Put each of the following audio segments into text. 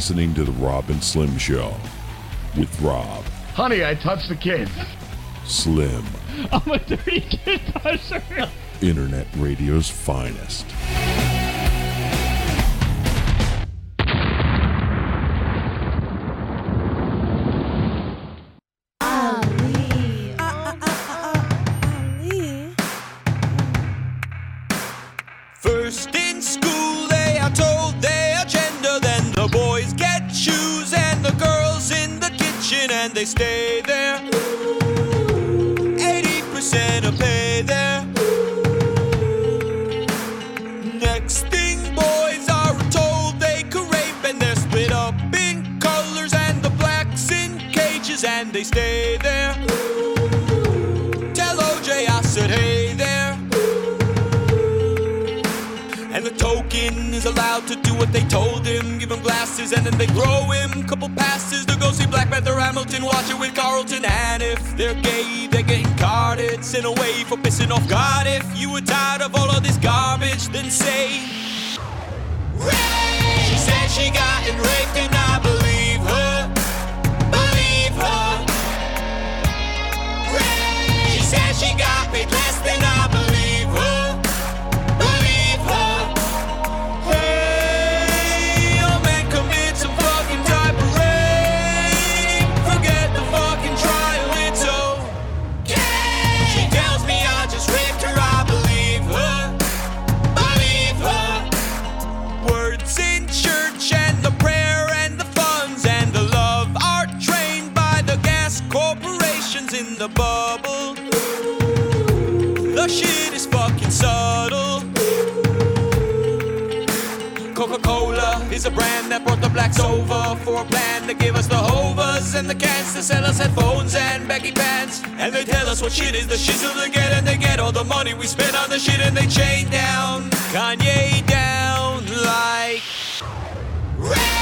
Listening to The Rob and Slim Show with Rob, Honey, I touched the kids. Slim, I'm a dirty kid toucher. Internet radio's finest. They stay there. Allowed to do what they told him. Give him glasses and then they grow him. Couple passes to go see Black Panther Hamilton. Watch it with Carlton. And if they're gay, they're getting carded. Sent away for pissing off God. If you were tired of all of this garbage, then say, Ray! She said she got raped and that brought the blacks over for a plan to give us the hovers and the cans to sell us headphones and baggy pants. And they tell us what shit is the shizzle to get, and they get all the money we spend on the shit, and they chain down Kanye down like. Ray.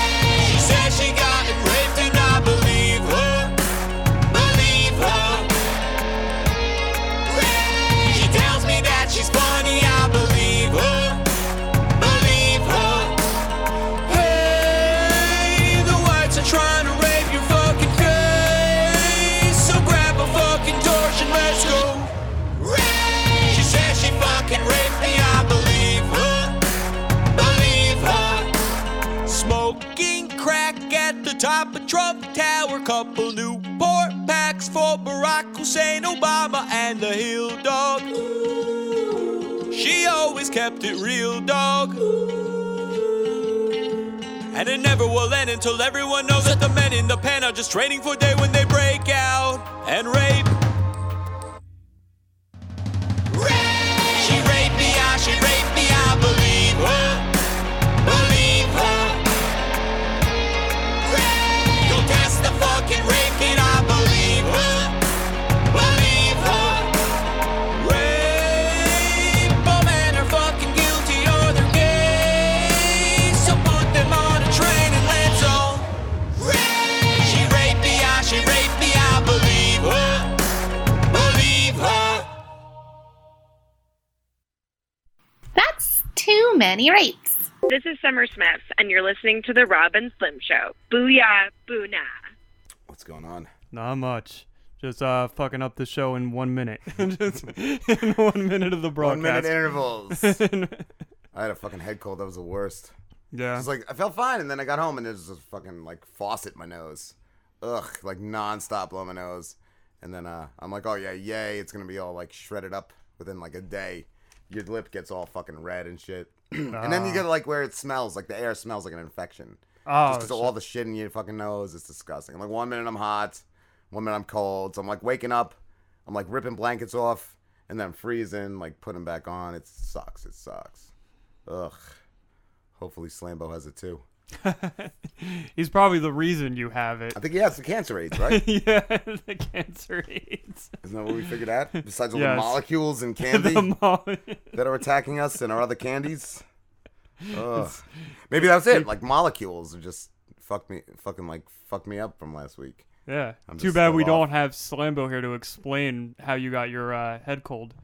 Trump Tower. Couple Newport packs for Barack Hussein Obama and the Hill Dog. She always kept it real, dog. And it never will end until everyone knows that the men in the pen are just training for day when they break out and rape. Many rapes. This is Summer Smith, and you're listening to The Rob and Slim Show. Booyah, boo nah. What's going on? Not much. Just uh, fucking up the show in one minute. Just in one minute of the broadcast. One minute intervals. I had a fucking head cold. That was the worst. yeah. It's like I felt fine, and then I got home, and there's this fucking like faucet in my nose. Ugh, like nonstop blow my nose. And then uh, I'm like, oh yeah, yay! It's gonna be all like shredded up within like a day. Your lip gets all fucking red and shit. and then you uh. get like where it smells, like the air smells like an infection. oh, Just because all the shit in your fucking nose is disgusting. I'm like one minute I'm hot, one minute I'm cold. So I'm like waking up, I'm like ripping blankets off, and then freezing, like putting him back on. It sucks. It sucks. Ugh. Hopefully Slambo has it too. He's probably the reason you have it. I think he has the cancer AIDS, right? yeah, the cancer AIDS. Isn't that what we figured out? Besides all Yes. the molecules in candy mo- that are attacking us and our other candies. Ugh. Maybe that's it. Like molecules are just fuck me, fucking like fuck me up from last week. yeah. I'm Too bad we off. don't have Slambo here to explain how you got your uh, head cold.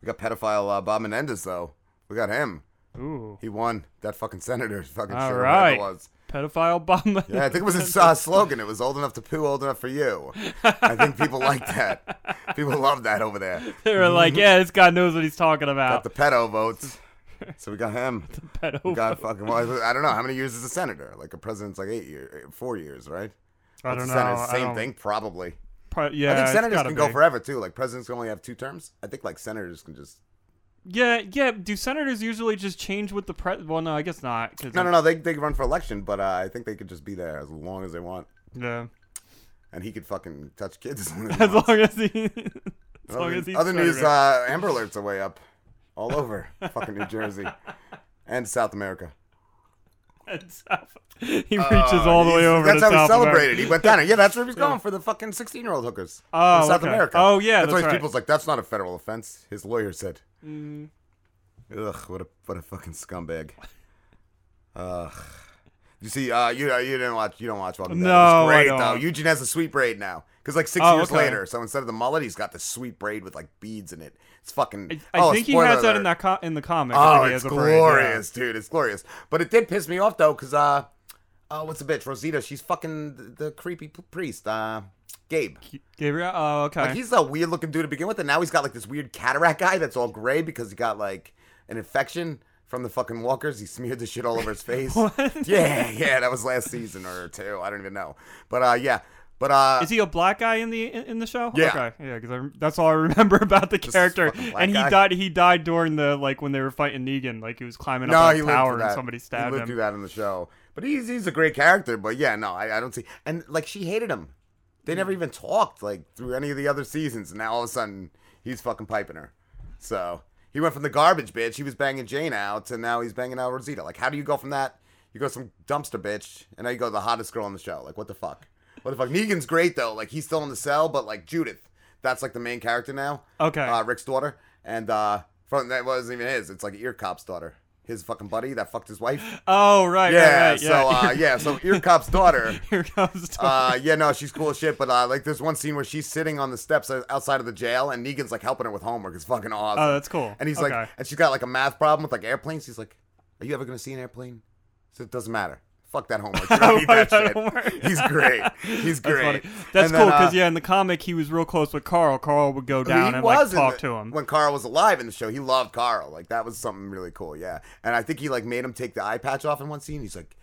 We got pedophile uh, Bob Menendez though. We got him. Ooh. He won that fucking senator's fucking All or right. it was. Pedophile bomb. Yeah, I think it was his uh, slogan. It was old enough to poo, old enough for you. I think people like that. People love that over there. they were like, yeah, this guy knows what he's talking about. Got the pedo votes. So we got him. The pedo We got fucking. Well, I don't know how many years is a senator. Like a president's like eight years, four years, right? I don't know. senator? Same don't- thing, probably. Pro- yeah, I think senators can go forever too. Like presidents can only have two terms. I think like senators can just. Yeah, yeah. Do senators usually just change with the pre? Well, no, I guess not. 'cause No, no, no. They they can run for election, but uh, I think they could just be there as long as they want. Yeah. And he could fucking touch kids as long as, he As wants. long as he, as long Other, as he's other news, senator. uh, Amber Alerts are way up, all over fucking New Jersey and South America. And South- he reaches all the Uh, way he's- over That's to how he celebrated. America. He went down there. Yeah, that's where he's going for the fucking sixteen-year-old hookers. Oh, in South okay. America. Oh, yeah, that's, that's why right. people's like, that's not a federal offense. His lawyer said. Mm. Ugh, what a what a fucking scumbag. Ugh. You see, uh, you you didn't watch, you don't watch Dead. No, it's great I don't. Eugene has a sweet braid now. Because like six Oh, years okay. later, so instead of the mullet, he's got the sweet braid with like beads in it. It's fucking. I oh, think he has that in that co- in the comic. Oh, it's a braid, yeah. glorious, dude. It's glorious. But it did piss me off though, cause uh, oh, what's the bitch? Rosita. She's fucking the, the creepy p- priest. Uh, Gabe. Gabriel. Oh, okay. Like he's a weird looking dude to begin with, and now he's got like this weird cataract guy that's all gray because he got like an infection from the fucking walkers. He smeared the shit all over his face. What? Yeah, yeah, that was last season or two. I don't even know. But uh, yeah, but uh, Is he a black guy in the in, the show? Yeah. Okay. Yeah, because that's all I remember about the character. And he guy. died. He died during the like when they were fighting Negan. Like he was climbing no, up he a tower and somebody he stabbed lived him. through that in the show. But he's he's a great character. But yeah, no, I, I don't see. And like she hated him. They never even talked like through any of the other seasons. And now all of a sudden he's fucking piping her. So he went from the garbage bitch he was banging Jane out to now he's banging out Rosita. Like how do you go from that? You go some dumpster bitch and now you go the hottest girl on the show. Like what the fuck? What the fuck? Negan's great though. Like he's still in the cell, but like Judith, that's like the main character now. Okay. Uh, Rick's daughter, and uh, from that wasn't even his. It's like Ear Cop's daughter. His fucking buddy that fucked his wife. Oh right, yeah, right, right. so Yeah. uh, yeah, so Ear Cop's daughter. Here comes. Tom. Uh, yeah, no, she's cool as shit. But uh, like, there's one scene where she's sitting on the steps outside of the jail, and Negan's like helping her with homework. It's fucking awesome. Oh, that's cool. And he's like, and she's got like a math problem with like airplanes. He's like, "Are you ever gonna see an airplane?" So it doesn't matter. Fuck that homework. You need that that homework. He's great. He's That's great. funny. That's And cool then, uh, because yeah, in the comic he was real close with Carl. Carl would go down and like talk the- to him. when Carl was alive in the show. He loved Carl. Like that was something really cool. Yeah, and I think he like made him take the eye patch off in one scene. He's like,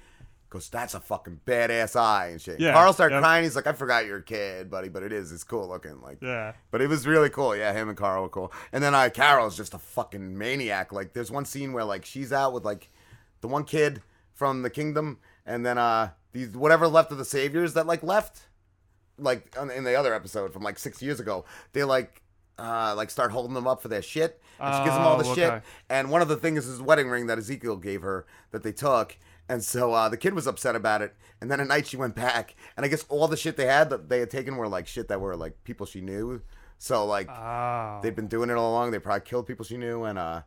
"Goes, that's a fucking badass eye and shit." Yeah, Carl started yep. crying. He's like, "I forgot you're a kid, buddy, but it is. It's cool looking." Like, Yeah. But it was really cool. Yeah, him and Carl were cool. And then uh, Carol's just a fucking maniac. Like, there's one scene where like she's out with like the one kid from the kingdom, and then uh these whatever left of the saviors that like left like in the other episode from like six years ago, they like uh like start holding them up for their shit. And she gives them all the Oh, shit. And one of the things is his wedding ring that Ezekiel gave her that they took. And so uh, the kid was upset about it. And then at night she went back. And I guess all the shit they had that they had taken were like shit that were like people she knew. So like Oh. they've been doing it all along. They probably killed people she knew and uh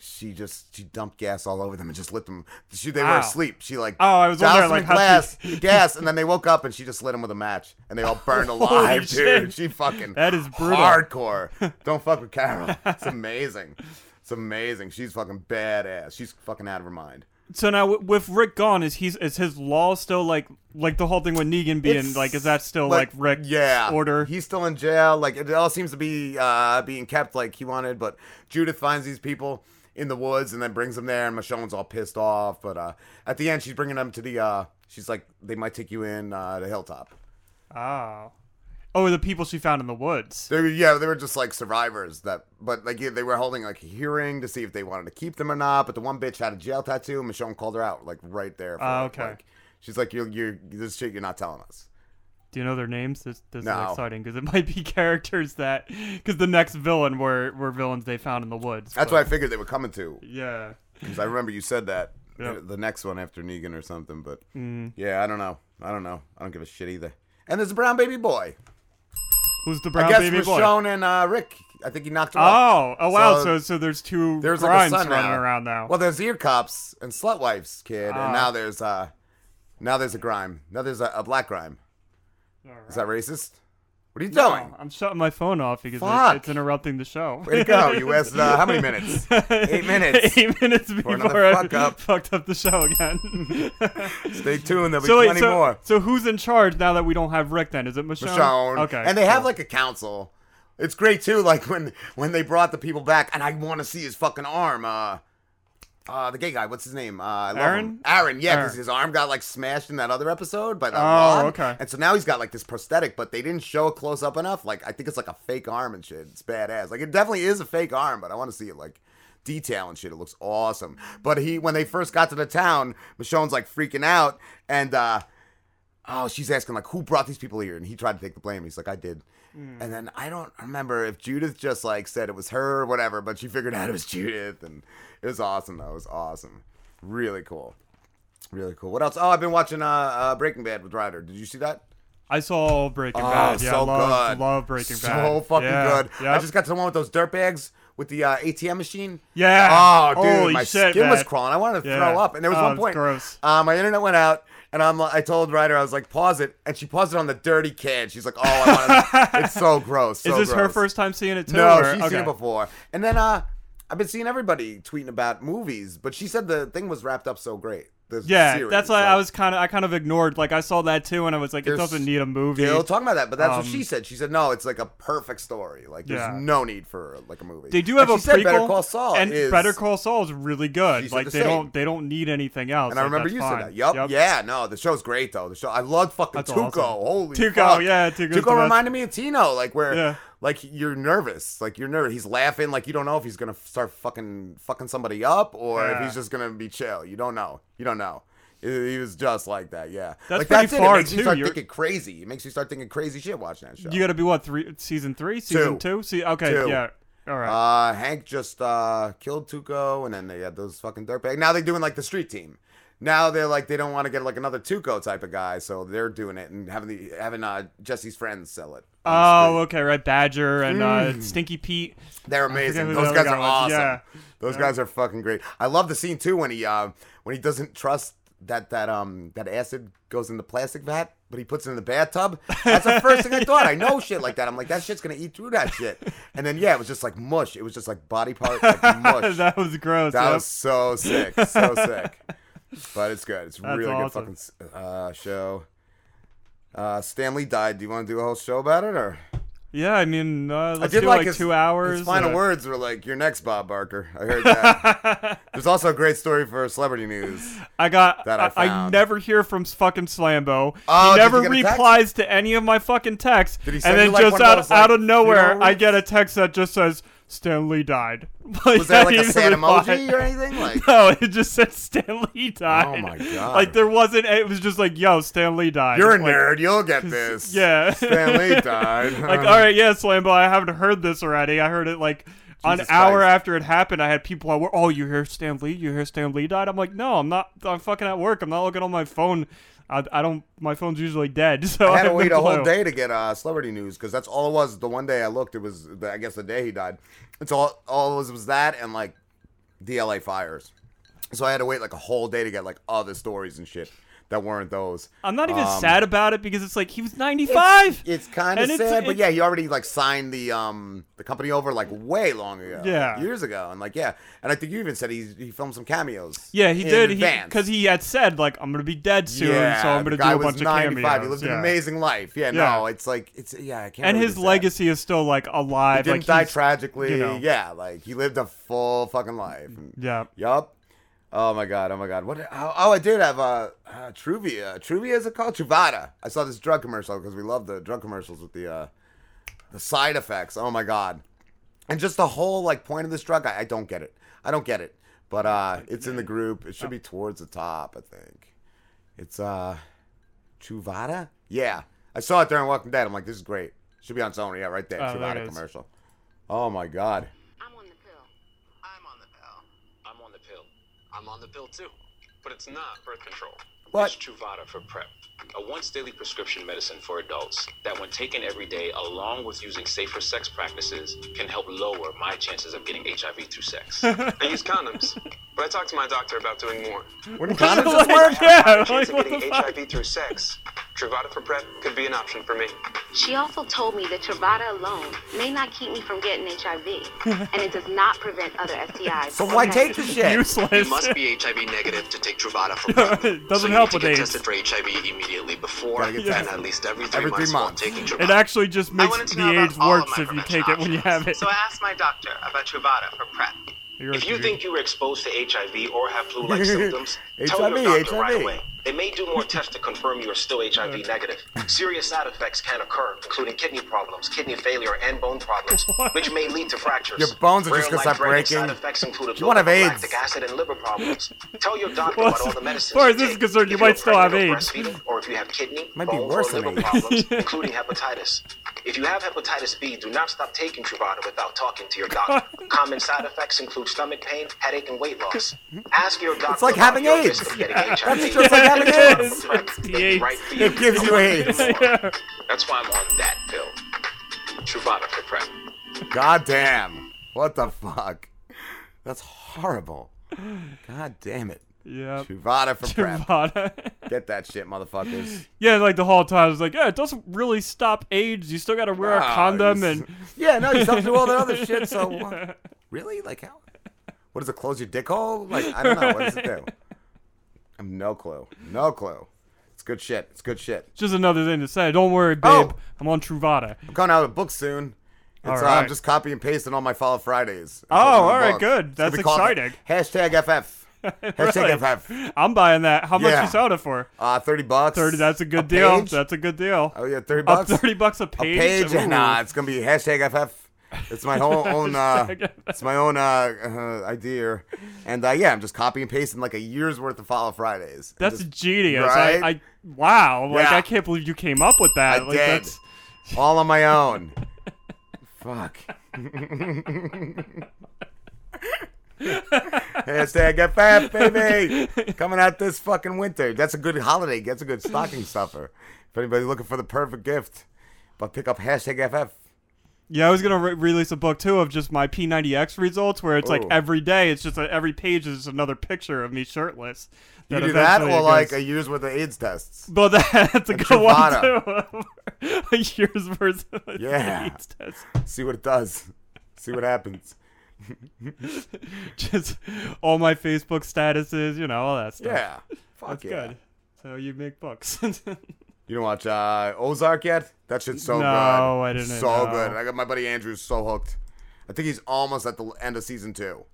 she just she dumped gas all over them and just lit them. She they were asleep. She like Oh, I was wondering, like, in how glass, she- gas, and then they woke up and she just lit them with a match and they all burned alive, dude. She fucking That is brutal. hardcore. Don't fuck with Carol. It's amazing. It's amazing. She's fucking badass. She's fucking out of her mind. So now with Rick gone, is he's is his law still like like the whole thing with Negan being It's like is that still like, Rick yeah order? he's still in jail like it all seems to be uh being kept like he wanted but judith finds these people in the woods and then brings them there and michonne's all pissed off but uh at the end she's bringing them to the uh she's like they might take you in uh the hilltop Oh. Oh, the people she found in the woods. they were, yeah they were just like survivors that but like yeah, they were holding like a hearing to see if they wanted to keep them or not but the one bitch had a jail tattoo and michonne called her out like right there for Oh, okay. like she's like you're you're this shit you're not telling us Do you know their names? This, this No. is exciting because it might be characters that because the next villain were were villains they found in the woods. That's but- what I figured they were coming to. Yeah. Because I remember you said that. Yep. uh, The next one after Negan or something. But Mm. yeah, I don't know. I don't know. I don't give a shit either. And there's a brown baby boy. Who's the brown baby? I guess baby boy? Michonne and uh, Rick. I think he knocked off. Oh, oh wow! So, so there's two there's like a son running now. around now. Well, there's ear cops and slut wife's kid, Ah. and now there's uh, now there's a grime. Now there's a, a black grime. Is that racist? What are you No, doing? I'm shutting my phone off because Fuck. it's interrupting the show. Way to go! You asked uh, how many minutes? Eight minutes. Eight minutes For before I fuck up. fucked up the show again. Stay tuned. There'll be so plenty so, more. so who's in charge now that we don't have Rick? Then is it Michonne? Michonne. Okay. And they have like a council. It's great too. Like when when they brought the people back, and I want to see his fucking arm. Uh, uh, the gay guy. What's his name? Uh, I love Aaron? him. Aaron. Yeah, because his arm got like smashed in that other episode. But Oh, okay. And so now he's got like this prosthetic, but they didn't show it close up enough. Like I think it's like a fake arm and shit. It's badass. Like it definitely is a fake arm, but I want to see it like detail and shit. It looks awesome. But he when they first got to the town, Michonne's like freaking out and uh oh, she's asking like who brought these people here, and he tried to take the blame. He's like, I did. And then I don't remember if Judith just like said it was her or whatever, but she figured out it was Judith, and it was awesome though. It was awesome, really cool, really cool. What else? Oh, I've been watching uh, uh Breaking Bad with Ryder. Did you see that? I saw Breaking Oh, Bad. Yeah, so love, good. love Breaking so Bad. So fucking Yeah, good. I just got to the one with those dirt bags with the uh, ATM machine. Yeah. Oh, dude, Holy my shit, skin was crawling. I wanted to Yeah. throw up, and there was Oh, one point. gross. Uh, my internet went out, and I'm. I told Ryder, I was like, pause it, and she paused it on the dirty kid. She's like, oh, I want to. it's so gross. Is so this her first time seeing it too? No, or- she's seen okay. it before. And then uh, I've been seeing everybody tweeting about movies, but she said the thing was wrapped up so great. The Yeah, series, that's why like- I was kind of I kind of ignored. Like I saw that too, and I was like, it doesn't need a movie. Yeah, we'll talk about that, but that's what Um, she said. She said, "No, it's like a perfect story. Like, there's Yeah. no need for like a movie." They do have and a prequel, Better Call Saul and is, Better Call Saul is really good. Like the they same. don't they don't need anything else. And I remember you fine. said that. Yup. Yep. Yeah. No, the show's great though. The show. I love fucking That's Tuco. awesome. Holy Tuco, fuck. yeah, Tuco's Tuco reminded me of Tino. Like where, Yeah. like you're nervous. Like you're nervous. He's laughing. Like you don't know if he's gonna start fucking fucking somebody up or if he's just gonna be chill. You don't know. You don't know. He was just like that. Yeah. That's like pretty that's far, It makes you too. start You're- thinking crazy. It makes you start thinking crazy shit watching that show. You got to be what three season three, season two. See, okay, Two. yeah, all right. Uh, Hank just uh, killed Tuco, and then they had those fucking dirtbag. Now they're doing like the street team. Now they're like they don't want to get like another Tuco type of guy, so they're doing it and having the having uh, Jesse's friends sell it. Oh, okay, right. Badger and uh, Mm. Skinny Pete. They're amazing. Those guys are awesome. Yeah. Those Yeah. guys are fucking great. I love the scene too when he uh, when he doesn't trust that that um that acid goes in the plastic vat, but he puts it in the bathtub. That's the first thing I thought. I know shit like that. I'm like that shit's gonna eat through that shit. And then yeah, it was just like mush. It was just like body part like mush. that was gross. That yep. was so sick, so sick. But it's good. It's That's really awesome. good fucking uh, show. Uh, Stan Lee died. Do you want to do a whole show about it, or Yeah, I mean, uh, I let's did do like like, his, two hours. His final uh, words were like, "You're next, Bob Barker." I heard that. There's also a great story for celebrity news. I got. that I I, I never hear from fucking Slambo. Oh, he never replies to any of my fucking texts. Did he send and then you, like, just out, those, like, out of nowhere, I get a text that just says Stan Lee died. Was there like a sad reply. emoji or anything? Like, No, it just said Stan Lee oh died. Oh my God. Like there wasn't. It was just like, yo, Stan Lee died. you're a Like, nerd. You'll get this. Yeah. Stan Lee died. like, all right, yeah, Slambo, I haven't heard this already. I heard it like an Jesus hour Christ. after it happened. I had people at work. Oh, you hear Stan Lee? You hear Stan Lee died? I'm like, no, I'm not. I'm fucking at work. I'm not looking on my phone. I, I don't. My phone's usually dead. So I had to wait a whole day to get uh, celebrity news because that's all it was. The one day I looked, it was the, I guess the day he died. It's all all it was was that and like the LA fires. So I had to wait like a whole day to get like other stories and shit that weren't those. I'm not even Um, sad about it because it's like he was 95. It's kind of And it's- sad, but it's- yeah, he already like signed the um the company over like way long ago, Yeah. years ago, and like yeah, and I think you even said he he filmed some cameos. Yeah, he did. He because he had said like I'm gonna be dead soon, yeah, so I'm gonna do a was bunch of 95. cameos. He lived yeah. an amazing life. Yeah, Yeah. no, it's like it's yeah, I can't. and his sad. legacy is still like alive. He didn't like, die tragically. you know. Yeah, like he lived a full fucking life. Yeah. Yup. Oh my god. Oh my god. What? Oh, oh, I did have uh, uh Truvia. Truvia is it called? Truvada. I saw this drug commercial because we love the drug commercials with the uh the side effects. Oh my god. And just the whole like point of this drug, I, I don't get it. I don't get it. But uh it's in the group. It should be towards the top, I think. It's uh Truvada? Yeah. I saw it during Walking Dead. I'm like, this is great. Should be on Sony. Yeah, right there. Oh, Truvada is. commercial. Oh my god. I'm on the pill. I'm on the pill. I'm on the pill. I'm on the pill too. But it's not birth control. What? It's Truvada for PrEP, a once daily prescription medicine for adults that, when taken every day along with using safer sex practices, can help lower my chances of getting HIV through sex. I use condoms, but I talked to my doctor about doing more. When Like, condoms yeah, work? like, chance of what getting the fuck? HIV through sex. Truvada for PrEP could be an option for me. She also told me that Truvada alone may not keep me from getting HIV, and it does not prevent other STIs. So why take the pregnancies. shit? Useless. You must be HIV negative to take Truvada for PrEP. It doesn't so you help need to with get AIDS. tested for HIV immediately before Gotta get and tested. at least every three Every three months, months. taking Truvada. It actually just makes the AIDS worse if you prevention take it when you have it. So I asked my doctor about Truvada for PrEP. You're If you a- think you were exposed to HIV or have flu-like symptoms, tell HIV, your doctor right HIV. away. They may do more tests to confirm you are still HIV negative. Serious side effects can occur, including kidney problems, kidney failure, and bone problems, which may lead to fractures. Your bones are just gonna start breaking. Side effects include You won't have buildup of AIDS. acid and liver problems. Tell your doctor Well, about all the as medicines far you as this is concerned, you might still have AIDS. Or if you have kidney, Might be bone, worse or than liver problems, including hepatitis. If you have hepatitis B, do not stop taking Truvada without talking to your doctor. Common side effects include stomach pain, headache, and weight loss. Mm-hmm. Ask your doctor. It's like about having your AIDS. risk of getting That's HIV. just like having It is. It's may the right. It gives you AIDS. Yeah. That's why I'm on that pill. Truvada for PrEP. God damn. What the fuck? That's horrible. God damn it. Yeah. Truvada for prep. Get that shit, motherfuckers. yeah, like the whole time, I was like, yeah, it doesn't really stop AIDS. You still got to wear a ah, condom and. Yeah, no, you still have to do all that other shit, so what? Really? Like how? What does it close your dick hole? Like I don't know. What does it do? I have no clue. No clue. It's good shit. It's good shit. Just another thing to say. Don't worry, babe. Oh. I'm on Truvada. I'm coming out with a book soon. It's, All uh. I'm just copy and pasting all my Follow Fridays. Oh, all in the all right, book. good. That's exciting. Hashtag FF. Hashtag FF. I'm buying that. How much Yeah. you sold it for? Uh, thirty bucks. Thirty. That's a good deal. page? That's a good deal. Oh yeah, thirty bucks. thirty bucks a page. a page. page. Ooh. Nah, it's gonna be hashtag FF. It's my whole own. Uh, it's my own uh, uh, idea, and uh, yeah, I'm just copy and pasting like a year's worth of Follow Fridays. That's just- genius. Right? I, I wow. Like Yeah. I can't believe you came up with that. I like did. that's all on my own. Fuck. Hashtag FF, baby. Coming out this fucking winter. That's a good holiday. That's a good stocking stuffer. If anybody's looking for the perfect gift, but pick up hashtag FF. Yeah, I was gonna re- release a book too of just my P90X results, where it's like oh. every day, it's just a, every page is just another picture of me shirtless. You do that, or it like goes- a year's worth of AIDS tests. But that's a a good one too. a year's worth of Yeah. AIDS test. See what it does. See what happens. Just all my Facebook statuses, you know, all that stuff. Yeah. Fuck that's yeah. good. So you make books. You don't watch uh, Ozark yet? That shit's so No, good. No, I didn't So know. good. I got my buddy Andrew so hooked. I think he's almost at the end of season two.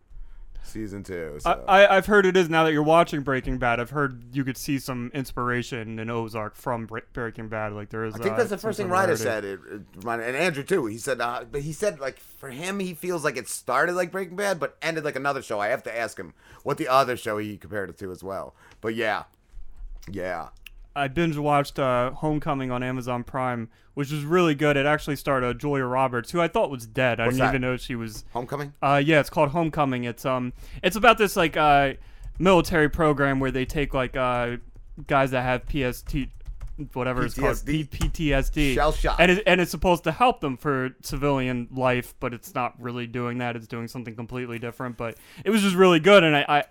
Season two. So. I, I've heard it is now that you're watching Breaking Bad. I've heard you could see some inspiration in Ozark from Breaking Bad. Like there is. I think uh, that's the first thing Ryder said. It, it reminded, and Andrew too. He said, uh, but he said like for him, he feels like it started like Breaking Bad, but ended like another show. I have to ask him what the other show he compared it to as well. But yeah, yeah. I binge watched uh, Homecoming on Amazon Prime, which was really good. It actually starred uh, Julia Roberts, who I thought was dead. I What's didn't that? even know she was. Homecoming. Uh, yeah, it's called Homecoming. It's um, it's about this like uh, military program where they take like uh, guys that have PST, whatever it's called, PTSD? P- PTSD, Shell shock. and it, and it's supposed to help them for civilian life, but it's not really doing that. It's doing something completely different. But it was just really good, and I. I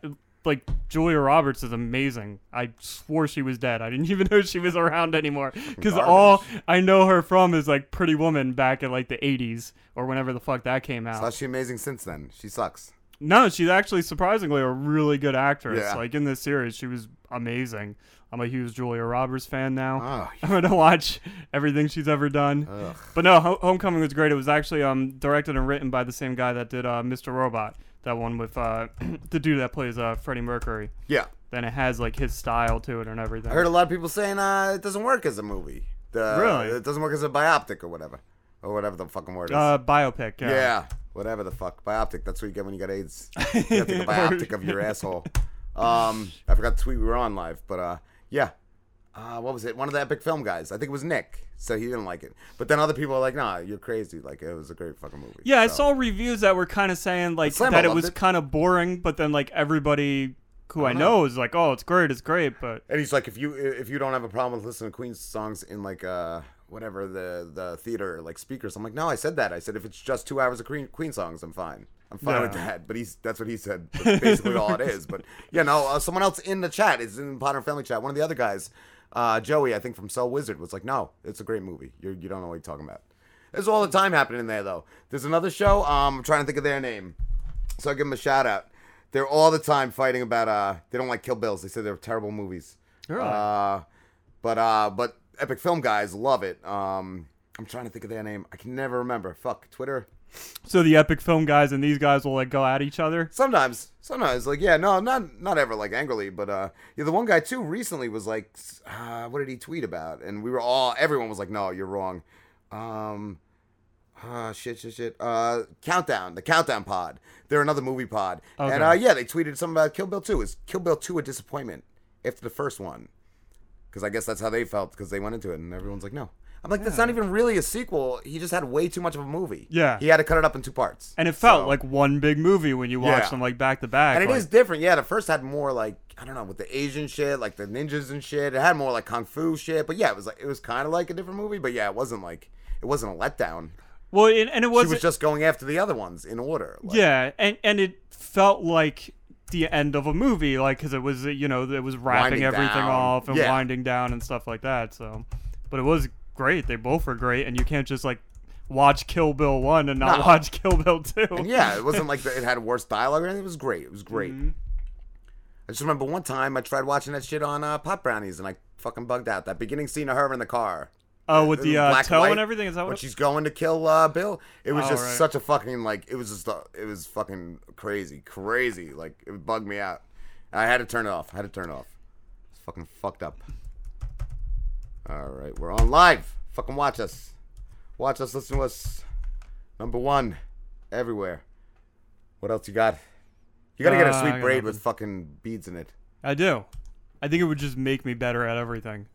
like Julia Roberts is amazing. I swore she was dead. I didn't even know she was around anymore because all I know her from is like Pretty Woman back in like the '80s or whenever the fuck that came out. So she amazing since then? She sucks. No, she's actually surprisingly a really good actress. Yeah. Like in this series, she was amazing. I'm a huge Julia Roberts fan now. Oh, I'm gonna watch everything she's ever done. Ugh. But no, Homecoming was great. It was actually um directed and written by the same guy that did uh, Mr. Robot. That one with uh the dude that plays uh Freddie Mercury. Yeah. Then it has like his style to it and everything. I heard a lot of people saying uh, it doesn't work as a movie. The, Really? It doesn't work as a biopic or whatever. Or whatever the fucking word is. uh biopic. Yeah. yeah. Whatever the fuck. biopic. That's what you get when you got AIDS. You have to take a bioptic of your asshole. Um, I forgot the tweet we were on live, but uh, yeah. Uh, what was it? One of the epic film guys. I think it was Nick. So he didn't like it. But then other people are like, "Nah, you're crazy." Like it was a great fucking movie. Yeah, I saw reviews that were kind of saying like Slambo that it was kind of boring, but then like everybody who I, don't know know. is like, "Oh, it's great, it's great," but And he's like, if you if you don't have a problem with listening to Queen's songs in like uh whatever the the theater like speakers, I'm like, no, I said that. I said if it's just two hours of Queen Queen songs, I'm fine. I'm fine with that. But he's that's what he said. That's basically all it is. But yeah, no, uh, someone else in the chat is in the Potter Family chat. One of the other guys, uh, Joey, I think from Cell Wizard, was like, no, it's a great movie. You you don't know what you're talking about. There's all the time happening in there though. There's another show. Um, I'm trying to think of their name, so I give them a shout out. They're all the time fighting about uh they don't like Kill Bills. They say they're terrible movies. Really? Uh, but uh, but epic film guys love it. Um, I'm trying to think of their name. I can never remember. Fuck Twitter. So the epic film guys and these guys will like go at each other. Sometimes, sometimes, like yeah, no, not not ever like angrily, but uh, yeah, the one guy too recently was like, uh, what did he tweet about? And we were all, everyone was like, no, you're wrong. Um, uh, shit, shit, shit. Uh, countdown, the countdown pod. They're another movie pod, Okay. and uh, yeah, they tweeted something about Kill Bill two. Is Kill Bill two a disappointment after the first one? Because I guess that's how they felt because they went into it, and everyone's like, no. I'm like, that's not even really a sequel. He just had way too much of a movie. Yeah. he had to cut it up in two parts. And it felt So- like one big movie when you watch Yeah. them like back to back. and it like- is different. Yeah, the first had more like I don't know with the Asian shit, like the ninjas and shit. It had more like kung fu shit. But yeah, it was like it was kind of like a different movie. But yeah, it wasn't like it wasn't a letdown. Well, it, and it was she was just going after the other ones in order. Like, yeah, and and it felt like the end of a movie, like because it was you know it was wrapping everything down. off and Yeah. winding down and stuff like that. So, but it was great. They both were great, and you can't just like watch Kill Bill one and not No. watch Kill Bill two. And yeah, it wasn't like the, it had worse dialogue or anything. It was great. It was great. Mm-hmm. I just remember one time I tried watching that shit on uh, Pop Brownies and I fucking bugged out. That beginning scene of her in the car. Oh, with the uh, toe white, and everything. Is that when she's going to kill uh, Bill. It was Oh, just right. such a fucking like it was just uh, it was fucking crazy, crazy. Like it bugged me out. I had to turn it off. I had to turn it off. It's fucking fucked up. All right, we're on live. Fucking watch us. Watch us. Listen to us. Number one, everywhere. What else you got? You gotta get Uh, a I sweet got braid nothing. with fucking beads in it. I do. I think it would just make me better at everything.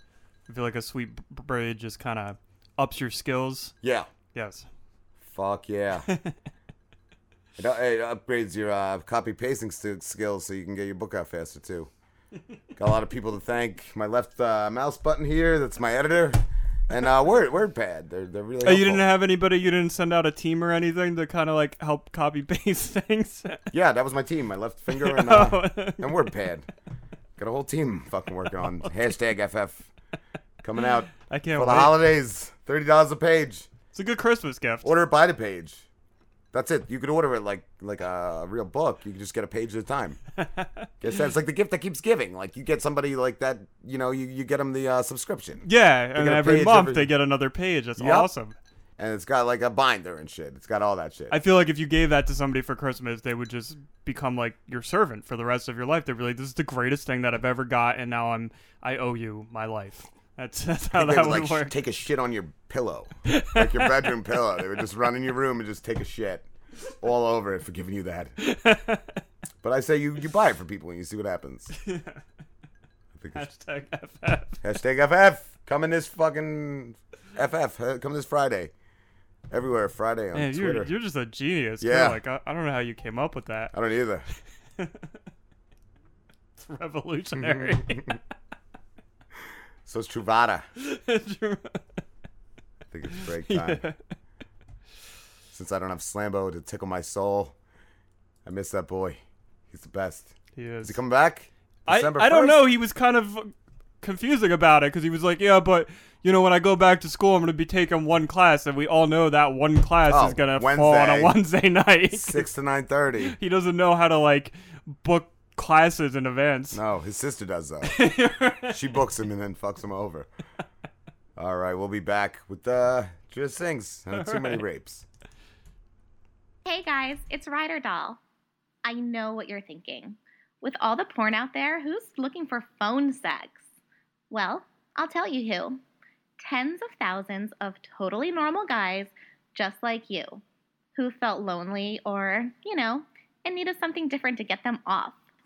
I feel like a sweet b- braid just kind of ups your skills. Yeah. Yes. Fuck yeah. it, uh, it upgrades your uh, copy pasting st- skills so you can get your book out faster too. Got a lot of people to thank. My left uh, mouse button here, that's my editor. And uh, Word WordPad, they're they're really. Oh, you helpful. didn't have anybody. You didn't send out a team or anything to kind of like help copy paste things. Yeah, that was my team. My left finger and uh, Oh. and WordPad. Got a whole team fucking working on hashtag FF coming out I can't for the holidays. Thirty dollars a page. It's a good Christmas gift. Order it by the page. That's it. You could order it like like a real book. You can just get a page at a time. Guess that's like the gift that keeps giving. Like you get somebody like that. You know, you, you get them the uh, subscription. Yeah, They and every month every- they get another page. That's Yep. awesome. And it's got like a binder and shit. It's got all that shit. I feel like if you gave that to somebody for Christmas, they would just become like your servant for the rest of your life. They'd be like, "This is the greatest thing that I've ever got, and now I'm I owe you my life." That's that's how They that would, would like sh- take a shit on your pillow, like your bedroom pillow. They would just run in your room and just take a shit all over it for giving you that. But I say you you buy it for people and you see what happens. I think it's- Hashtag FF. Hashtag FF coming this fucking FF uh, coming this Friday. Everywhere Friday on Man, you're Twitter. you're just a genius. Yeah. Yeah. Like I, I don't know how you came up with that. I don't either. It's revolutionary. So it's Truvada. I think it's break time. Yeah. Since I don't have Slambo to tickle my soul, I miss that boy. He's the best. He is. Is he coming back? I, December I don't 1st? know. He was kind of confusing about it because he was like, "Yeah, but you know, when I go back to school, I'm going to be taking one class, and we all know that one class Oh, is going to fall on a Wednesday night." Six to nine thirty. he doesn't know how to like book classes and events. No, his sister does that. she books him and then fucks him over. All right, we'll be back with uh, just things and too many rapes. Hey guys, it's Ryder Doll. I know what you're thinking. With all the porn out there, who's looking for phone sex? Well, I'll tell you who. Tens of thousands of totally normal guys just like you who felt lonely or, you know, and needed something different to get them off.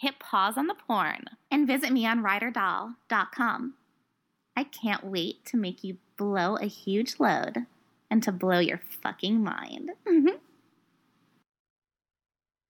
Hit pause on the porn and visit me on ryderdoll.com. I can't wait to make you blow a huge load and to blow your fucking mind. Mm-hmm.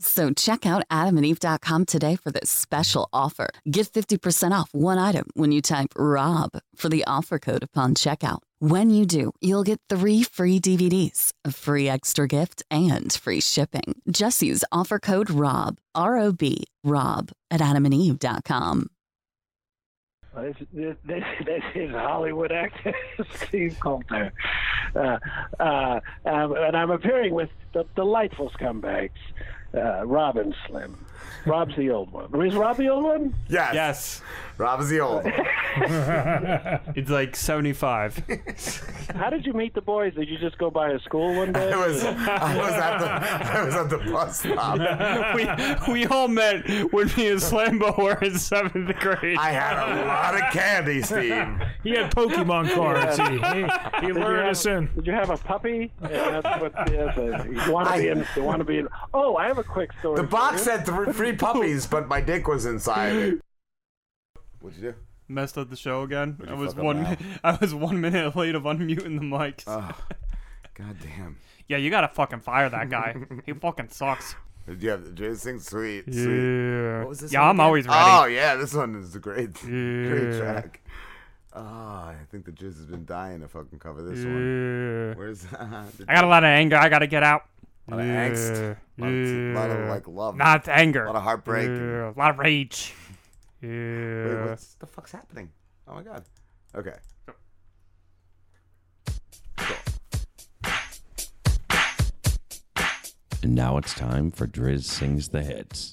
So check out adamandeve.com today for this special offer. Get 50% off one item when you type ROB for the offer code upon checkout. When you do, you'll get three free DVDs, a free extra gift, and free shipping. Just use offer code ROB, R O B, ROB at adamandeve.com. This, this, this, this is Hollywood actor Steve Coulter. Uh, uh, um, and I'm appearing with the delightful scumbags, uh, Rob and Slim. Rob's the old one. Is Rob the old one? Yes. Yes. Rob is the old one. it's like 75. How did you meet the boys? Did you just go by a school one day? I was, I was at the, I was at the bus stop. we, we all met when me and Slambo were in seventh grade. I had a lot of candy, Steve. He had Pokemon cards. He, he, he Did you lured have- us in. Did you have a puppy? Yeah, that's what yes, uh, you want to be in. You want to be in. Oh, I have a quick story. The box for you. had three, three puppies, but my dick was inside it. What'd you do? Messed up the show again. I was one. now? I was one minute late of unmuting the mics. Ah, oh, God damn. Yeah, you gotta fucking fire that guy. he fucking sucks. Did you have the Jay sing sweet? Sweet. Yeah. What was this Yeah, I'm again? always ready. Oh yeah, this one is a great, great track. Oh, I think the Jizz has been dying to fucking cover this Yeah. one. Where's the I got a lot of anger. I gotta get out. Lot of angst, lot of, lot of like love, Not anger. a lot of heartbreak. Yeah, a lot of rage. Yeah. Wait, what the fuck's happening? Oh my god. Okay. And now it's time for Driz Sings the Hits.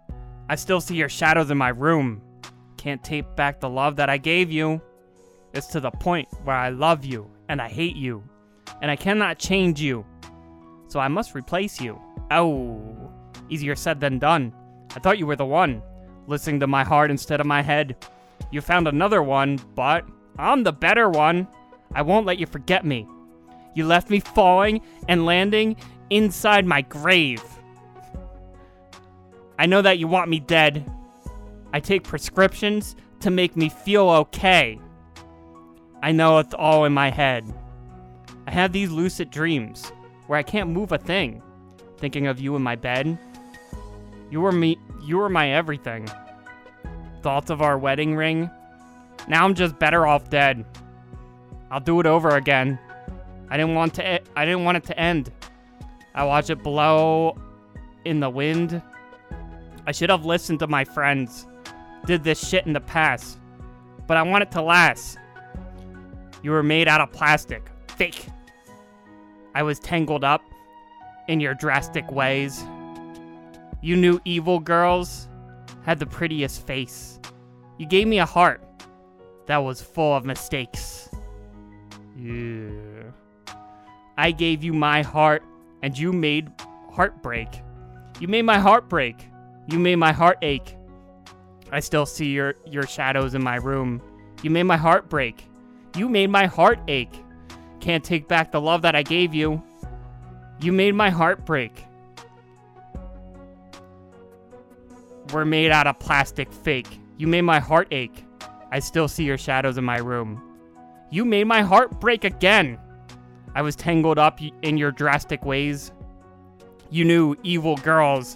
I still see your shadows in my room. Can't take back the love that I gave you. It's to the point where I love you and I hate you. And I cannot change you. So I must replace you. Oh, easier said than done. I thought you were the one, listening to my heart instead of my head. You found another one, but I'm the better one. I won't let you forget me. You left me falling and landing inside my grave. I know that you want me dead. I take prescriptions to make me feel okay. I know it's all in my head. I have these lucid dreams where I can't move a thing, thinking of you in my bed. You were me you were my everything. Thoughts of our wedding ring. Now I'm just better off dead. I'll do it over again. I didn't want to I didn't want it to end. I watch it blow in the wind. I should have listened to my friends. Did this shit in the past. But I want it to last. You were made out of plastic. Fake. I was tangled up in your drastic ways. You knew evil girls. had the prettiest face. You gave me a heart that was full of mistakes. Yeah. I gave you my heart, and you made heartbreak. You made my heart break. You made my heart ache. I still see your, your shadows in my room. You made my heart break. You made my heart ache. Can't take back the love that I gave you. You made my heart break. We're made out of plastic fake. You made my heart ache. I still see your shadows in my room. You made my heart break again. I was tangled up in your drastic ways. You knew evil girls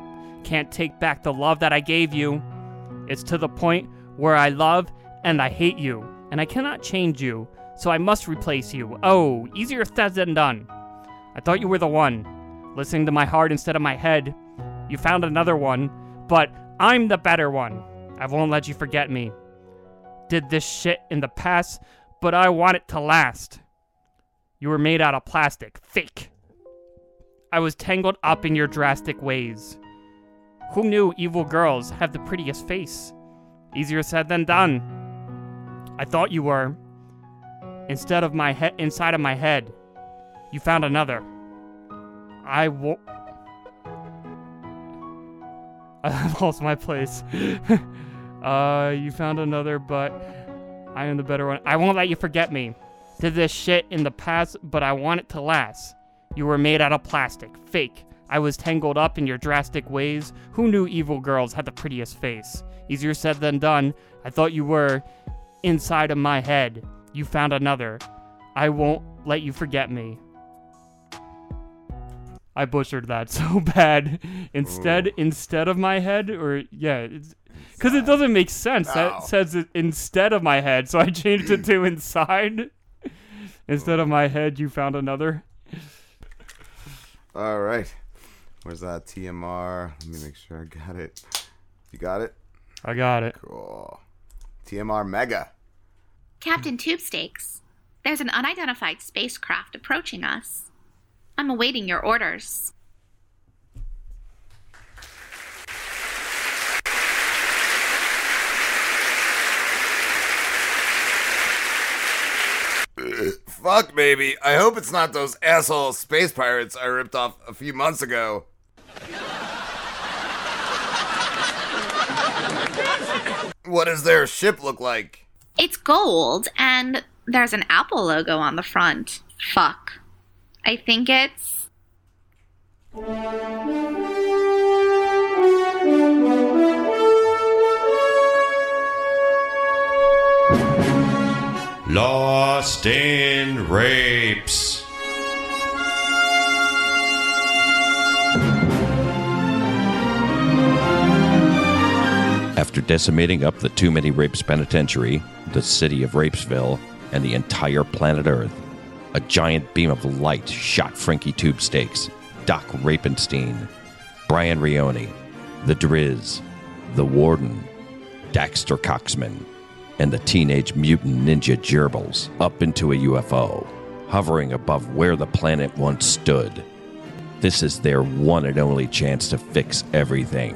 Can't take back the love that I gave you. It's to the point where I love and I hate you, and I cannot change you, so I must replace you. Oh, easier said than done. I thought you were the one, listening to my heart instead of my head. You found another one, but I'm the better one. I won't let you forget me. Did this shit in the past, but I want it to last. You were made out of plastic. Fake. I was tangled up in your drastic ways. Who knew evil girls have the prettiest face? Easier said than done. I thought you were. Instead of my head, inside of my head, you found another. I won't. I've lost my place. uh, you found another, but I am the better one. I won't let you forget me. Did this shit in the past, but I want it to last. You were made out of plastic, fake. I was tangled up in your drastic ways. Who knew evil girls had the prettiest face? Easier said than done. I thought you were inside of my head. You found another. I won't let you forget me. I butchered that so bad. Instead, instead of my head, or yeah, because it doesn't make sense. No. That says it instead of my head, so I changed it to inside. instead of my head, you found another. All right. Where's that TMR? Let me make sure I got it. You got it? I got it. Cool. TMR Mega. Captain Tubestakes, there's an unidentified spacecraft approaching us. I'm awaiting your orders. Fuck, baby. I hope it's not those asshole space pirates I ripped off a few months ago. What does their ship look like? It's gold, and there's an Apple logo on the front. Fuck. I think it's. Lost in Rapes. After decimating up the Too Many Rapes Penitentiary, the city of Rapesville, and the entire planet Earth, a giant beam of light shot Frankie Tube Stakes, Doc Rapenstein, Brian Rioni, the Driz, the Warden, Daxter Coxman, and the Teenage Mutant Ninja Gerbils up into a UFO, hovering above where the planet once stood. This is their one and only chance to fix everything.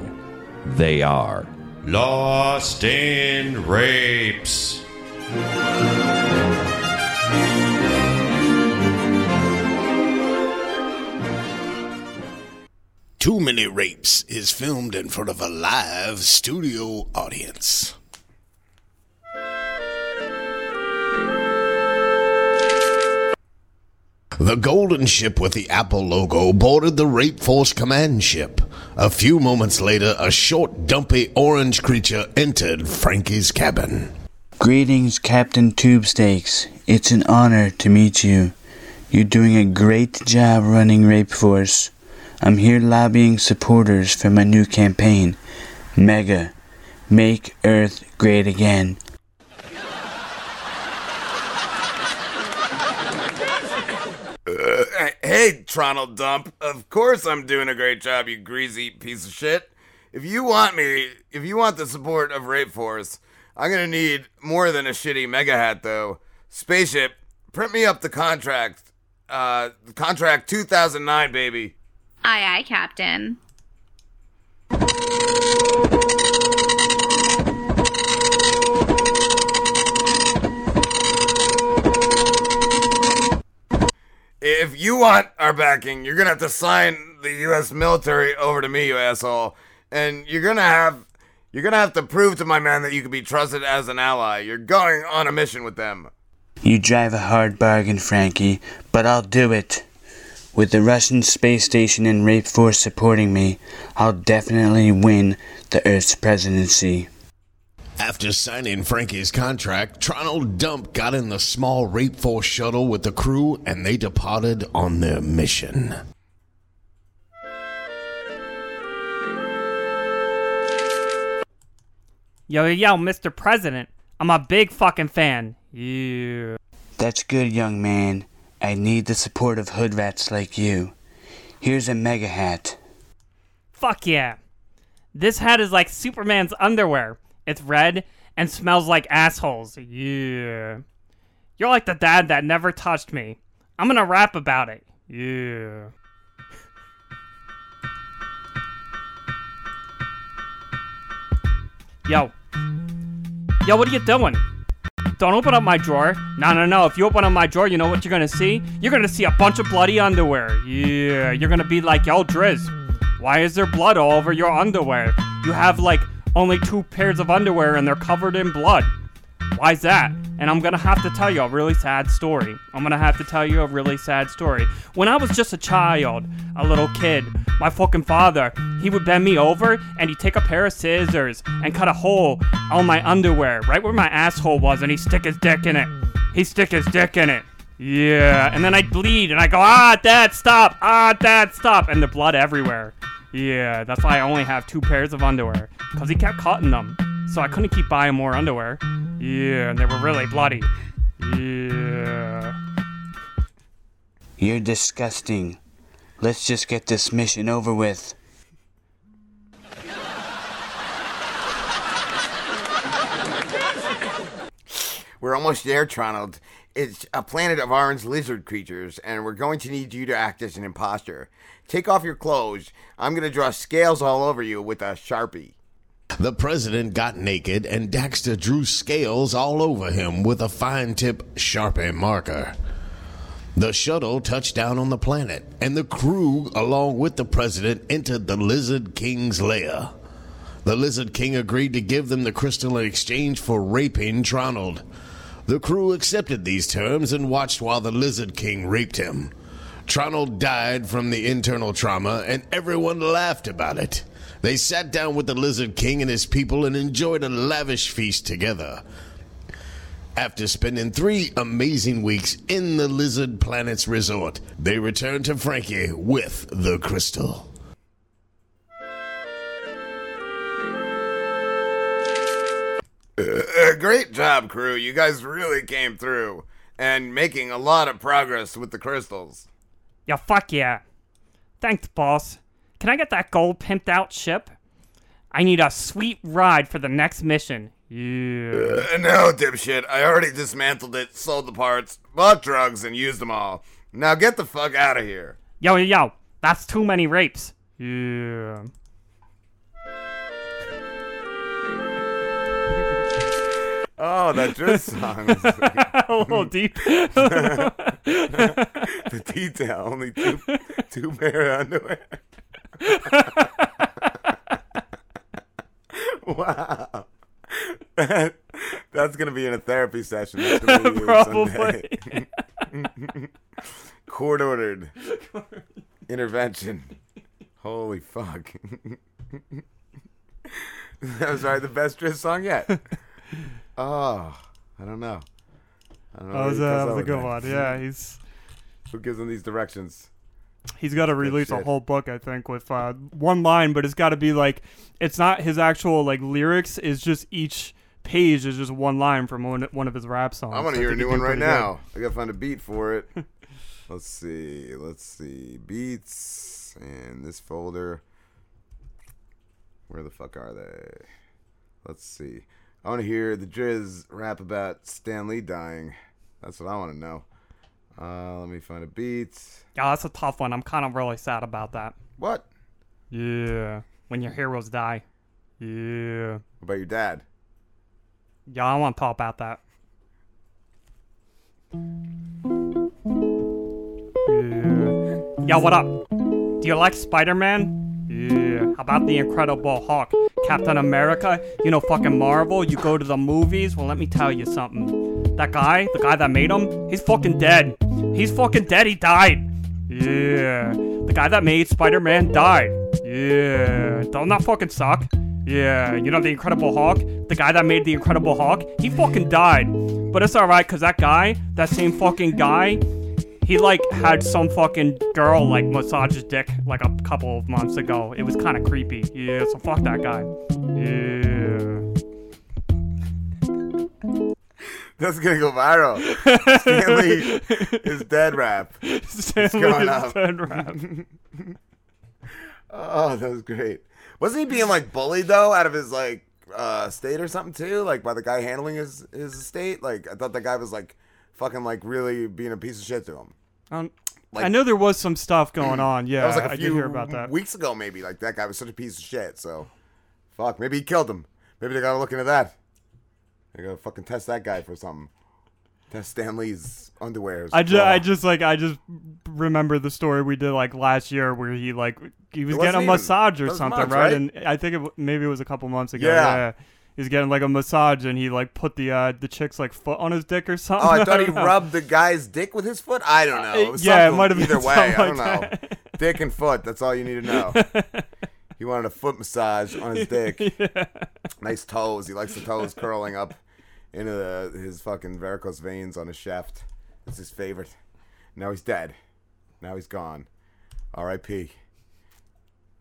They are Lost in Rapes. Too Many Rapes is filmed in front of a live studio audience. The golden ship with the Apple logo boarded the Rape Force command ship. A few moments later, a short, dumpy orange creature entered Frankie's cabin. Greetings, Captain Tubestakes. It's an honor to meet you. You're doing a great job running Rape Force. I'm here lobbying supporters for my new campaign, Mega. Make Earth great again. Uh, hey, Tronald Dump. Of course I'm doing a great job, you greasy piece of shit. If you want me, if you want the support of Rape Force, I'm gonna need more than a shitty mega hat, though. Spaceship, print me up the contract. Uh, contract 2009, baby. Aye, aye, Captain. If you want our backing, you're gonna have to sign the U.S. military over to me, you asshole. And you're gonna have, you're gonna have to prove to my man that you can be trusted as an ally. You're going on a mission with them. You drive a hard bargain, Frankie, but I'll do it. With the Russian space station and Rape Force supporting me, I'll definitely win the Earth's presidency. After signing Frankie's contract, Tronald Dump got in the small Rape Force shuttle with the crew and they departed on their mission. Yo, yo, yo, Mr. President. I'm a big fucking fan. Yeah. That's good, young man. I need the support of hood rats like you. Here's a mega hat. Fuck yeah. This hat is like Superman's underwear. It's red and smells like assholes. Yeah. You're like the dad that never touched me. I'm gonna rap about it. Yeah. Yo. Yo, what are you doing? Don't open up my drawer. No, no, no. If you open up my drawer, you know what you're gonna see? You're gonna see a bunch of bloody underwear. Yeah, you're gonna be like, yo, Driz, why is there blood all over your underwear? You have like only two pairs of underwear and they're covered in blood. Why's that? And I'm gonna have to tell you a really sad story. I'm gonna have to tell you a really sad story. When I was just a child, a little kid, my fucking father, he would bend me over and he'd take a pair of scissors and cut a hole on my underwear, right where my asshole was, and he'd stick his dick in it. He'd stick his dick in it. Yeah, and then I'd bleed and I go, ah, dad, stop, ah, dad, stop, and the blood everywhere. Yeah, that's why I only have two pairs of underwear, because he kept cutting them, so I couldn't keep buying more underwear. Yeah, and they were really bloody. Yeah. You're disgusting. Let's just get this mission over with. We're almost there, Tronald. It's a planet of orange lizard creatures, and we're going to need you to act as an imposter. Take off your clothes. I'm going to draw scales all over you with a sharpie. The president got naked and Daxter drew scales all over him with a fine tip Sharpie marker. The shuttle touched down on the planet, and the crew, along with the president, entered the Lizard King's lair. The Lizard King agreed to give them the crystal in exchange for raping Tronald. The crew accepted these terms and watched while the Lizard King raped him. Tronald died from the internal trauma, and everyone laughed about it. They sat down with the Lizard King and his people and enjoyed a lavish feast together. After spending three amazing weeks in the Lizard Planet's resort, they returned to Frankie with the crystal. Uh, great job, crew. You guys really came through and making a lot of progress with the crystals. Yeah, fuck yeah. Thanks, boss. Can I get that gold pimped out ship? I need a sweet ride for the next mission. Yeah. Uh, no, dipshit. I already dismantled it, sold the parts, bought drugs, and used them all. Now get the fuck out of here. Yo, yo, yo. That's too many rapes. Yeah. Oh, that Driz song. is like- a little deep. the detail, only two, two pair of underwear. wow. That, that's gonna be in a therapy session. That's gonna be you Probably. Court ordered intervention. Holy fuck. that was probably the best Driz song yet. Oh, I don't know. I don't know That was, a, that was a good one. Yeah, he's. Who gives him these directions? He's got to release a whole book, I think, with uh, one line, but it's got to be like it's not his actual like lyrics. It's just each page is just one line from one one of his rap songs. I want I to hear a new one right pretty good. now. I gotta find a beat for it. let's see. Let's see. Beats in this folder. Where the fuck are they? Let's see. I want to hear the Driz rap about Stan Lee dying. That's what I want to know. Uh, let me find a beat. Yeah, that's a tough one. I'm kind of really sad about that. What? Yeah, when your heroes die. Yeah. What about your dad? Yeah, I want to talk about that. Yeah. Yeah, what up? Do you like Spider-Man? Yeah. How about the Incredible Hulk? Captain America? You know, fucking Marvel? You go to the movies? Well, let me tell you something. That guy, the guy that made him, he's fucking dead. He's fucking dead. He died. Yeah. The guy that made Spider-Man died. Yeah. Don't that fucking suck? Yeah. You know the Incredible Hulk? The guy that made the Incredible Hulk? He fucking died. But it's alright, cause that guy, that same fucking guy, he like had some fucking girl like massage his dick like a couple of months ago. It was kind of creepy. Yeah, so fuck that guy. Yeah. That's gonna go viral. Stan Lee is dead rap. Stan Lee is up. dead rap. oh, that was great. Wasn't he being like bullied though out of his like uh state or something too? Like by the guy handling his his estate? Like I thought that guy was like fucking like really being a piece of shit to him. Um, Like- I know there was some stuff going on. Yeah, that was like a I few did hear about that. weeks ago maybe. Like that guy was such a piece of shit. So fuck, maybe he killed him. Maybe they gotta look into that. They gotta fucking test that guy for something. Test Stan Lee's underwear. I just, I just like, I just remember the story we did like last year where he like he was getting a massage or something, months, right? right? And I think it, maybe it was a couple months ago. Yeah. He was getting like a massage and he like put the uh the chick's like foot on his dick or something. Oh, I thought he know. rubbed the guy's dick with his foot. I don't know. It was Yeah, it might have been either way. something I don't like know. Dick and foot. That's all you need to know. he wanted a foot massage on his dick. Nice toes. He likes the toes curling up into the, his fucking varicose veins on his shaft. It's his favorite. Now he's dead. Now he's gone. R.I.P.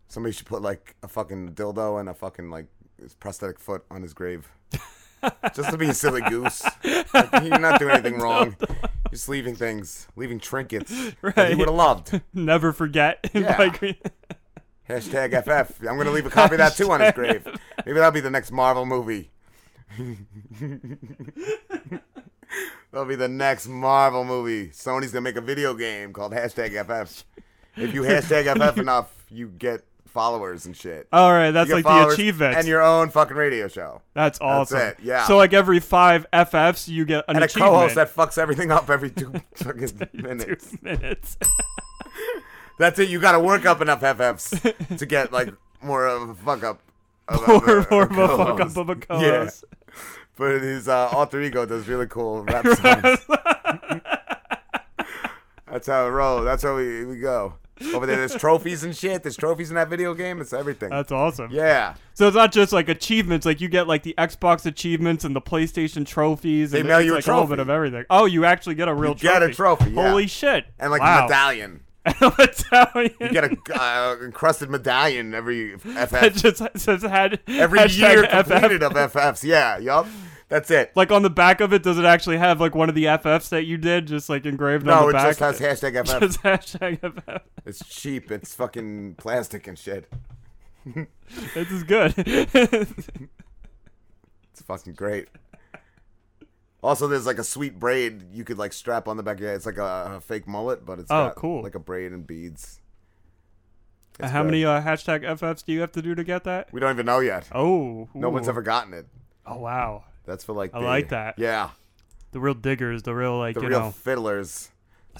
Somebody should put like a fucking dildo and a fucking like his prosthetic foot on his grave. Just to be a silly goose. Like, you're not doing anything wrong. You're just leaving things, leaving trinkets that he would have loved. Never forget. Yeah. Hashtag FF. I'm going to leave a copy of that too on his grave. Maybe that'll be the next Marvel movie. that'll be the next Marvel movie. Sony's going to make a video game called Hashtag FF. If you hashtag FF enough, you get followers and shit. All right, that's like the achievement. And your own fucking radio show. That's awesome. That's it. Yeah. So like every five FFs, you get an and a achievement. co-host that fucks everything up every two fucking minutes. Two minutes. That's it. You got to work up enough FFs to get like more of a fuck up. Of More- a, more of a fuck up of a co-host. Yeah. But his uh, alter ego does really cool rap songs. That's how it rolls. That's how we, we go. Over there, there's trophies and shit. There's trophies in that video game. It's everything. That's awesome. Yeah. So it's not just like achievements. Like you get like the Xbox achievements and the PlayStation trophies. They and mail it's, you a like a little bit trophy. of everything. Oh, you actually get a real You get a trophy, yeah. Holy shit! And like wow. a medallion. a medallion. You get a uh, encrusted medallion every FF. It just says had every hashtag year FF. completed of FFs. Yeah. Yup. That's it. Like on the back of it, does it actually have like one of the FFs that you did, just like engraved on the back? No, it just has hashtag FF. Just hashtag FF. It's cheap. It's fucking plastic and shit. This is good. It's fucking great. Also, there's like a sweet braid you could like strap on the back of your head. It's like a, a fake mullet, but it's Oh, cool. like a braid and beads. It's How good. many uh, hashtag FFs do you have to do to get that? We don't even know yet. Oh, No one's ever gotten it. Oh wow, That's for like. I the- like that. Yeah. the real diggers, the real like The you real know, fiddlers.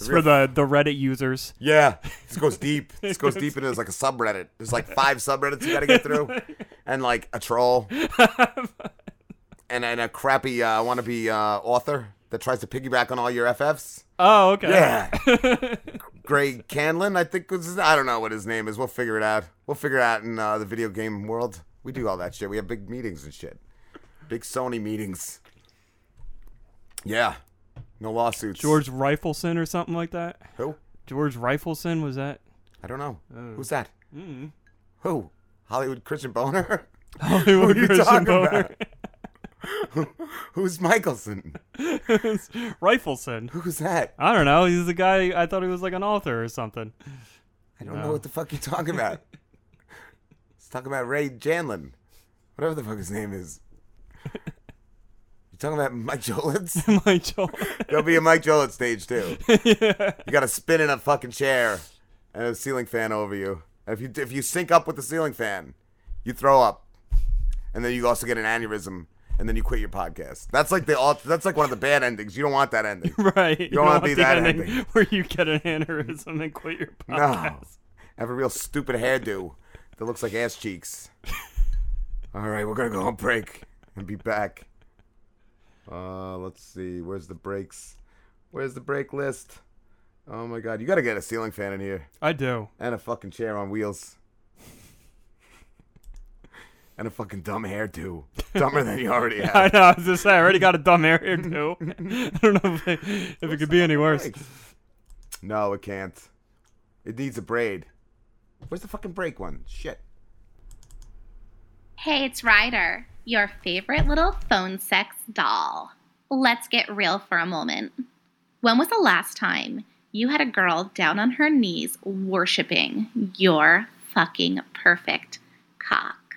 real for the the Reddit users. Yeah, this goes deep. This goes deep into like a subreddit. There's like five subreddits you got to get through, and like a troll, and and a crappy uh, wannabe uh, author that tries to piggyback on all your FFs. Oh, okay. Yeah, Greg Canlin, I think was. I don't know what his name is. We'll figure it out. We'll figure it out in uh, the video game world. We do all that shit. We have big meetings and shit. Big Sony meetings. Yeah, no lawsuits. George Rifleson or something like that. Who? George Rifleson was that? I don't know. Oh. Who's that? Mm. Who? Hollywood Christian Boner? Hollywood Who are you Christian talking Boner. about? Who's Michelson? Rifleson. Who's that? I don't know. He's the guy. I thought he was like an author or something. I don't know what the fuck you're talking about. He's talking about Ray Janlin. Whatever the fuck his name is. You talking about Mike Jolitz? Mike Jolitz. There'll be a Mike Jolitz stage too. Yeah. You got to spin in a fucking chair and a ceiling fan over you. And if you if you sync up with the ceiling fan, you throw up, and then you also get an aneurysm, and then you quit your podcast. That's like the alt- that's like one of the bad endings. You don't want that ending. Right. You don't want to be that ending ending. where you get an aneurysm and quit your podcast. No. Have a real stupid hairdo that looks like ass cheeks. All right, we're gonna go on break and be back. Uh, let's see. Where's the breaks? Where's the break list? Oh my god, you gotta get a ceiling fan in here. I do. And a fucking chair on wheels. and a fucking dumb hairdo. Dumber than you already have. I know. I was just saying. I already got a dumb hair here too. I don't know if it, if it could be any worse. No, it can't. It needs a braid. Where's the fucking break one? Shit. Hey, it's Ryder, your favorite little phone sex doll. Let's get real for a moment. When was the last time you had a girl down on her knees worshiping your fucking perfect cock?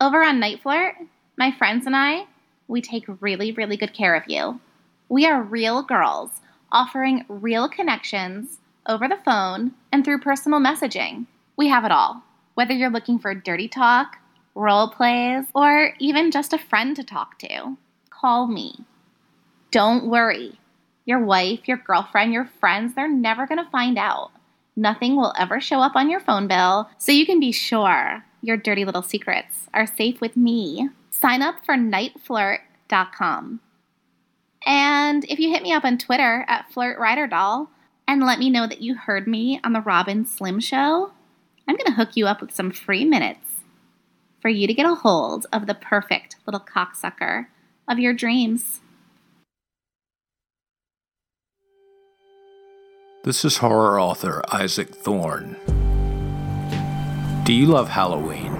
Over on NiteFlirt, my friends and I, we take really, really good care of you. We are real girls offering real connections over the phone and through personal messaging. We have it all. Whether you're looking for dirty talk, role plays, or even just a friend to talk to, call me. Don't worry. Your wife, your girlfriend, your friends, they're never going to find out. Nothing will ever show up on your phone bill, so you can be sure your dirty little secrets are safe with me. Sign up for niteflirt.com. And if you hit me up on Twitter at FlirtRyderDoll and let me know that you heard me on the Rob and Slim Show, I'm going to hook you up with some free minutes for you to get a hold of the perfect little cocksucker of your dreams. This is horror author Isaac Thorne. Do you love Halloween?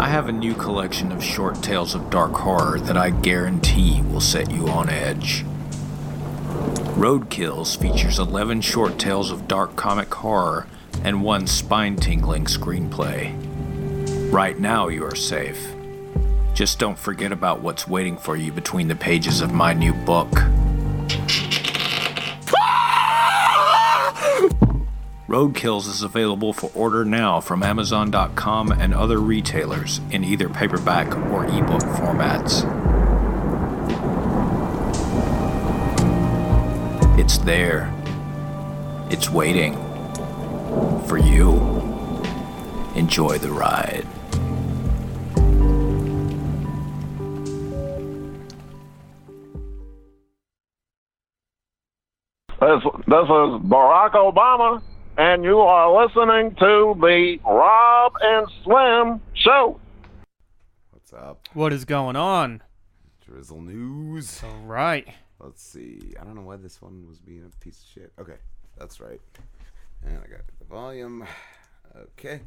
I have a new collection of short tales of dark horror that I guarantee will set you on edge. Road Kills features 11 short tales of dark comic horror and one spine tingling screenplay. Right now, you are safe. Just don't forget about what's waiting for you between the pages of my new book. Road Kills is available for order now from Amazon.com and other retailers in either paperback or ebook formats. It's there. It's waiting. For you. Enjoy the ride. This, this is Barack Obama, and you are listening to the Rob and Slim Show. What's up? What is going on? Drizzle news. All right. Let's see. I don't know why this one was being a piece of shit. Okay, that's right. And I got the volume. Okay.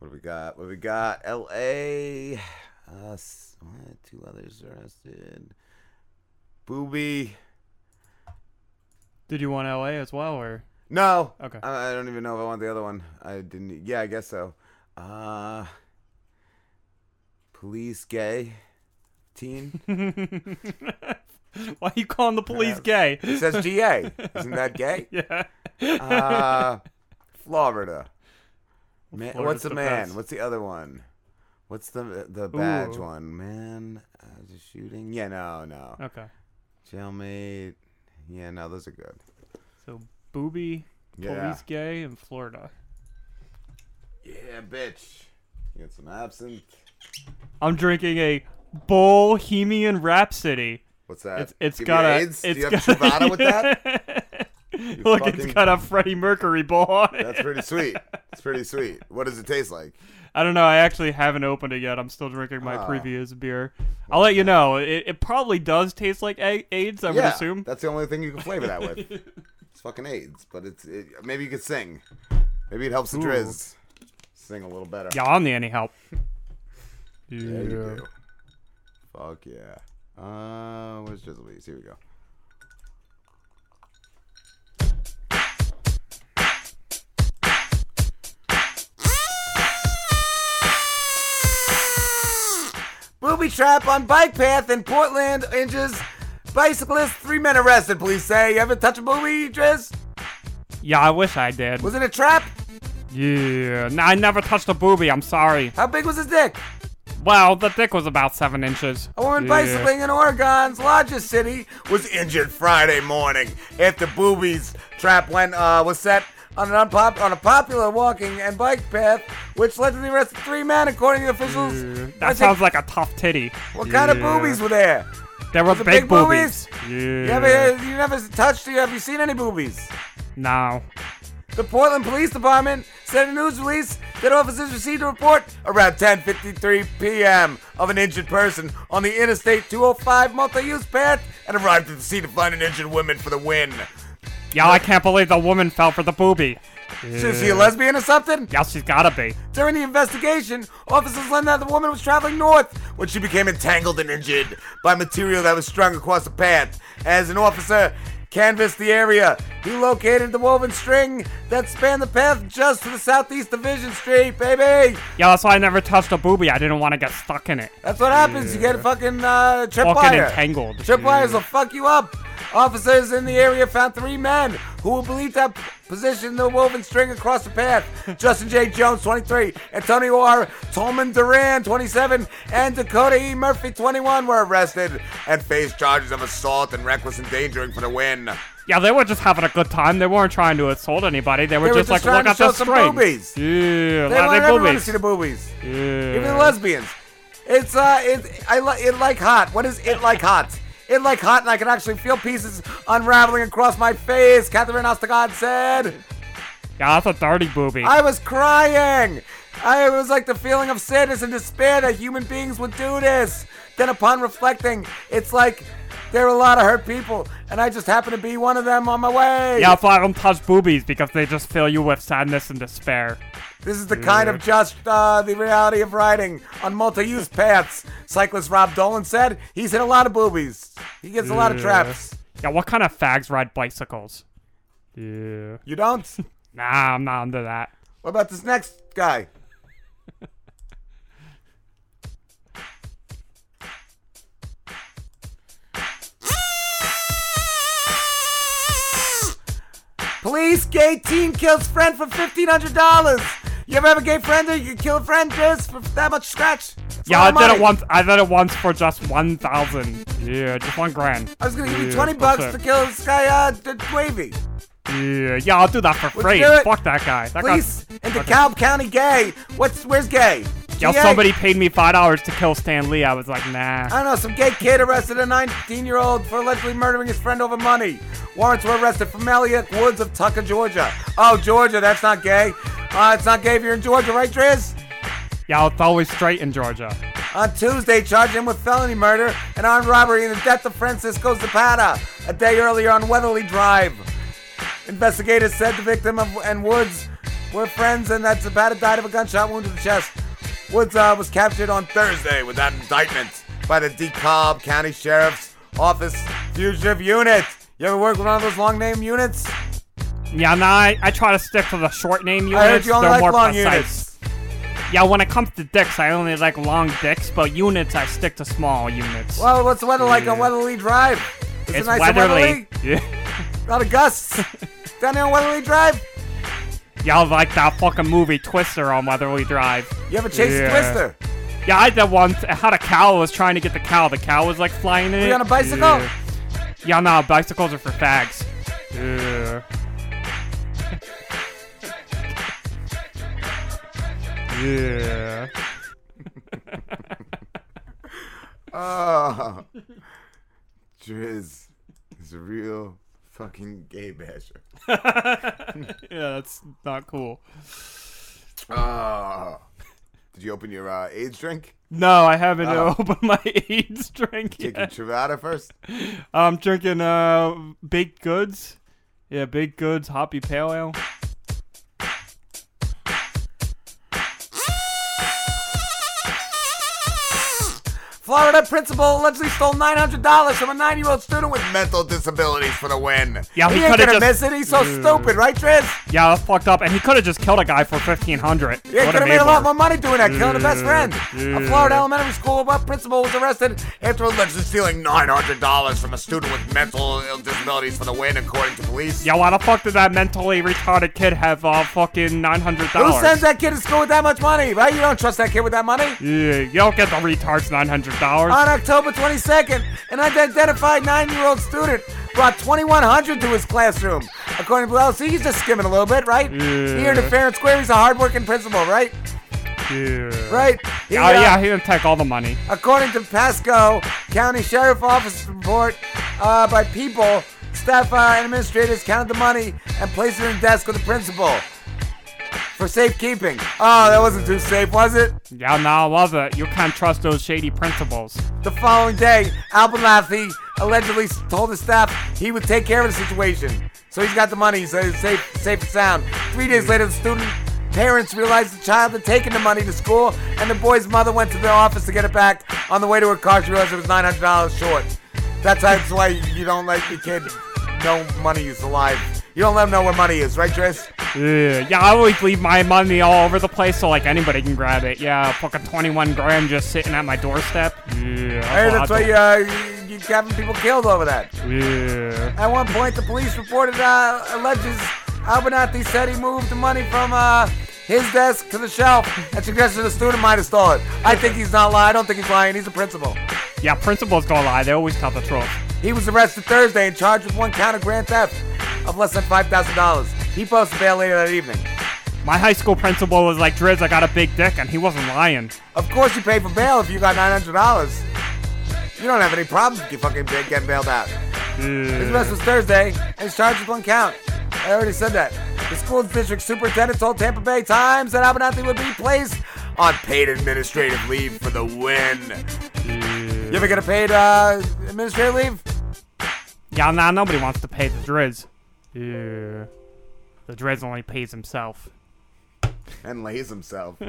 What do we got? What do we got? L.A. Us. Two others arrested. Booby. Did you want LA as well, or No. Okay. I, I don't even know if I want the other one. I didn't. Yeah, I guess so. Uh. Police gay. Teen. Why are you calling the police Uh, gay? It says GA. Isn't that gay? yeah. Uh, Florida. Man, Florida's what's the, the man? best. What's the other one? What's the the badge Ooh. one? Man, uh, the shooting. Yeah, no, no. Okay. Jailmate. Yeah, no, those are good. So booby, Yeah. police gay in Florida. Yeah, bitch. You got some absinthe. I'm drinking a Bohemian Rhapsody. What's that? It's it's Give got a AIDS? Do it's you have got Truvada with that? You Look, fucking- it's got a Freddie Mercury bowl on it. That's pretty sweet. It's pretty sweet. What does it taste like? I don't know. I actually haven't opened it yet. I'm still drinking my Oh. previous beer. I'll let you know. It, it probably does taste like a- AIDS. I would assume. That's the only thing you can flavor that with. It's fucking AIDS, but it's it, maybe you could sing. Maybe it helps the Ooh. Driz sing a little better. Yeah, I need any help. Yeah, you do. Fuck yeah. Uh, where's Drizzle? Here we go. Booby trap on bike path in Portland injures bicyclist. Three men arrested. Police say. You ever touch a booby, Driz? Yeah, I wish I did. Was it a trap? Yeah, no, I never touched a booby. I'm sorry. How big was his dick? Well, the dick was about seven inches. A woman Yeah. bicycling in Oregon's largest city was injured Friday morning after boobies trap went uh, was set on an unpop- on a popular walking and bike path, which led to the arrest of three men, according to officials. I That think- sounds like a tough titty. What kind of boobies were there? There were it big, big boobies. You Yeah. ever you never touched? you Have you seen any boobies? No. The Portland Police Department said in a news release that officers received a report around 10:53 p.m. of an injured person on the Interstate 205 multi-use path and arrived at the scene to find an injured woman for the win. Yeah, I can't believe the woman fell for the booby. Is she a lesbian or something? Yeah, she's gotta be. During the investigation, officers learned that the woman was traveling north when she became entangled and injured by material that was strung across the path. As an officer canvassed the area, he located the woven string that spanned the path just to the southeast of Vision Street, baby. Yeah, that's why I never touched a booby. I didn't want to get stuck in it. That's what happens. You get a fucking uh, Fucking tripwire. entangled. Tripwires will fuck you up. Officers in the area found three men who were believed to have positioned the woven string across the path. Justin J. Jones, 23, Antonio R. Tolman Duran, 27, and Dakota E. Murphy, 21, were arrested and faced charges of assault and reckless endangering for the win. Yeah, they were just having a good time. They weren't trying to assault anybody. They were They were just, just like, look at the string. boobies. Yeah, They want everyone to boobies. see the boobies. Yeah. Even the lesbians. It's uh, it, I like it like hot. What is it like hot? It like hot, and I can actually feel pieces unraveling across my face. Catherine Ostagard said. Yeah, that's a dirty booby. I was crying. I it was like the feeling of sadness and despair that human beings would do this. Then, upon reflecting, it's like there are a lot of hurt people, and I just happen to be one of them on my way. Yeah, why I don't touch boobies because they just fill you with sadness and despair. This is the kind of just uh, the reality of riding on multi-use paths. Cyclist Rob Dolan said he's hit a lot of boobies. He gets a lot of traps. Yeah, what kind of fags ride bicycles? Yeah. You don't? Nah, I'm not into that. What about this next guy? Police gay teen kills friend for fifteen hundred dollars. You ever have a gay friend that you can kill a friend just for that much scratch? It's Yeah, I did money. it once. I did it once for just one thousand. Yeah, just one grand. I was gonna give you twenty that's bucks it. to kill this guy, uh, D- Wavy. Yeah, yeah, I'll do that for Would free. you? Fuck that guy. That Police guy's in DeKalb County gay. What's where's gay? GA? somebody paid me five dollars to kill Stan Lee. I was like, nah. I don't know, some gay kid arrested a 19 year old for allegedly murdering his friend over money. Warrants were arrested from Elliott Woods of Tucker, Georgia. Oh, Georgia, that's not gay. Uh, it's not gay if you're in Georgia, right, Driz? Yeah, it's always straight in Georgia. On Tuesday, charged him with felony murder and armed robbery in the death of Francisco Zapata a day earlier on Weatherly Drive. Investigators said the victim of, and Woods were friends and that Zapata died of a gunshot wound to the chest. Woods uh, was captured on Thursday without indictment by the DeKalb County Sheriff's Office Fugitive Unit. You ever work with one of those long name units? Yeah, nah, I, I try to stick to the short name units. I heard you only They're like more long precise. units. Yeah, when it comes to dicks, I only like long dicks, but units, I stick to small units. Well, what's the weather like on. Weatherly Drive? Is it's it nice weatherly. Weatherly? Yeah. A lot of gusts down there on Weatherly Drive. Y'all like that fucking movie Twister on Weatherly Drive. You ever chased a Yeah. Twister? Yeah, I did once. I had a cow. I was trying to get the cow. The cow was like flying in Were you on a bicycle? Yeah, yeah no, bicycles are for fags. Yeah. yeah. Oh, Driz is a real fucking gay basher. yeah, that's not cool. Oh. Did you open your uh, AIDS drink? No, I haven't Oh. opened my AIDS drink Taking yet. Truvada first? I'm drinking uh baked goods. Yeah, baked goods, hoppy pale ale. Florida principal allegedly stole $900 from a nine-year-old student with mental disabilities for the win. Yeah, he, he ain't coulda gonna just- miss it. He's so Yeah. stupid, right, Driz? Yeah, that's fucked up. And he could have just killed a guy for fifteen hundred. Yeah, he could have made a lot more money doing that, killing a best mm, friend. yeah. A mm. Florida elementary school principal was arrested after allegedly stealing $900 from a student with mental ill disabilities for the win, according to police. Yeah, why the fuck did that mentally retarded kid have uh, fucking nine hundred Who dollars? sends that kid to school with that much money, right? You don't trust that kid with that money? Yeah, you don't get the retards nine hundred dollars. On October 22nd, an unidentified nine-year-old student brought 2100 to his classroom. According to police, he's just skimming a little bit, right? Here in the fair and square. He's a hardworking principal, right? Yeah. Right? He, Oh uh, yeah, he didn't take all the money. According to Pasco County Sheriff Office report uh, by people, staff uh, and administrators counted the money and placed it in the desk of the principal for safekeeping. Oh, that wasn't too safe, was it? Yeah, no, I love it. You can't trust those shady principals. The following day, Abernathy allegedly told his staff he would take care of the situation. So he's got the money, so he's safe, safe and sound. Three days later, the student parents realized the child had taken the money to school, and the boy's mother went to the office to get it back. On the way to her car, she realized it was $900 short. That's, that's why you don't let your kid know money is alive. You don't let them know where money is, right, Driz? Yeah, yeah, I always leave my money all over the place so like anybody can grab it. Yeah, fucking 21 grand just sitting at my doorstep. Yeah, Hey, that's why you, uh, you, you having people killed over that. Yeah. At one point, the police reported uh, alleges Abernathy said he moved the money from uh, his desk to the shelf and suggested the student might have stolen it. I think he's not lying. I don't think he's lying. He's a principal. Yeah, principals don't lie. They always tell the truth. He was arrested Thursday and charged with one count of grand theft of less than $5,000. He posted bail later that evening. My high school principal was like, Driz, I got a big dick, and he wasn't lying. Of course, you pay for bail if you got $900. You don't have any problems with you fucking big getting bailed out. His arrest was Thursday, and he's charged with one count. I already said that. The school district superintendent told Tampa Bay Times that Abernathy would be placed on paid administrative leave for the win. You ever get a paid uh, administrative leave? Yeah, nah, nobody wants to pay the Driz. Yeah. The Driz only pays himself. And lays himself.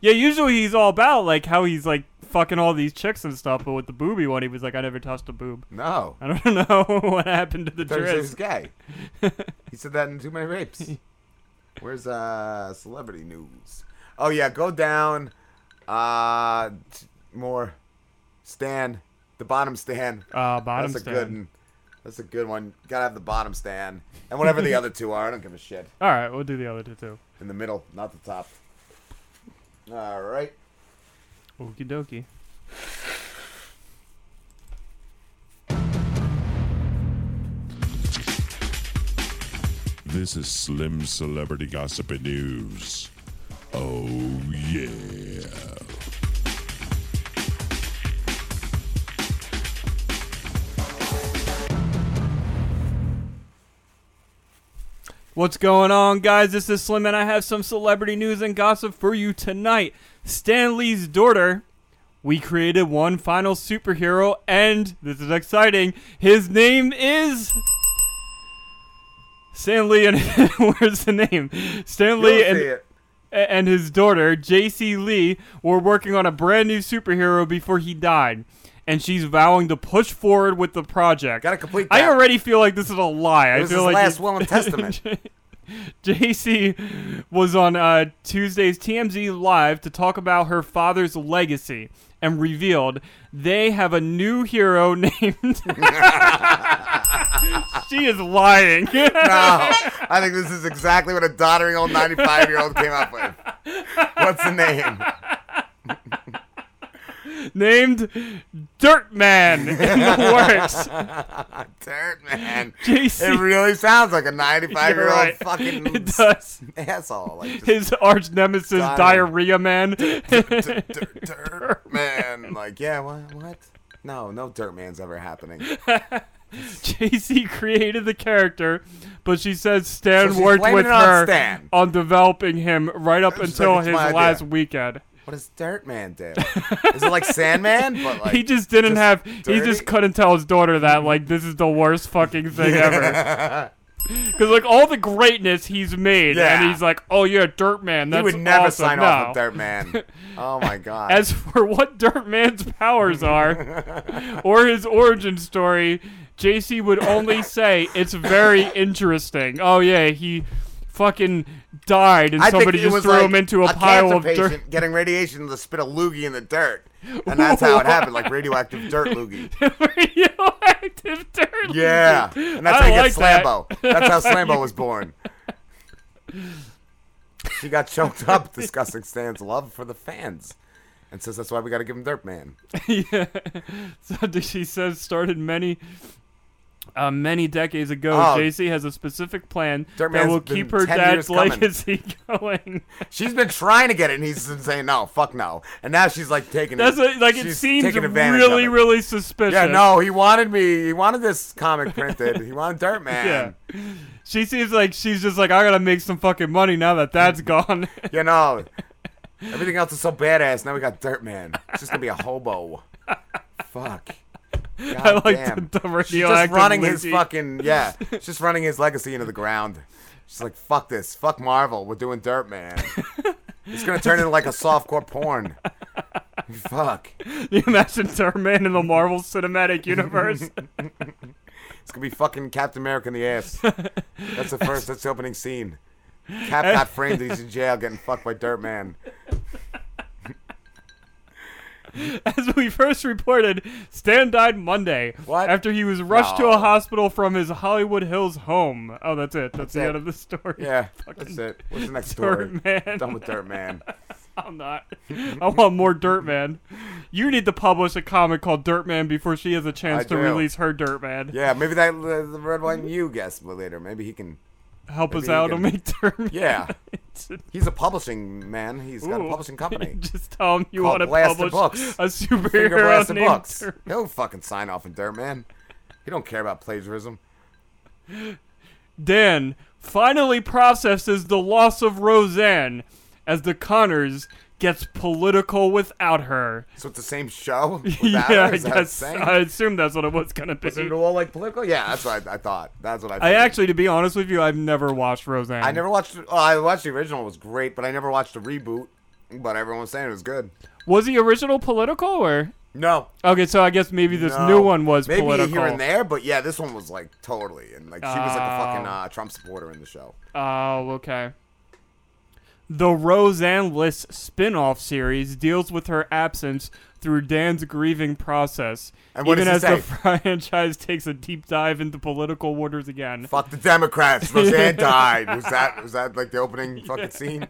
Yeah, usually he's all about like how he's like fucking all these chicks and stuff, but with the booby one, he was like, I never touched a boob. No. I don't know what happened to the Thursday Driz. was gay. he said that in Too Many Rapes. Where's uh celebrity news? Oh yeah, go down. Uh, t- more. Stand. The bottom stand. Uh, bottom That's a stand. good one. That's a good one. Gotta have the bottom stand. And whatever the other two are, I don't give a shit. All right, we'll do the other two too. In the middle, not the top. All right. Okie dokie. This is Slim Celebrity Gossip and News. Oh, yeah. What's going on, guys? This is Slim, and I have some celebrity news and gossip for you tonight. Stan Lee's daughter. We created one final superhero, and this is exciting. His name is. Stan Lee and where's the name? Stan Lee and see it. a- and his daughter, JC Lee, were working on a brand new superhero before he died. And she's vowing to push forward with the project. Gotta complete I already feel like this is a lie. I This feel is like last will and testament. JC was on uh, Tuesday's TMZ Live to talk about her father's legacy and revealed they have a new hero named. she is lying. no, I think this is exactly what a doddering old 95 year old came up with. What's the name? Named Dirtman in the works. Dirt man. JC. It really sounds like a 95 year old right. fucking It does. asshole. Like His arch nemesis, Diamond. Diarrhea Man. dirt man. Like, yeah, what? What? No, no dirt man's ever happening. JC created the character, but she says Stan So worked with on her Stan. on developing him right up until like, his my idea. last weekend. What does Dirt Man do? Is it like Sandman? But like he just didn't have. He just couldn't tell his daughter that like this is the worst fucking thing ever. Because like all the greatness he's made, Yeah. and he's like, "Oh yeah, Dirt Man." he That's would never awesome." sign no. off with Dirt Man. Oh my god. As for what Dirt Man's powers are, or his origin story, JC would only say it's very interesting. Oh yeah, he fucking died, and I somebody just threw like him into a, a pile of dirt. getting radiation to spit a loogie in the dirt, and that's how it happened, like radioactive dirt loogie. radioactive dirt. Yeah, loogie. and that's I how you like get that. Slambo. That's how Slambo was born. She got choked up discussing Stan's love for the fans, and says that's why we got to give him Dirt Man. yeah. So she says started many uh, many decades ago. Oh. JC has a specific plan Dirt that Man's will keep her 10 dad's legacy going. She's been trying to get it, and he's been saying no, fuck no. And now she's like taking That's it. a, like it seems really it. really suspicious. Yeah, no, he wanted me. He wanted this comic printed. he wanted Dirt Man. Yeah. She seems like she's just like I gotta make some fucking money now that dad's gone. You know, everything else is so badass. Now we got Dirt Man. It's just gonna be a hobo. Fuck. God I like damn. the- the She's just radioactive running his fucking yeah. She's just running his legacy into the ground. She's like, fuck this. Fuck Marvel. We're doing Dirt Man. it's gonna turn into like a softcore porn. Fuck. you imagine Dirt Man in the Marvel Cinematic Universe? It's gonna be fucking Captain America in the ass. That's the first. That's the opening scene. Cap got framed. He's in jail getting fucked by Dirt Man. As we first reported, Stan died Monday after he was rushed to a hospital from his Hollywood Hills home. Oh, that's it. That's, That's the it. end of the story. Yeah, Fucking that's it. What's the next story? Man. Done with Dirt Man. I'm not. I want more Dirt Man. You need to publish a comic called Dirt Man before she has a chance I to do. release her Dirt Man. Yeah, maybe that uh, the red wine you guess later. Maybe he can Help maybe us out can- make Dirt Yeah, he's a publishing man. He's got a publishing company. Just tell him you want to publish Books. a superhero named Books. Dirt He'll fucking sign off in Dirt Man. He don't care about plagiarism. Dan finally processes the loss of Roseanne as the Connors gets political without her. So it's the same show. yeah, without her? I guess. I assume that's what it was gonna be. Was it all like political? Yeah, that's what I, I thought. That's what I. I actually, to be honest with you, I've never watched Roseanne. I never watched. Oh, I watched the original. It was great, but I never watched the reboot. But everyone was saying it was good. Was the original political or? No. Okay, so I guess maybe this No. new one was maybe political. here and there, but yeah, this one was like totally, and like she was like a fucking Oh. uh, Trump supporter in the show. Oh, okay. The Roseanne-less spin-off series deals with her absence through Dan's grieving process, And what even as it the franchise takes a deep dive into political waters again. Fuck the Democrats. Roseanne died. Was that was that like the opening fucking scene?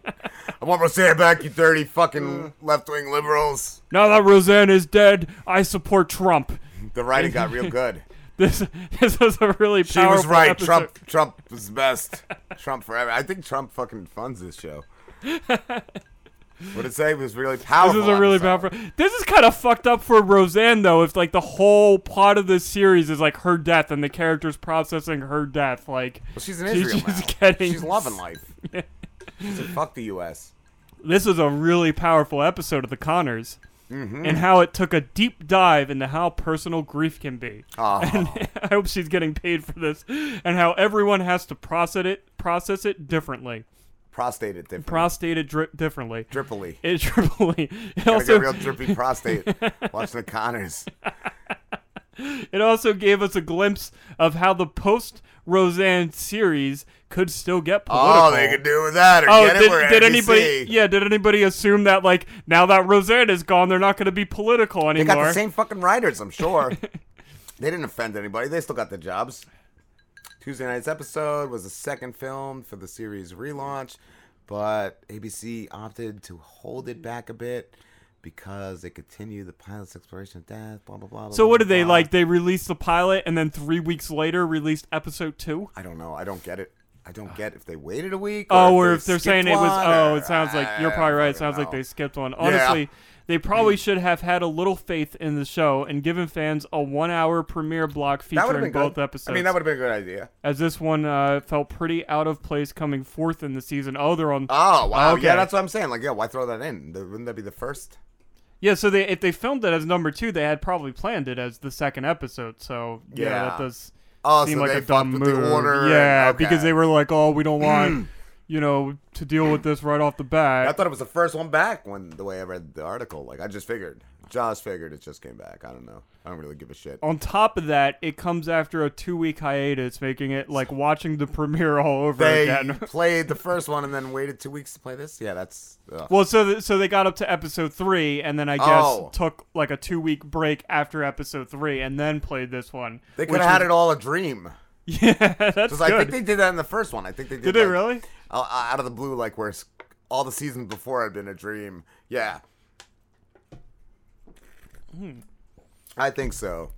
I want Roseanne back, you dirty fucking uh. left wing liberals. Now that Roseanne is dead, I support Trump. The writing got real good. This this was a really She was right. episode. Trump Trump was best. Trump forever. I think Trump fucking funds this show. What did it say? It was really powerful. This is a really powerful. This is kind of fucked up for Roseanne though. If like the whole plot of this series is like her death and the characters processing her death, like Well, she's in Israel just now. getting She's loving life. She's like, fuck the U.S. This is a really powerful episode of The Connors. Mhm. And how it took a deep dive into how personal grief can be. Oh. And I hope she's getting paid for this. And how everyone has to process it, process it differently. Prostate it different. Prostate it dri- differently. Drippily. It triply. It also real drippy prostate. Watching the Connors. It also gave us a glimpse of how the post Roseanne series could still get political. Oh, they could do with that or oh, get it did, where did NBC. anybody? Yeah, did anybody assume that like now that Roseanne is gone, they're not going to be political anymore? They got the same fucking writers, I'm sure. they didn't offend anybody. They still got the jobs. Tuesday night's episode was the second film for the series relaunch, but ABC opted to hold it back a bit because they continue the pilot's exploration of death. Blah blah blah. So blah, what did blah, they blah. like? They released the pilot and then three weeks later released episode two. I don't know. I don't get it. I don't get if they waited a week. Oh, or or if, if they're saying it was oh, or- it sounds like you're probably right. It sounds like they skipped one. Yeah. They probably should have had a little faith in the show and given fans a one-hour premiere block featuring both good. episodes. I mean, that would have been a good idea. As this one uh, felt pretty out of place coming fourth in the season. Oh, they're on. Oh wow, Okay. yeah, that's what I'm saying. Like, yeah, why throw that in? Wouldn't that be the first? Yeah, so they if they filmed it as number two, they had probably planned it as the second episode. So yeah, Yeah. that does Oh, seem so like they a dumb move. yeah, okay. because they were like, oh, we don't want you know to deal with this right off the bat. I thought it was the first one back when the way I read the article. Like, I just figured, just figured it just came back. I don't know. I don't really give a shit. On top of that, it comes after a two week hiatus, making it like watching the premiere all over They again. played the first one and then waited two weeks to play this. Yeah, that's. Ugh. Well, so th- so they got up to episode three, and then I guess Oh. took like a two week break after episode three, and then played this one. They could have had was- it all a dream. Yeah, that's Just, I think they did that in the first one. I think they did. Did they really? Out of the blue, like where all the seasons before had been a dream. Yeah, Hmm. I think so.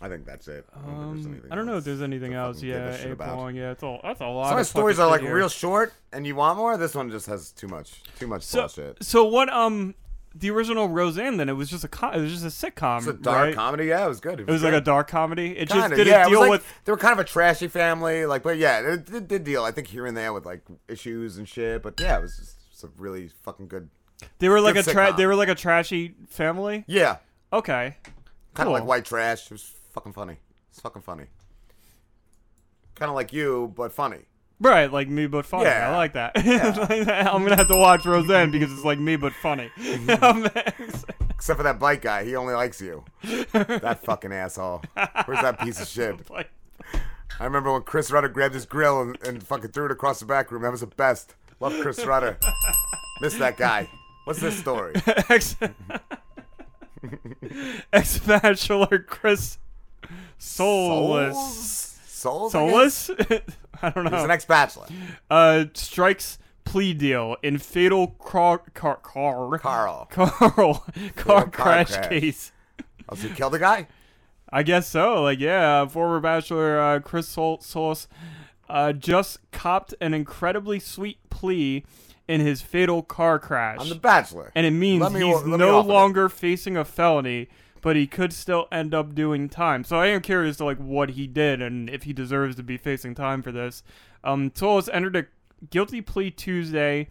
I think that's it. I don't, Um, I don't know if there's anything else. Yeah, about. Long. Yeah, it's all that's a lot. Some of stories are like here. real short, and you want more. This one just has too much, too much So, bullshit. so what? Um, the original Roseanne. Then it was just a co- it was just a sitcom. It's a dark right? comedy. Yeah, it was good. It was like good. a dark comedy. It Kinda, just didn't yeah, it was deal like- with. They were kind of a trashy family, like, but yeah, it, it did deal. I think here and there with like issues and shit, but yeah, it was just it's a really fucking good. They were like a tra- they were like a trashy family. Yeah, Okay. kind of like white trash. It was fucking funny. It's fucking funny. Kind of like you, but funny. Right, like me but funny. Yeah. I like that. I'm gonna have to watch Roseanne because it's like me but funny. Mm-hmm. Except for that bike guy, he only likes you. that fucking asshole. Where's that piece of shit? I remember when Chris Rudder grabbed his grill and, and fucking threw it across the back room. That was the best. Love Chris Rudder. Miss that guy. What's this story? Ex Ex Bachelor Chris Soulless. Souls? I Soulless? I don't know. He's an ex-bachelor. Uh, strikes plea deal in fatal car car car Carl Carl car car crash, crash. case. Oh, so he killed a guy? I guess so. Like, yeah, former bachelor uh, Chris Sol- Solis uh, just copped an incredibly sweet plea in his fatal car crash. I'm the bachelor. and it means me- he's no it. longer facing a felony, but he could still end up doing time. So I am curious to like what he did and if he deserves to be facing time for this. Um, Solis entered a guilty plea Tuesday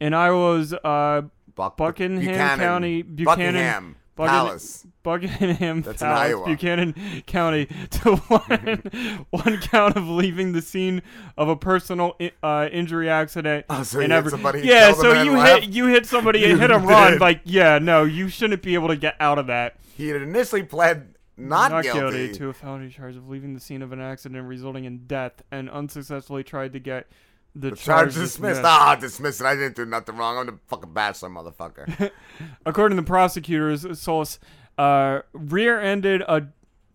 in Iowa's uh, Buck- Buckingham Buchanan. County, Buchanan, Buckingham Palace. Buckingham That's in Palace, Iowa. Buchanan County, to one, one count of leaving the scene of a personal i- uh, injury accident. Oh, so and you hit somebody, yeah, killed so them, and you hit you hit somebody and You hit and run. did. Like, yeah, no, you shouldn't be able to get out of that. He had initially pled not, guilty. to a felony charge of leaving the scene of an accident resulting in death, and unsuccessfully tried to get the, The charge charge dismissed. Ah, dismissed it. I didn't do nothing wrong. I'm the fucking bachelor, motherfucker. According to the prosecutors, Solis uh, rear-ended a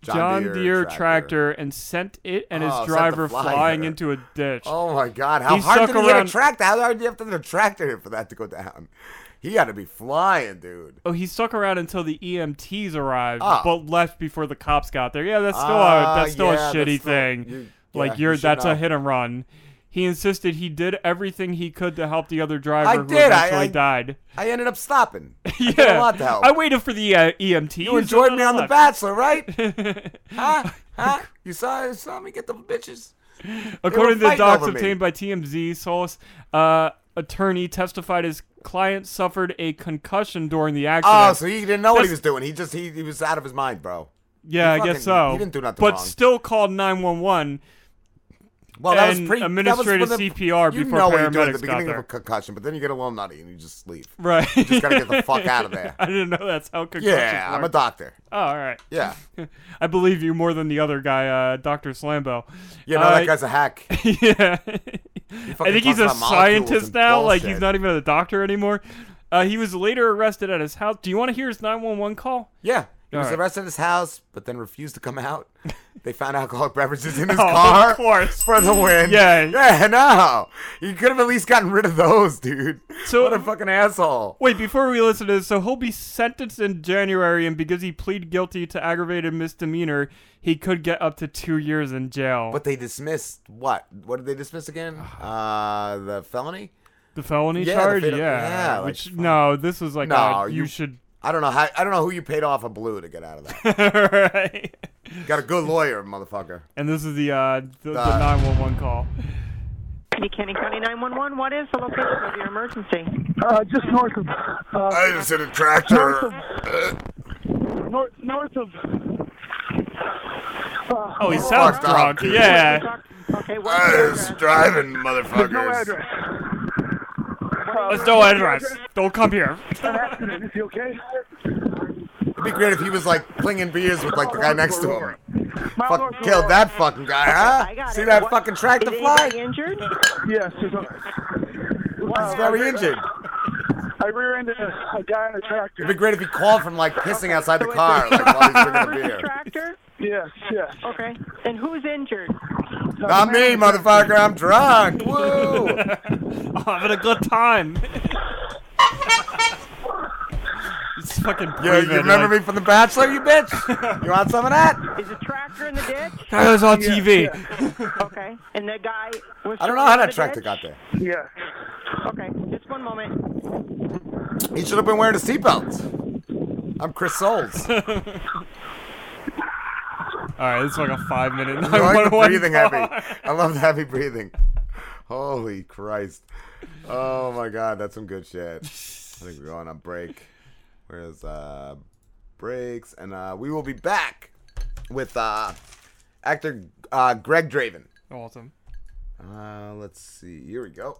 John Deere Deere, tractor. tractor. and sent it and Oh, his sent driver flying into a ditch. Oh my god, how He hard did he hit a tractor? How hard do you have to hit a tractor for that to go down? He had to be flying, dude. Oh, he stuck around until the EMTs arrived, Ah. but left before the cops got there. Yeah, that's still Ah, a that's still yeah, a shitty still- thing. you- like yeah, you're you that's know. a hit and run. He insisted he did everything he could to help the other driver I who did. Eventually I- died. I ended up stopping. I yeah, a lot to help. I waited for the uh, EMTs. You enjoyed me on The. Bachelor, right? huh? Huh? You saw, you saw me get the bitches? According to fighting docs obtained by TMZ, Solis uh, attorney testified his client suffered a concussion during the accident. Oh, so he didn't know what he was doing. He just he, he was out of his mind, bro. Yeah, He I guess so. He didn't do nothing but wrong. still called 911. Well, that was pretty. that was administrative the- CPR you before know what you do at the beginning of a concussion, but then you get a little nutty and you just leave. Right. You just gotta get the fuck out of there. I didn't know that's how concussions Yeah, I'm a doctor. Oh, all right. Yeah. I believe you more than the other guy, uh, Dr. Slambo. Yeah, no, Uh, that guy's a hack. yeah. I think he's a scientist now. Like he's not even a doctor anymore. Uh, he was later arrested at his house. Do you want to hear his 911 call? Yeah. He was Alright. arrested at his house, but then refused to come out. They found alcoholic beverages in his Oh, car of course. for the win. Yeah. Yeah, no. You could have at least gotten rid of those, dude. So- what a fucking asshole. Wait, before we listen to this, so he'll be sentenced in January, and because he pleaded guilty to aggravated misdemeanor, he could get up to two years in jail. But they dismissed what? What did they dismiss again? Uh, the felony? the felony Yeah, the charge, fatal- yeah. yeah, like, Which no, this was like no, uh, you, should. I don't know how. I don't know who you paid off a blue to get out of that. right. Got a good lawyer, motherfucker. And this is the uh the, the Uh, 911 call. Kenny County 911, what is the location of your emergency? Uh, just north of. Uh, I just hit a tractor. north, north of. Uh, Oh, he sounds drunk. Yeah. Okay, what's I was driving, There's no motherfuckers. address. There's no address. Don't come here. An accident. Is he okay? It'd be great if he was like clinging beers with like the guy next to him. Mile Fuck, north of killed that fucking guy, huh? See it. that What- fucking tractor is fly? anybody injured? Yes. There's a, He's very injured. I rear-ended a, a guy in a tractor. It'd be great if he called from like pissing outside the car, like while he's drinking a beer. Tractor? Yes, yes. Okay. And who's injured? Not me, motherfucker. I'm drunk. Woo! I'm having a good time. It's fucking You, breathing. you remember like, me from The Bachelor, you bitch? You want some of that? Is a tractor in the ditch? I was on Yeah, TV. Okay. And the guy was I don't know how that tractor ditch? got there. Yeah. Okay. Just one moment. He should have been wearing a seatbelt. I'm Chris Souls. All right, this is like a five minute. I like the 911 breathing heavy. I love the heavy breathing. Holy Christ. Oh my God, that's some good shit. I think we're going on break. Where's uh breaks? And uh we will be back with uh actor uh Greg Draven. Awesome. Uh let's see. Here we go.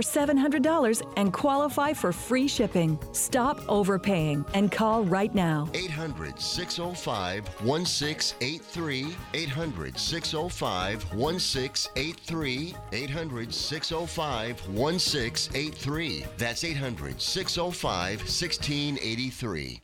$700 and qualify for free shipping. Stop overpaying and call right now. 800 605 1683. 800 605 1683. 800 605 1683. That's 800 605 1683.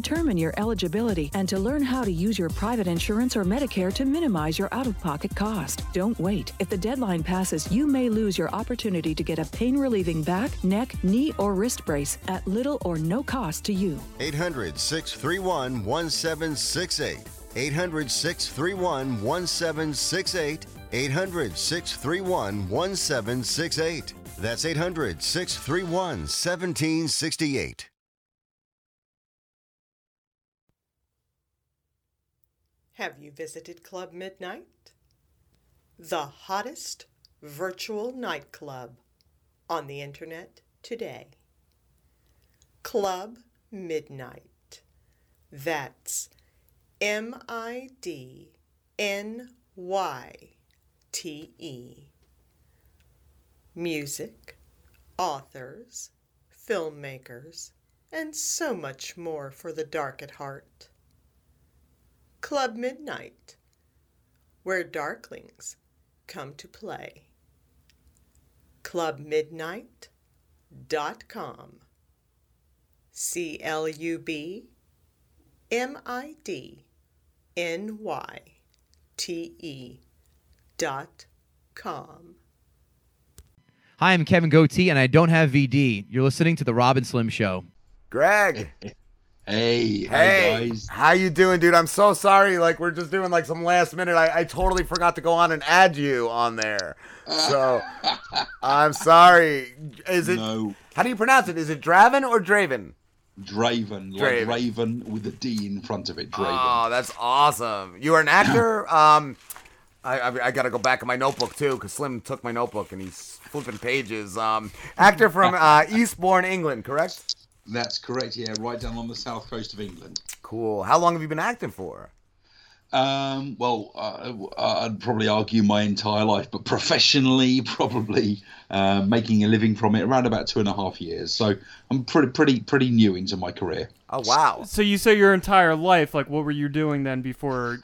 determine your eligibility and to learn how to use your private insurance or Medicare to minimize your out of pocket cost. Don't wait. If the deadline passes, you may lose your opportunity to get a pain relieving back, neck, knee, or wrist brace at little or no cost to you. 800 631 1768. 800 631 1768. 800 631 1768. That's 800 631 1768. Have you visited Club Midnyte? The hottest virtual nightclub on the internet today. Club Midnyte. That's M I D N Y T E. Music, authors, filmmakers, and so much more for the dark at heart. Club Midnyte, where darklings come to play. ClubMidnyte.com. C L U B M I D N Y T E dot com. Hi, I'm Kevin Goatee, and I don't have VD. You're listening to the Rob and Slim Show. Greg. Hey, Hey, guys. how you doing, dude? I'm so sorry. Like we're just doing like some last minute. I, I totally forgot to go on and add you on there. So I'm sorry. Is it? No. How do you pronounce it? Is it Draven or Draven? Draven, like Draven. Raven with a D in front of it. Draven. Oh, that's awesome. You are an actor. um, I I, I got to go back in my notebook too because Slim took my notebook and he's flipping pages. Um, actor from uh, Eastbourne, England, correct? That's correct. Yeah, right down on the south coast of England. Cool. How long have you been acting for? Um, well, uh, I'd probably argue my entire life, but professionally, probably uh, making a living from it around about two and a half years. So I'm pretty, pretty, pretty new into my career. Oh wow! So you say your entire life, like what were you doing then before?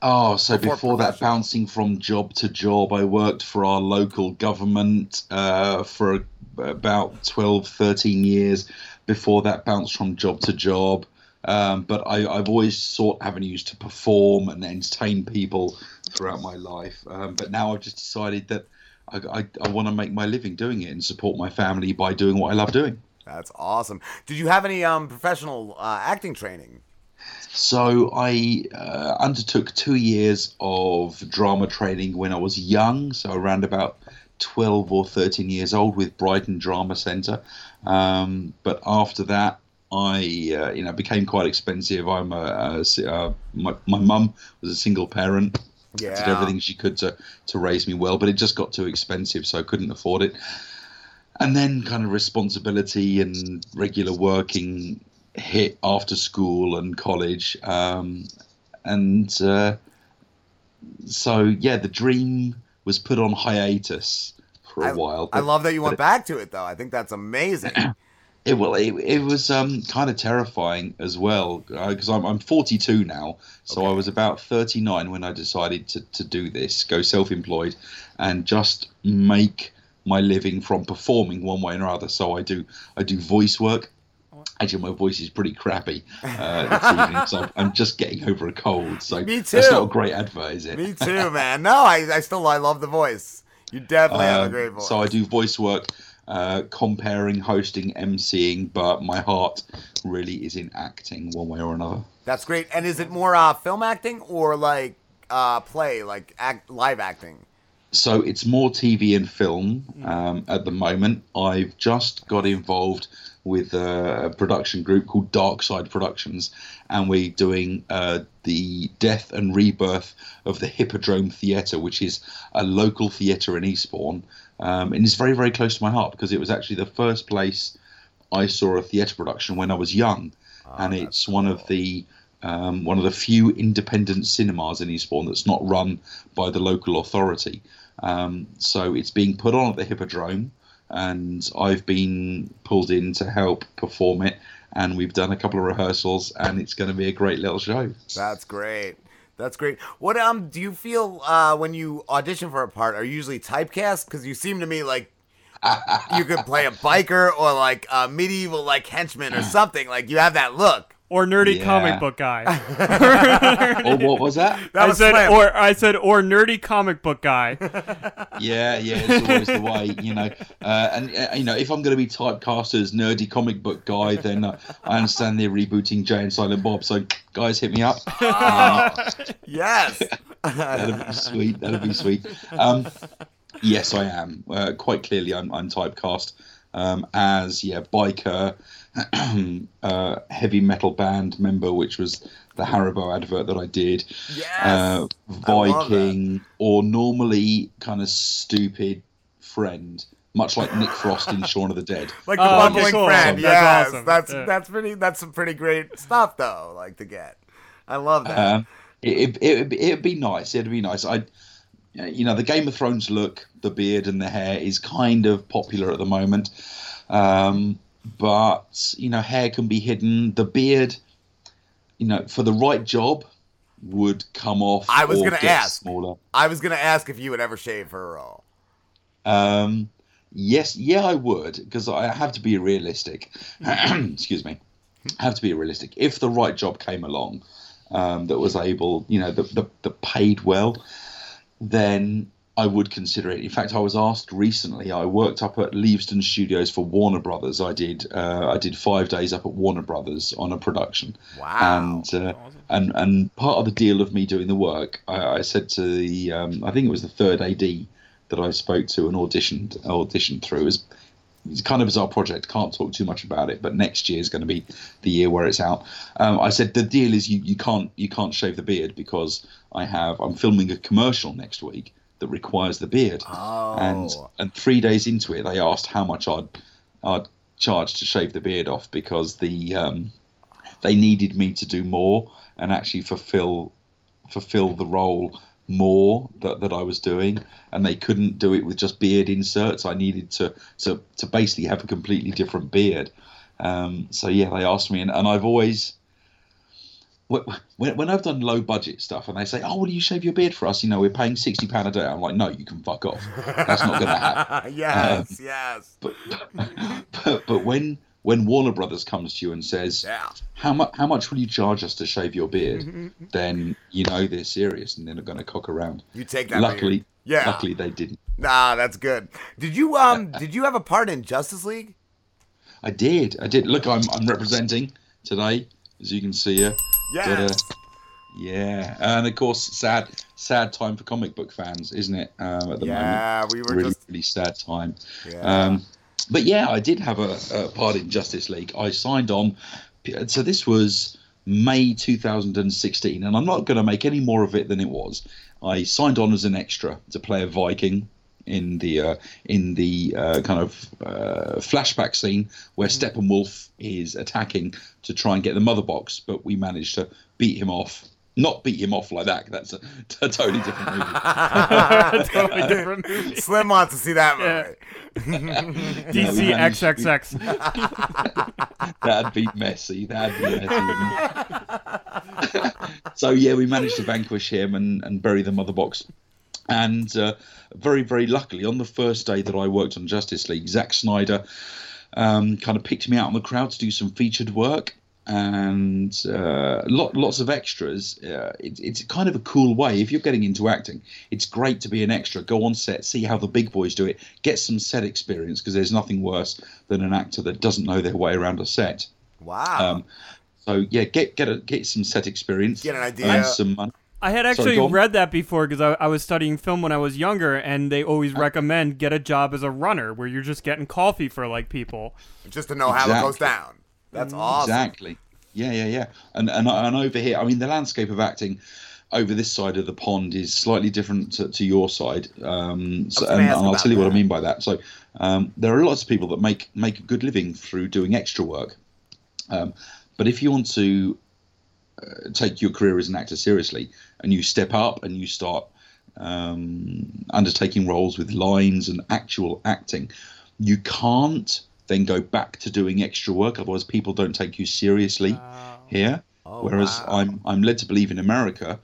Oh, so Before before, that, bouncing from job to job, I worked for our local government uh, for about 12, 13 years. Before that, bounced from job to job. Um, but I, I've always sought avenues to perform and entertain people throughout my life. Um, but now I've just decided that I, I, I want to make my living doing it and support my family by doing what I love doing. That's awesome. Did you have any um professional uh, acting training? So I uh, undertook two years of drama training when I was young, so around about 12 or 13 years old with Brighton Drama Centre. Um, but after that, I uh, you know became quite expensive. I'm a, a si- uh, my my mum was a single parent. Did everything she could to to raise me well, but it just got too expensive, so I couldn't afford it. And then kind of responsibility and regular working hit after school and college. Um, and uh, so, yeah, the dream was put on hiatus for a I, while. I love that you but went back to it though. I think that's amazing. It well, it, it was um, kind of terrifying as well because I'm, I'm 42 now, so I was about 39 when I decided to, to do this, go self-employed, and just make my living from performing one way or another. So I do I do voice work. Actually, my voice is pretty crappy uh, this evening, so I'm just getting over a cold. So Me that's too. not a great advert, is it? Me too, man. No, I, I still I love the voice. You definitely have a Um, great voice. So I do voice work, uh, comparing, hosting, emceeing, but my heart really is in acting one way or another. That's great. And is it more uh, film acting or like uh, play, like act, live acting? So it's more TV and film um, at the moment. I've just got involved with a production group called Dark Side Productions, and we're doing uh, the death and rebirth of the Hippodrome Theatre, which is a local theatre in Eastbourne. Um, and it's very, very close to my heart because it was actually the first place I saw a theatre production when I was young, and it's one of the um, one of the few independent cinemas in Eastbourne that's not run by the local authority. Um, so it's being put on at the Hippodrome, and I've been pulled in to help perform it. And we've done a couple of rehearsals, and it's going to be a great little show. That's great. That's great. What um do you feel uh, when you audition for a part? Are you usually typecast? Because you seem to me like you could play a biker or like a medieval like henchman or something. Like you have that look. Or nerdy Yeah. comic book guy. Oh, what was that? That I was said, Slim. or I said, or nerdy comic book guy. Yeah, yeah, it's always the way, you know. Uh, and uh, you know, if I'm going to be typecast as nerdy comic book guy, then uh, I understand they're rebooting Jay and Silent Bob. So, guys, hit me up. Um, yes. that'd be sweet. That'd be sweet. Um, yes, I am. Uh, quite clearly, I'm, I'm typecast um, as yeah, biker, uh, heavy metal band member, which was the Haribo advert that I did. Uh, I love Viking, or normally kind of stupid friend, much like Nick Frost in Shaun of the Dead. Like the Oh, okay, bumbling cool. friend. That's yes. awesome. That's Yeah. that's pretty that's some pretty great stuff though, like to get. I love that. Um, it, it, it'd, be- it'd be nice. It'd be nice. I, you know, the Game of Thrones look, the beard and the hair is kind of popular at the moment. Um, but you know, hair can be hidden. The beard, you know, for the right job, would come off. I was gonna get ask. smaller. I was gonna ask if you would ever shave for a role. Um, yes, yeah, I would because I have to be realistic. Excuse me. have to be realistic. If the right job came along um, that was able, you know, that, that, that paid well, then I would consider it. In fact, I was asked recently. I worked up at Leavesden Studios for Warner Brothers. I did uh, I did five days up at Warner Brothers on a production. Wow. And uh, and and part of the deal of me doing the work, I, I said to the um, I think it was the third AD that I spoke to and auditioned auditioned through is it's kind of as our project. Can't talk too much about it, but next year is going to be the year where it's out. Um, I said the deal is you, you can't you can't shave the beard because I have I'm filming a commercial next week that requires the beard. And and three days into it, they asked how much I'd I'd charge to shave the beard off because the um, they needed me to do more and actually fulfill fulfill the role more that, that I was doing, and they couldn't do it with just beard inserts. I needed to to, to basically have a completely different beard. Um, so yeah, they asked me, and, and I've always when, when I've done low budget stuff, and they say, "Oh, will you shave your beard for us?" You know, we're paying sixty pound a day. I'm like, "No, you can fuck off. That's not going to happen." yes, Um, yes. But, but but when when Warner Brothers comes to you and says, Yeah. "How much how much will you charge us to shave your beard?" then you know they're serious and they're not going to cock around. You take that Luckily, beard. Yeah. Luckily, they didn't. Nah, that's good. Did you um did you have a part in Justice League? I did. I did. Look, I'm I'm representing today, as you can see here. Got a- Yes. yeah, and of course, sad sad time for comic book fans, isn't it? Um, at the Yeah, moment, yeah, we were really just- really sad time. Yeah. Um, but yeah, I did have a, a part in Justice League. I signed on. So this was May 2016, and I'm not going to make any more of it than it was. I signed on as an extra to play a Viking in the uh, in the uh, kind of uh, flashback scene where Steppenwolf is attacking to try and get the mother box, but we managed to beat him off. Not beat him off like that. That's a, a totally different movie. Totally different movie. Slim wants to see that Yeah. DC managed- XXX. That'd be messy. That'd be messy. so yeah, we managed to vanquish him and, and bury the mother box. And uh, very, very luckily, on the first day that I worked on Justice League, Zack Snyder um, kind of picked me out on the crowd to do some featured work and uh, lot, lots of extras. Uh, it, it's kind of a cool way. If you're getting into acting, it's great to be an extra. Go on set, see how the big boys do it, get some set experience because there's nothing worse than an actor that doesn't know their way around a set. Wow. Um, so yeah, get get a, get some set experience. Get an idea. And some money. I had actually go on. read that before because I, I was studying film when I was younger, and they always recommend get a job as a runner where you're just getting coffee for like people. Just to know how it goes down. That's awesome. Exactly. Yeah, yeah, yeah. And and and over here, I mean, the landscape of acting over this side of the pond is slightly different to, to your side. Um, so, and, and, I'll tell you what I mean by that. So, um, there are lots of people that make make a good living through doing extra work. Um, but if you want to uh, take your career as an actor seriously and you step up and you start um, undertaking roles with lines and actual acting, you can't then go back to doing extra work. Otherwise, people don't take you seriously here. Whereas I'm I'm led to believe in America,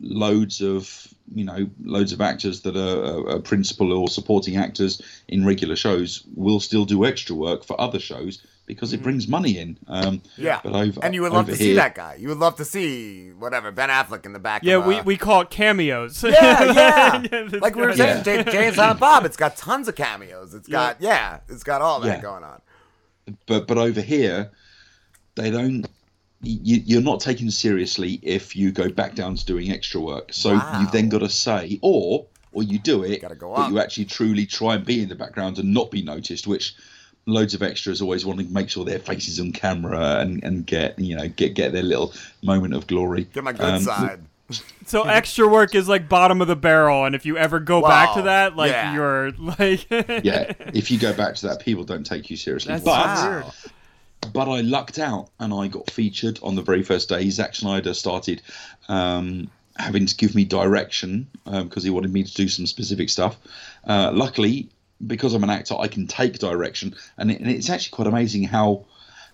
loads of you know loads of actors that are, are principal or supporting actors in regular shows will still do extra work for other shows because it brings money in. Um, Yeah. but over, and you would love over to see here- that guy. You would love to see whatever Ben Affleck in the back. Yeah, of, we, uh, we call it cameos. Yeah, yeah. this like we were guy- saying, Jay, Jay and Silent Bob. It's got tons of cameos. It's got yeah, it's got all that Yeah. going on. but but over here they don't you, you're not taken seriously if you go back down to doing extra work so you've then got to say or or you do it go but up. you actually truly try and be in the background and not be noticed which loads of extras always want to make sure their faces on camera and, and get you know get get their little moment of glory Get my good Um, side. So extra work is like bottom of the barrel, and if you ever go back to that, like Yeah. you're like yeah, if you go back to that, people don't take you seriously. That's but so weird. but I lucked out and I got featured on the very first day. Zack Snyder started um, having to give me direction because he wanted me to do some specific stuff. Uh, luckily, because I'm an actor, I can take direction, and, it, and it's actually quite amazing how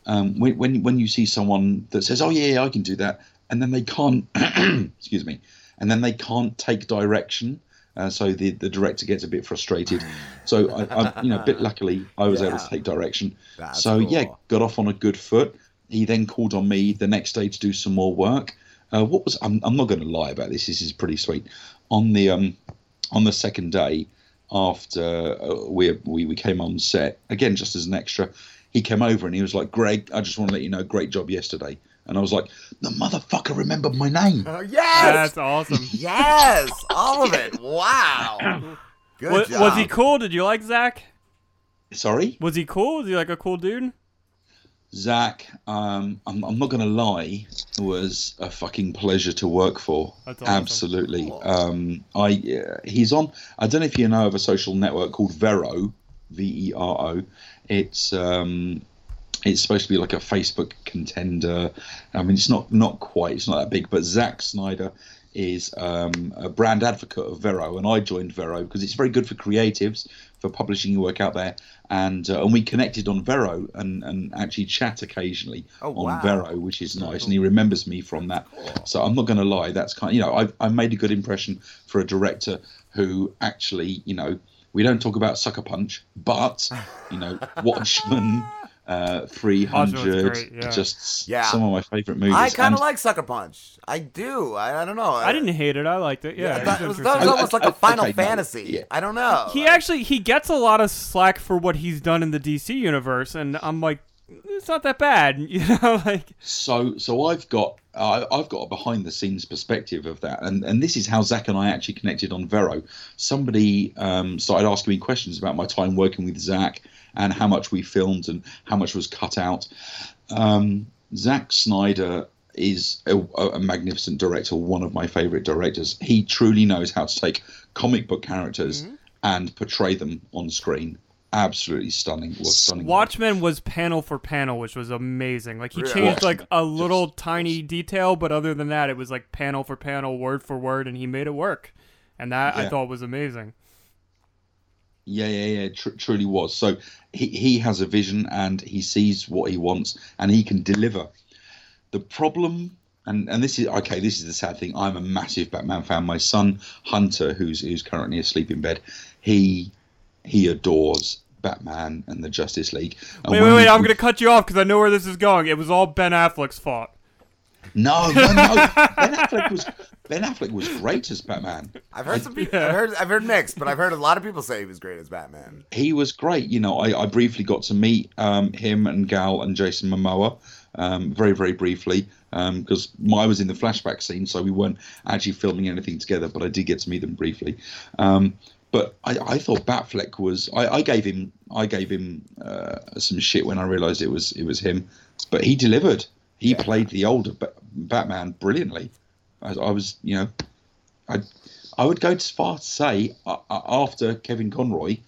um, when, when when you see someone that says, "Oh yeah, I can do that," and then they can't, excuse me, and then they can't take direction. Uh, so the, the director gets a bit frustrated. So I, I, you know, a bit luckily, I was able to take direction. That's so yeah, got off on a good foot. he then called on me the next day to do some more work. Uh, what was I'm, I'm not going to lie about this. This is pretty sweet. On the um, on the second day after uh, we, we we came on set again just as an extra, he came over and he was like, "Greg, I just want to let you know, great job yesterday." And I was like, "The motherfucker remembered my name." Oh, yes. That's awesome. Yes, all of it. Wow. Good was, job. was he cool? Did you like Zach? Sorry, Was he cool? Was he like a cool dude? Zach. Um, I'm, I'm not going to lie, was a fucking pleasure to work for. Absolutely. Um, I uh, he's on. I don't know if you know of a social network called Vero, V E R O. It's um, it's supposed to be like a Facebook contender. I mean, it's not not quite. It's not that big. But Zach Snyder is um, a brand advocate of Vero, and I joined Vero because it's very good for creatives for publishing your work out there. And uh, and we connected on Vero and, and actually chat occasionally Oh, on wow. Vero, which is nice. And he remembers me from that. So I'm not going to lie. That's kind. Of, you know, I I made a good impression for a director who actually, you know, we don't talk about Sucker Punch, but you know, Watchmen. Uh, 300 great, yeah. just Yeah. some of my favorite movies I kind of like Sucker Punch. I do. I, I don't know. I didn't hate it. I liked it. Yeah, I it was it was, interesting. that was almost like a Final okay, no, Fantasy. yeah. I don't know. He actually he gets a lot of slack for what he's done in the DC universe, and I'm like, it's not that bad, you know. Like, So, so I've got I I've got a behind the scenes perspective of that, and and this is how Zach and I actually connected on Vero. Somebody um, started asking me questions about my time working with Zach and how much we filmed and how much was cut out. Um, Zack Snyder is a, a magnificent director, one of my favorite directors. He truly knows how to take comic book characters and portray them on screen. Absolutely stunning. Was stunning. Watchmen was panel for panel, which was amazing. Like he Really? changed Watchmen, like a little tiny detail, but other than that, it was like panel for panel, word for word, and he made it work. And that I thought was amazing. Yeah, yeah, yeah. Tr- truly was. So he he has a vision and he sees what he wants and he can deliver. The problem, and and this is okay. This is the sad thing. I'm a massive Batman fan. My son Hunter, who's who's currently asleep in bed, he he adores Batman and the Justice League. And Wait, wait, wait! I'm gonna cut you off because I know where this is going. It was all Ben Affleck's fault. No, no, no. ben Affleck was Ben Affleck was great as Batman. I've heard some people. I've heard. I've heard mixed, but I've heard a lot of people say he was great as Batman. he was great. You know, I, I briefly got to meet um, him and Gal and Jason Momoa um, very, very briefly because I was in the flashback scene, so we weren't actually filming anything together, but I did get to meet them briefly. Um, but I, I thought Batfleck was. I, I gave him. I gave him uh, some shit when I realised it was it was him, but he delivered. He played the older Batman brilliantly. I, I was, you know, I I would go as far to say uh, uh, after Kevin Conroy,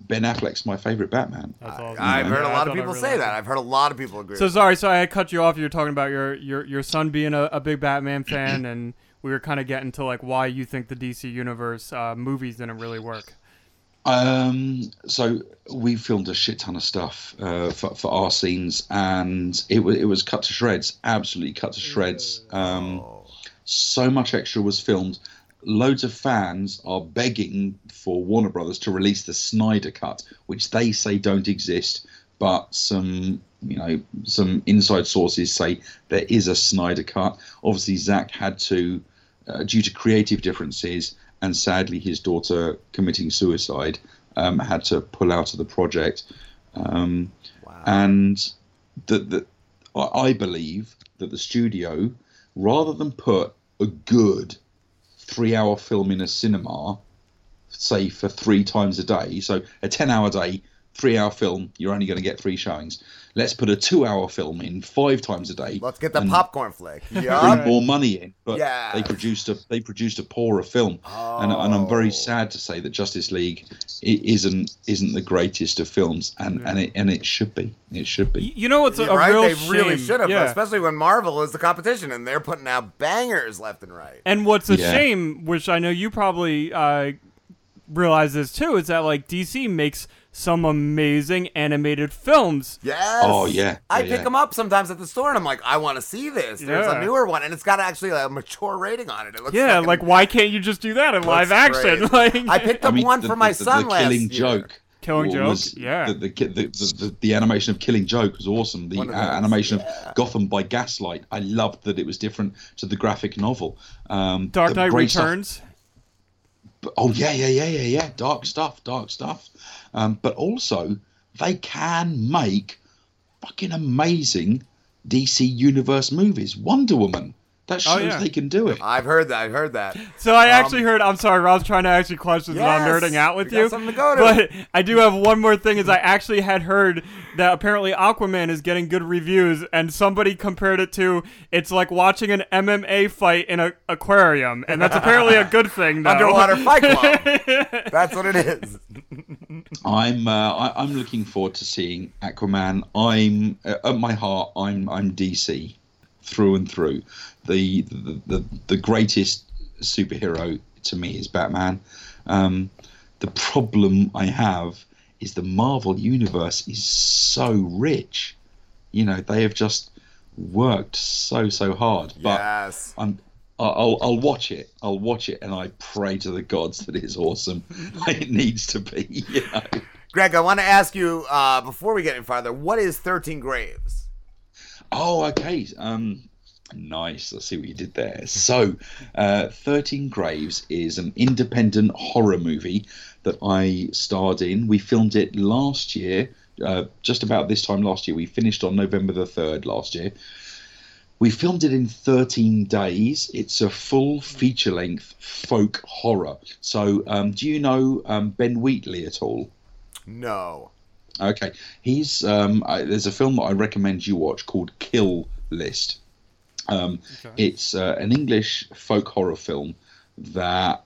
Ben Affleck's my favorite Batman. I've heard a lot of people say that. I've heard a lot of people agree. So with sorry, so I cut you off. You were talking about your your your son being a, a big Batman fan, and we were kind of getting to like why you think the DC universe uh, movies didn't really work. Um, so we filmed a shit ton of stuff uh, for, for our scenes, and it was it was cut to shreds, absolutely cut to shreds. Um, so much extra was filmed. Loads of fans are begging for Warner Brothers to release the Snyder cut, which they say don't exist, but some you know some inside sources say there is a Snyder cut. Obviously, Zach had to, uh, due to creative differences and sadly his daughter committing suicide, um, had to pull out of the project. Um, And that the, I I believe that the studio, rather than put a good three-hour film in a cinema, say for three times a day, so a ten-hour day, three-hour film, you're only going to get three showings. Let's put a two-hour film in five times a day. Let's get the and popcorn flick. Yeah. Bring more money in, but Yes. they produced a they produced a poorer film, and, and I'm very sad to say that Justice League i- isn't isn't the greatest of films, and, and it and it should be. It should be. You know what's a, You're a right? real they shame? really should have, Yeah. especially when Marvel is the competition and they're putting out bangers left and right. And what's a Yeah. shame, which I know you probably uh, realize this too, is that like DC makes some amazing animated films. Yes. Oh, yeah. I Yeah, pick yeah. them up sometimes at the store, and I'm like, I want to see this. There's Yeah. a newer one, and it's got actually a mature rating on it. It looks Yeah, fucking- like why can't you just do that in live action? Like I picked I up mean, one the- for my the- son the last killing year. joke. Killing Joke, was yeah. The the, the, the, the, the animation of Killing Joke was awesome. The uh, of those, animation of Gotham by Gaslight, I loved that it was different to the graphic novel. Um, Dark the Knight great stuff- Returns. But- oh yeah, yeah, yeah, yeah, yeah. Dark stuff, dark stuff. Um, but also, they can make fucking amazing DC Universe movies. Wonder Woman. That shows Oh, yeah. they can do it. I've heard that. I've heard that. So I Um, actually heard. I'm sorry, Rob's trying to actually questions and I'm nerding out with we got you. something to go to. But I do have one more thing. Is I actually had heard that apparently Aquaman is getting good reviews, and somebody compared it to it's like watching an MMA fight in an aquarium, and that's apparently a good thing. Though. Underwater Fight Club. That's what it is. I'm uh, I, I'm looking forward to seeing Aquaman. I'm uh, at my heart. I'm I'm DC through and through. The the the, the greatest superhero to me is Batman. Um, the problem I have is the Marvel universe is so rich. You know they have just worked so so hard. But Yes. I'm. I'll, I'll watch it. I'll watch it, and I pray to the gods that it's awesome. it needs to be, you know. Greg, I want to ask you uh, before we get any farther, what is Thirteen Graves? Oh, okay. Um, nice. I see what you did there. So, uh, Thirteen Graves is an independent horror movie that I starred in. We filmed it last year, uh, just about this time last year. We finished on November the third last year. We filmed it in 13 days. It's a full feature length folk horror. So, um, do you know um, Ben Wheatley at all? No. Okay, he's um, I, there's a film that I recommend you watch called Kill List. Um, It's uh, an English folk horror film that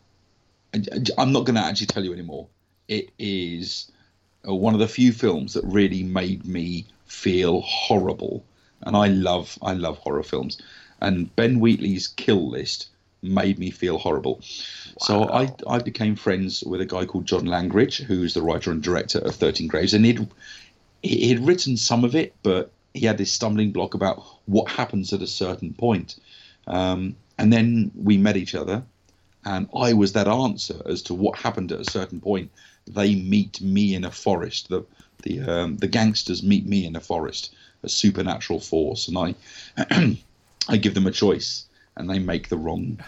I'm not going to actually tell you anymore. It is uh, one of the few films that really made me feel horrible, and I love I love horror films. And Ben Wheatley's Kill List made me feel horrible. So I I became friends with a guy called John Langridge, who's the writer and director of Thirteen Graves, and he'd he had written some of it, but he had this stumbling block about what happens at a certain point. Um, and then we met each other, and I was that answer as to what happened at a certain point. They meet me in a forest. The the um, the gangsters meet me in a forest, a supernatural force, and I I give them a choice, and they make the wrong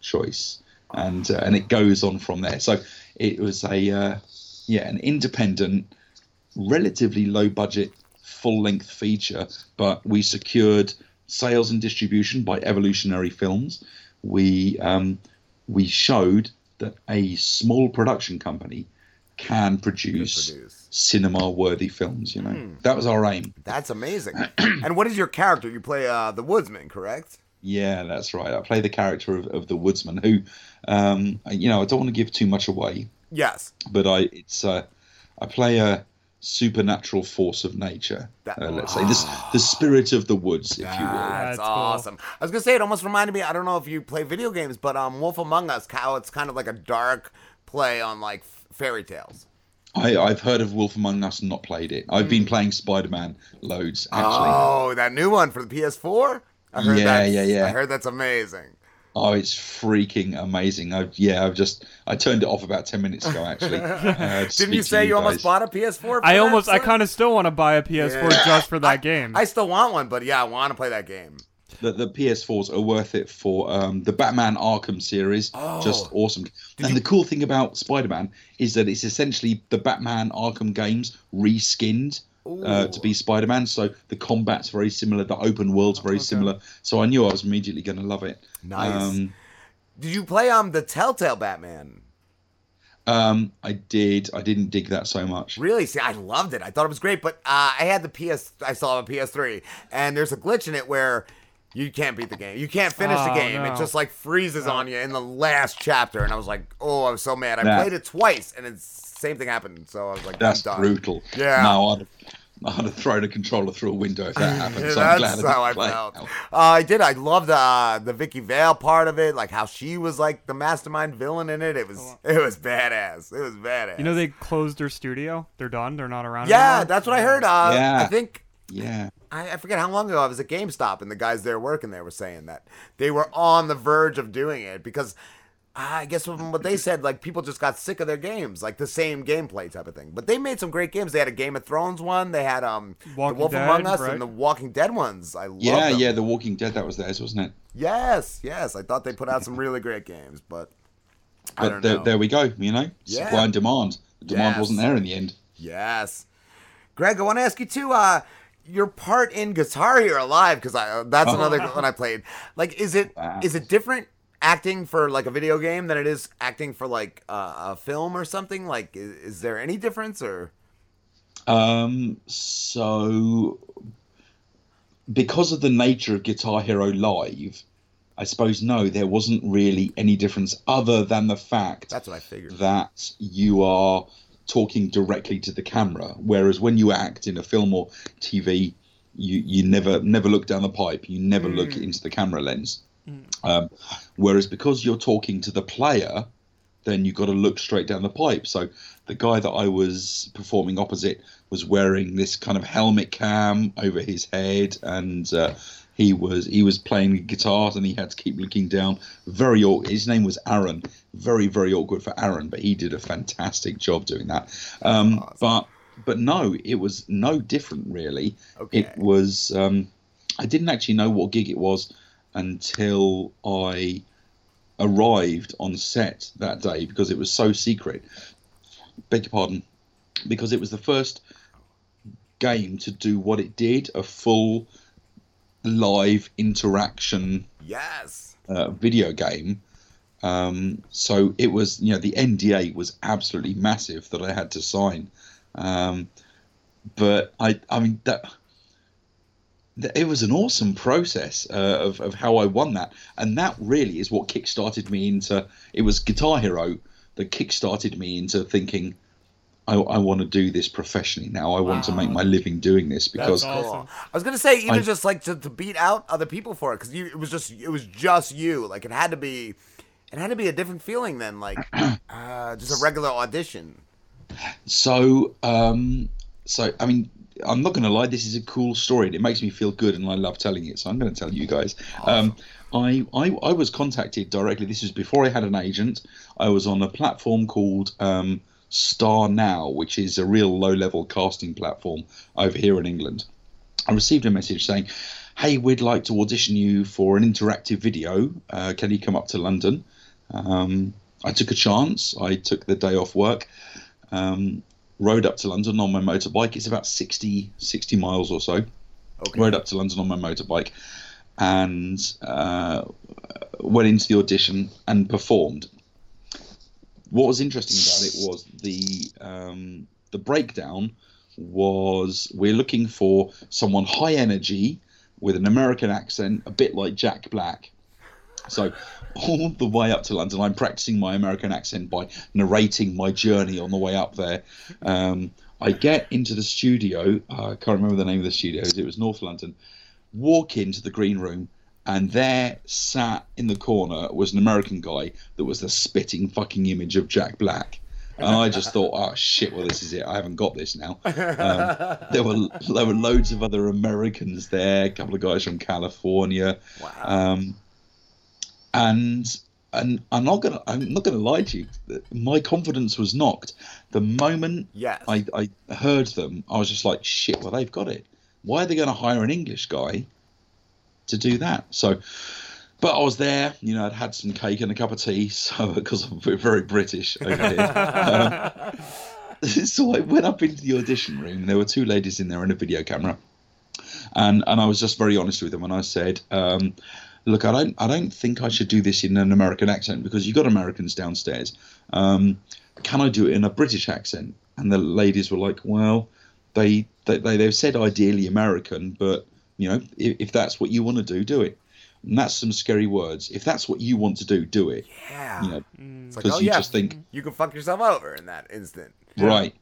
choice, and uh, and it goes on from there. So it was a uh, yeah an independent, relatively low budget, full length feature, but we secured sales and distribution by Evolutionary Films. We um, we showed that a small production company can produce, cinema worthy films. You know Hmm. that was our aim. That's amazing. and what is your character? You play uh, the woodsman, correct? Yeah, that's right. I play the character of, of the woodsman, who, um, you know, I don't want to give too much away, Yes. but I it's uh, I play a supernatural force of nature. uh, let's say this the spirit of the woods, if you will. That's, awesome. I was gonna say it almost reminded me. I don't know if you play video games, but um, Wolf Among Us, how it's kind of like a dark play on like fairy tales. I, I've heard of Wolf Among Us and not played it. I've been playing Spider Man loads actually. Oh, that new one for the PS4. I heard Yeah, that's, yeah, yeah. I heard that's amazing. Oh, it's freaking amazing! I yeah, I've just I turned it off about ten minutes ago. Actually, uh, Didn't you say you almost bought a PS4? For I that, almost, I kind of still want to buy a PS4 Yeah. just for that game. I still want one, but yeah, I want to play that game. the, the PS4s are worth it for um, the Batman Arkham series. Just Oh. awesome. and the cool thing about Spider Man is that it's essentially the Batman Arkham games reskinned. Uh, to be Spider-Man, so the combat's very similar, the open world's very similar. So I knew I was immediately going to love it. Nice. Um, Did you play um the Telltale Batman? um, I did. I didn't dig that so much. Really? See, I loved it. I thought it was great, but uh, I had the PS. I still have a PS3, and there's a glitch in it where you can't beat the game. You can't finish the Oh, game. It just like freezes on you in the last chapter, and I was like, oh, I was so mad. I That- played it twice, and it's same thing happened. So I was like, That's I'm brutal. Yeah. No, I'd, I'd have thrown a controller through a window if that happened. Yeah, so I'm glad that's I how I didn't felt. Uh, I did. I loved uh, the Vicky Vale part of it, like how she was like the mastermind villain in it. It was it was badass. It was badass. you know, they closed their studio. They're done. They're not around yeah, anymore. that's what I heard. Uh, Yeah. I think Yeah. I, I forget how long ago I was at GameStop, and the guys there working there were saying that they were on the verge of doing it because I guess from what they said, like people just got sick of their games, like the same gameplay type of thing. But they made some great games. They had a Game of Thrones one. They had um Walking the Wolf Dead, Among Us right? and the Walking Dead ones. I love Yeah, them. yeah, The Walking Dead, that was theirs, wasn't it? Yes, yes. I thought they put out some really great games, but I But don't there, know. there we go, you know? Yeah. Supply and demand. The demand Yes. wasn't there in the end. Yes. Greg, I want to ask you too. Uh, your part in Guitar Hero Live because I uh, that's Oh. another one I played. Like, is it is it different acting for like a video game than it is acting for like uh, a film or something? Like, is, is there any difference or? Um, so, because of the nature of Guitar Hero Live, I suppose no, there wasn't really any difference other than the fact That's what I figured. that you are talking directly to the camera. Whereas when you act in a film or TV, you, you never never look down the pipe. You never look Mm. into the camera lens. Um, whereas because you're talking to the player, then you've got to look straight down the pipe. So the guy that I was performing opposite was wearing this kind of helmet cam over his head, and uh, he was he was playing guitar, and he had to keep looking down. Very awkward. His name was Aaron. Very very awkward for Aaron, but he did a fantastic job doing that. Um, But but no, it was no different really. It was. Um, I didn't actually know what gig it was until I arrived on set that day because it was so secret. Beg your pardon, because it was the first game to do what it did a full live interaction Yes. uh, video game. Um, so it was, you know, the NDA was absolutely massive that I had to sign. Um, but I, I mean, that, that it was an awesome process uh, of, of how I won that. And that really is what kickstarted me into, it was Guitar Hero that kickstarted me into thinking, I, I want to do this professionally now. I want to make my living doing this because cool. I was gonna say even I- just like to, to beat out other people for it because you it was just it was just you. Like it had to be, it had to be a different feeling than like uh, just a regular audition. So, um, so I mean, I'm not going to lie. This is a cool story. It makes me feel good, and I love telling it. So I'm going to tell you guys. Um, I, I I was contacted directly. This was before I had an agent. I was on a platform called um, StarNow, which is a real low-level casting platform over here in England. I received a message saying, "Hey, we'd like to audition you for an interactive video. Uh, can you come up to London?" Um, I took a chance. I took the day off work, um, rode up to London on my motorbike. It's about 60, 60 miles or so. Okay. Rode up to London on my motorbike and uh, went into the audition and performed. What was interesting about it was the um, the breakdown was we're looking for someone high energy with an American accent, a bit like Jack Black. So all the way up to London, I'm practicing my American accent by narrating my journey on the way up there. Um, I get into the studio. uh, I can't remember the name of the studio. It was North London. Walk into the green room, and there, sat in the corner, was an American guy that was the spitting fucking image of Jack Black. And I just thought, oh shit, well this is it. I haven't got this now. Um, there were there were loads of other Americans there, a couple of guys from California. Um, and and I'm not gonna I'm not gonna lie to you. My confidence was knocked the moment Yes. I, I heard them. I was just like, shit. Well, they've got it. Why are they going to hire an English guy to do that? So, but I was there. You know, I'd had some cake and a cup of tea, so because we're very British over here. Um, so I went up into the audition room. And there were two ladies in there and a video camera, and and I was just very honest with them. And I said, um, "Look, I don't I don't think I should do this in an American accent because you've got Americans downstairs. Um, can I do it in a British accent?" And the ladies were like, "Well, they they they they've said ideally American, but you know if, if that's what you want to do, do it." And that's some scary words. If that's what you want to do, do it. Yeah. You know, It's like, because oh you yeah, just think you can fuck yourself over in that instant. Right.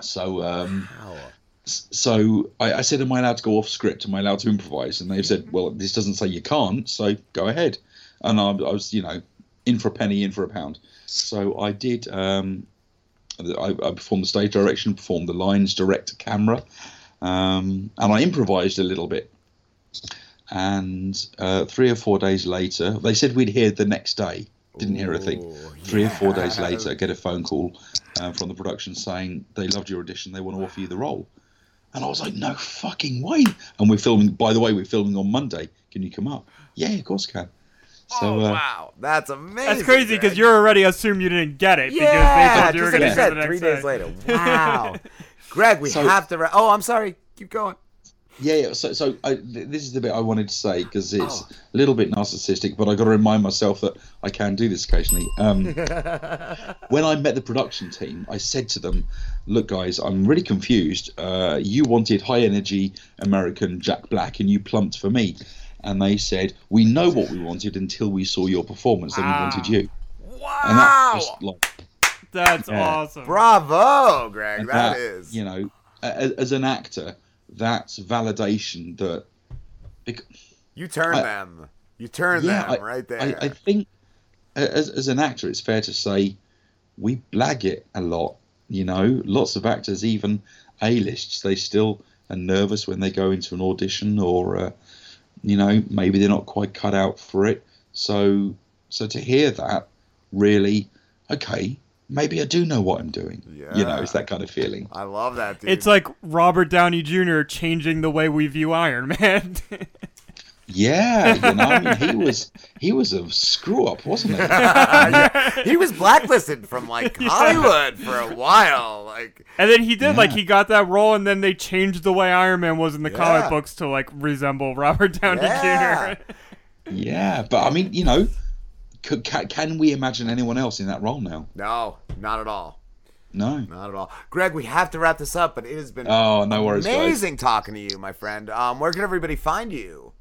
So, um, s- so I, I said, "Am I allowed to go off script? Am I allowed to improvise?" And they've said, "Well, this doesn't say you can't, so go ahead." And I, I was, you know, in for a penny, in for a pound. So I did. Um, I, I performed the stage direction, performed the lines, direct to camera, um, and I improvised a little bit. And uh, three or four days later, they said we'd hear the next day. Didn't hear a thing. Three or four days later, I get a phone call uh, from the production saying they loved your audition. They want to offer you the role. And I was like, no fucking way. And we're filming. By the way, we're filming on Monday. Can you come up? Yeah, of course, I can. So, oh uh, wow, that's amazing. That's crazy because you're already assumed you didn't get it yeah, because they told you just were like going to said, the three day. days later. Wow, Greg, we So- have to. Ra- oh, I'm sorry. Keep going. Yeah, yeah. So, so I, th- this is the bit I wanted to say because it's Oh. a little bit narcissistic, but I got to remind myself that I can do this occasionally. Um, when I met the production team, I said to them, "Look, guys, I'm really confused. Uh, you wanted high energy American Jack Black, and you plumped for me." And they said, "We know what we wanted until we saw your performance, and we wanted you." Wow. And that's just like That's Yeah. awesome. Bravo, Greg. and that is. you know, a- as an actor, that's validation that. bec- You turn I- them. You turn Yeah, them I- right there. I, I think as, as an actor, it's fair to say we blag it a lot. You know, lots of actors, even A-lists, they still are nervous when they go into an audition, or uh, you know, maybe they're not quite cut out for it. So, so to hear that, really, okay, maybe I do know what I'm doing. Yeah. You know, it's that kind of feeling. I love that, dude. It's like Robert Downey Jr. changing the way we view Iron Man. Yeah, you know, I mean, he was he was a screw up, wasn't he? Yeah, he was blacklisted from like Hollywood for a while. Like, and then he did like he got that role, and then they changed the way Iron Man was in the comic books to like resemble Robert Downey Yeah. Jr. Yeah, but I mean, you know, could, can, can we imagine anyone else in that role now? no, not at all. No. Not at all. Greg, we have to wrap this up, but it has been Oh, no worries, guys. amazing talking to you, my friend. Um, where can everybody find you?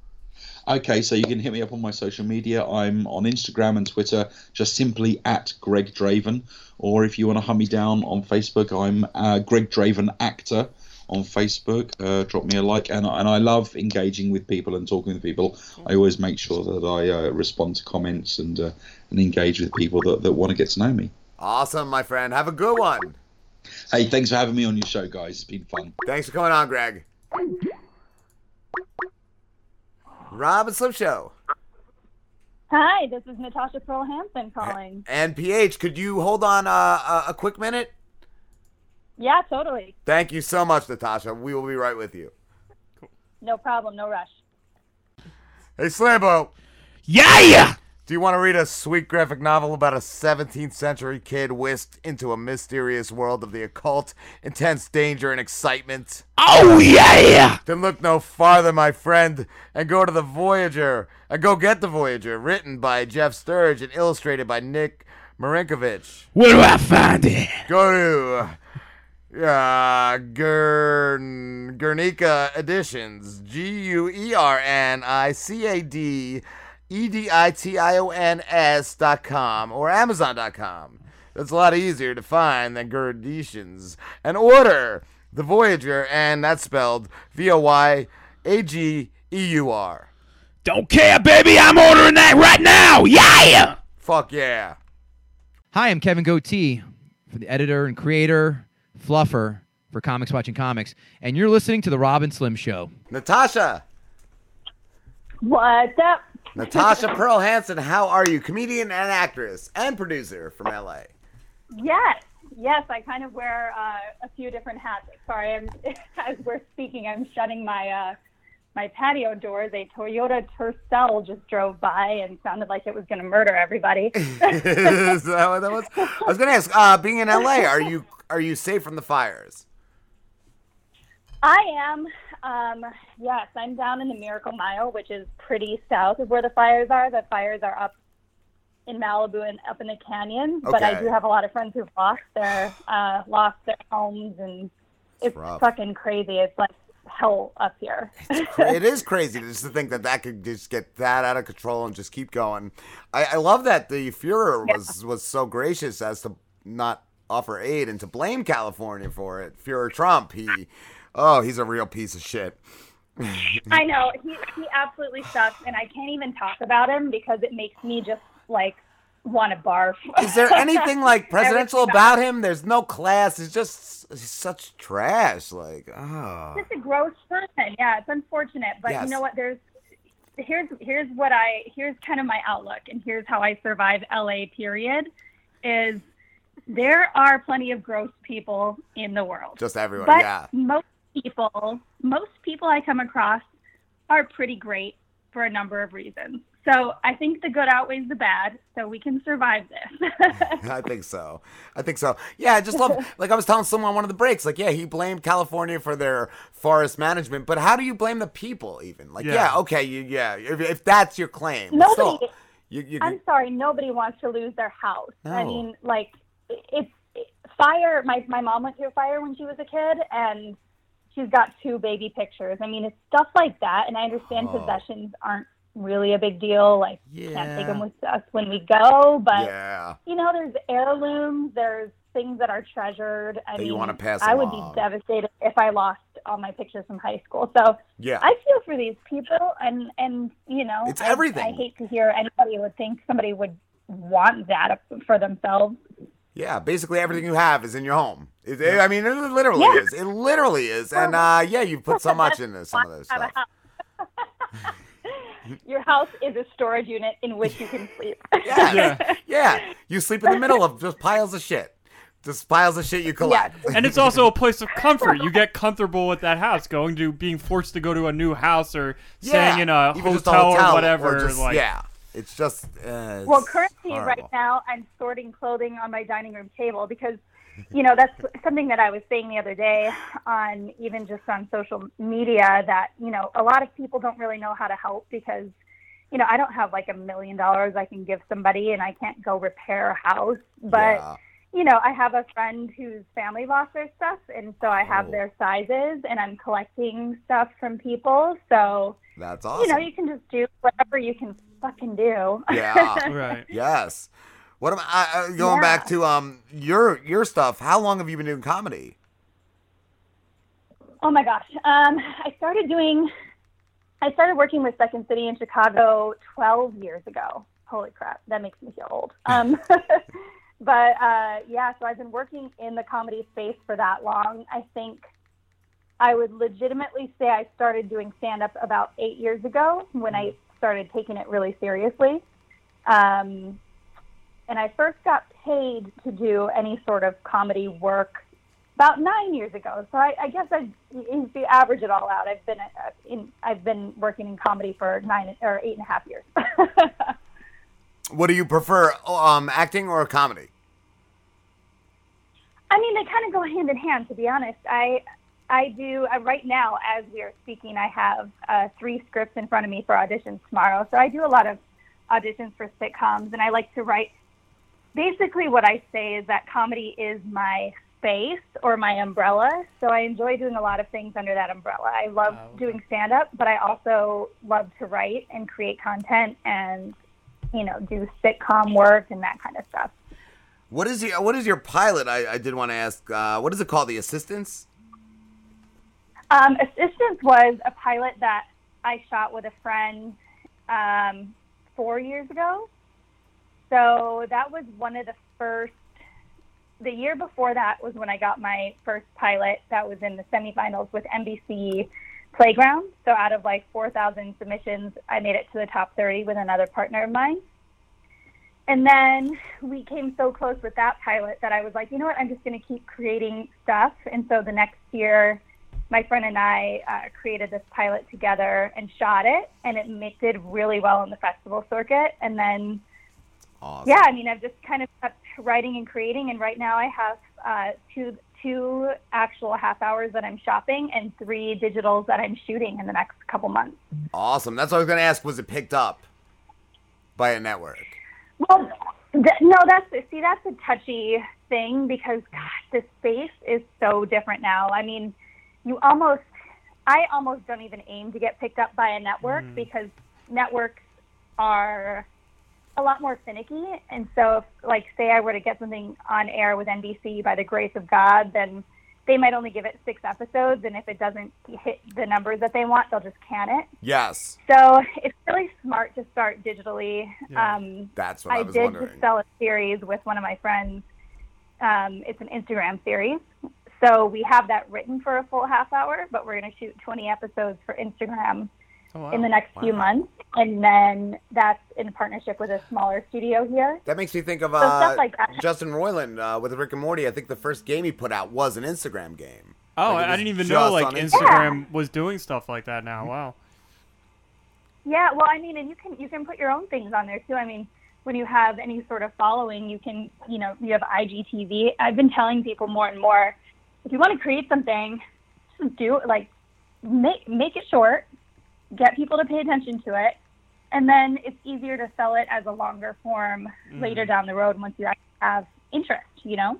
Okay, so you can hit me up on my social media. I'm on Instagram and Twitter, just simply at Greg Draven. Or if you want to hunt me down on Facebook, I'm uh, Greg Draven Actor on Facebook. Uh, drop me a like, and, and I love engaging with people and talking with people. I always make sure that I uh, respond to comments and uh, and engage with people that, that want to get to know me. Awesome, my friend. Have a good one. Hey, thanks for having me on your show, guys. It's been fun. Thanks for coming on, Greg. Rob and Slim Show. Hi, this is Natasha Pearl Hansen calling. And PH, could you hold on uh, a, a quick minute? Yeah, totally. Thank you so much, Natasha. We will be right with you. No problem, no rush. Hey, Slambo. Yeah! yeah. Do you want to read a sweet graphic novel about a 17th century kid whisked into a mysterious world of the occult, intense danger, and excitement? Oh, yeah! Then look no farther, my friend, and go to the Voyageur. And go get the Voyageur, written by Jeff Sturge and illustrated by Nick Marinkovich. Where do I find it? Go to uh, Gurn, Guernica Editions. G U E R N I C A D E D I T I O N S dot com or Amazon dot com. That's a lot easier to find than Gurditions. And order the Voyageur, and that's spelled V O Y A G E U R. Don't care, baby. I'm ordering that right now. Yeah! Fuck yeah. Hi, I'm Kevin Goatee, for the editor and creator, fluffer for Comics Watching Comics, and you're listening to the Rob and Slim Show. Natasha. What's up? Natasha Pearl Hansen, how are you? Comedian and actress and producer from LA. Yes, yes, I kind of wear uh, a few different hats. Sorry, I'm, as we're speaking, I'm shutting my uh, my patio doors. A Toyota Tercel just drove by and sounded like it was going to murder everybody. Is that what that was? I was gonna ask. Uh, being in LA, are you are you safe from the fires? I am. Um, yes, I'm down in the Miracle Mile, which is pretty south of where the fires are. The fires are up in Malibu and up in the canyon. But I do have a lot of friends who've lost their uh, lost their homes, and it's rough. fucking crazy. It's like hell up here. it is crazy just to think that that could just get that out of control and just keep going. I, I love that the Fuhrer was was so gracious as to not offer aid and to blame California for it. Fuhrer Trump, he, oh, he's a real piece of shit. I know he he absolutely sucks, and I can't even talk about him because it makes me just like want to barf. Is there anything like presidential about him? There's no class. It's just he's such trash. Like, oh. Just a gross person. Yeah, it's unfortunate, but Yes. you know what? There's here's here's what I here's kind of my outlook, and here's how I survive LA. Period, is there are plenty of gross people in the world. Just everyone, But yeah. most people, most people I come across are pretty great for a number of reasons. So I think the good outweighs the bad, so we can survive this. I think so. I think so. Yeah, I just love like I was telling someone on one of the breaks, like, yeah, he blamed California for their forest management, but how do you blame the people even? Like, yeah, Yeah. okay, you yeah, if, if that's your claim. Nobody. still, you, you, I'm sorry, nobody wants to lose their house. I mean, like it's it, fire. My my mom went through a fire when she was a kid, and she's got two baby pictures. I mean, it's stuff like that. And I understand Oh. possessions aren't really a big deal. Like, can't take them with us when we go, but yeah. you know, there's heirlooms. There's things that are treasured. I That mean, you wanna pass I would along. be devastated if I lost all my pictures from high school. So Yeah. I feel for these people, and and you know, It's I- everything. I, hate to hear anybody would think somebody would want that for themselves. Yeah, basically everything you have is in your home. It, it- I mean, it literally Yeah. is. It literally is. And uh, yeah, you put so much into some of this stuff. Your house is a storage unit in which you can sleep. Yeah. yeah. You sleep in the middle of just piles of shit. Just piles of shit you collect. and it's also a place of comfort. You get comfortable with that house. Going to being forced to go to a new house or staying in a hotel, a hotel or whatever. just- like, yeah, it's just. Uh, well, it's currently, horrible. right now, I'm sorting clothing on my dining room table because, you know, that's something that I was saying the other day on even just on social media that, you know, a lot of people don't really know how to help because, you know, I don't have like a million dollars I can give somebody and I can't go repair a house. But, Yeah. you know, I have a friend whose family lost their stuff and so I have their sizes and I'm collecting stuff from people. So, That's awesome. you know, you can just do whatever you can fucking do. Yeah. Right. Yes. What am I uh, going back to? Um, your your stuff. How long have you been doing comedy? Oh my gosh. Um, I started doing, I started working with Second City in Chicago 12 years ago. Holy crap, that makes me feel old. Um, but uh, yeah, so I've been working in the comedy space for that long. I think I would legitimately say I started doing stand up about eight years ago when I started taking it really seriously. Um, and I first got paid to do any sort of comedy work about nine years ago. So I, I guess I, if you average it all out, I've been uh, in, I've been working in comedy for nine or eight and a half years. What do you prefer, um, acting or comedy? I mean, they kind of go hand in hand. To be honest, I I do uh, right now as we are speaking. I have uh, three scripts in front of me for auditions tomorrow. So I do a lot of auditions for sitcoms, and I like to write. Basically, what I say is that comedy is my space or my umbrella. So I enjoy doing a lot of things under that umbrella. I love doing stand up, but I also love to write and create content and you know do sitcom work and that kind of stuff. What is your What is your pilot? I, I did want to ask. Uh, what is it called? The Assistants. Um, Assistance was a pilot that I shot with a friend um, four years ago. So that was one of the first. The year before that was when I got my first pilot that was in the semifinals with NBC Playground. So out of like 4,000 submissions, I made it to the top 30 with another partner of mine. And then we came so close with that pilot that I was like, you know what, I'm just going to keep creating stuff. And so the next year, my friend and I uh, created this pilot together and shot it, and it did really well on the festival circuit. And then, yeah, I mean, I've just kind of kept writing and creating, and right now I have uh, two two actual half hours that I'm shopping and three digitals that I'm shooting in the next couple months. Awesome. That's what I was going to ask. Was it picked up by a network? Well, th- no, that's see, that's a touchy thing because gosh, the space is so different now. I mean, you almost, I almost don't even aim to get picked up by a network because networks are a lot more finicky. And so, if, like, say I were to get something on air with NBC by the grace of God, then they might only give it six episodes, and if it doesn't hit the numbers that they want, they'll just can it. Yes. So it's really smart to start digitally. Yeah. Um, That's what I was did wondering. just sell a series with one of my friends. Um, it's an Instagram series. So we have that written for a full half hour, but we're going to shoot 20 episodes for Instagram. Oh, in the next few months, and then that's in partnership with a smaller studio here. That makes me think of So uh, stuff like that. Justin Roiland uh, with Rick and Morty. I think the first game he put out was an Instagram game. Oh, Like, I didn't even know like on Instagram was doing stuff like that now. Wow. Yeah, well, I mean, and you can you can put your own things on there too. I mean, when you have any sort of following, you can you know you have IGTV. I've been telling people more and more, if you want to create something, just do it. Like make make it short, get people to pay attention to it, and then it's easier to sell it as a longer form later Mhm. down the road once you actually have interest. You know.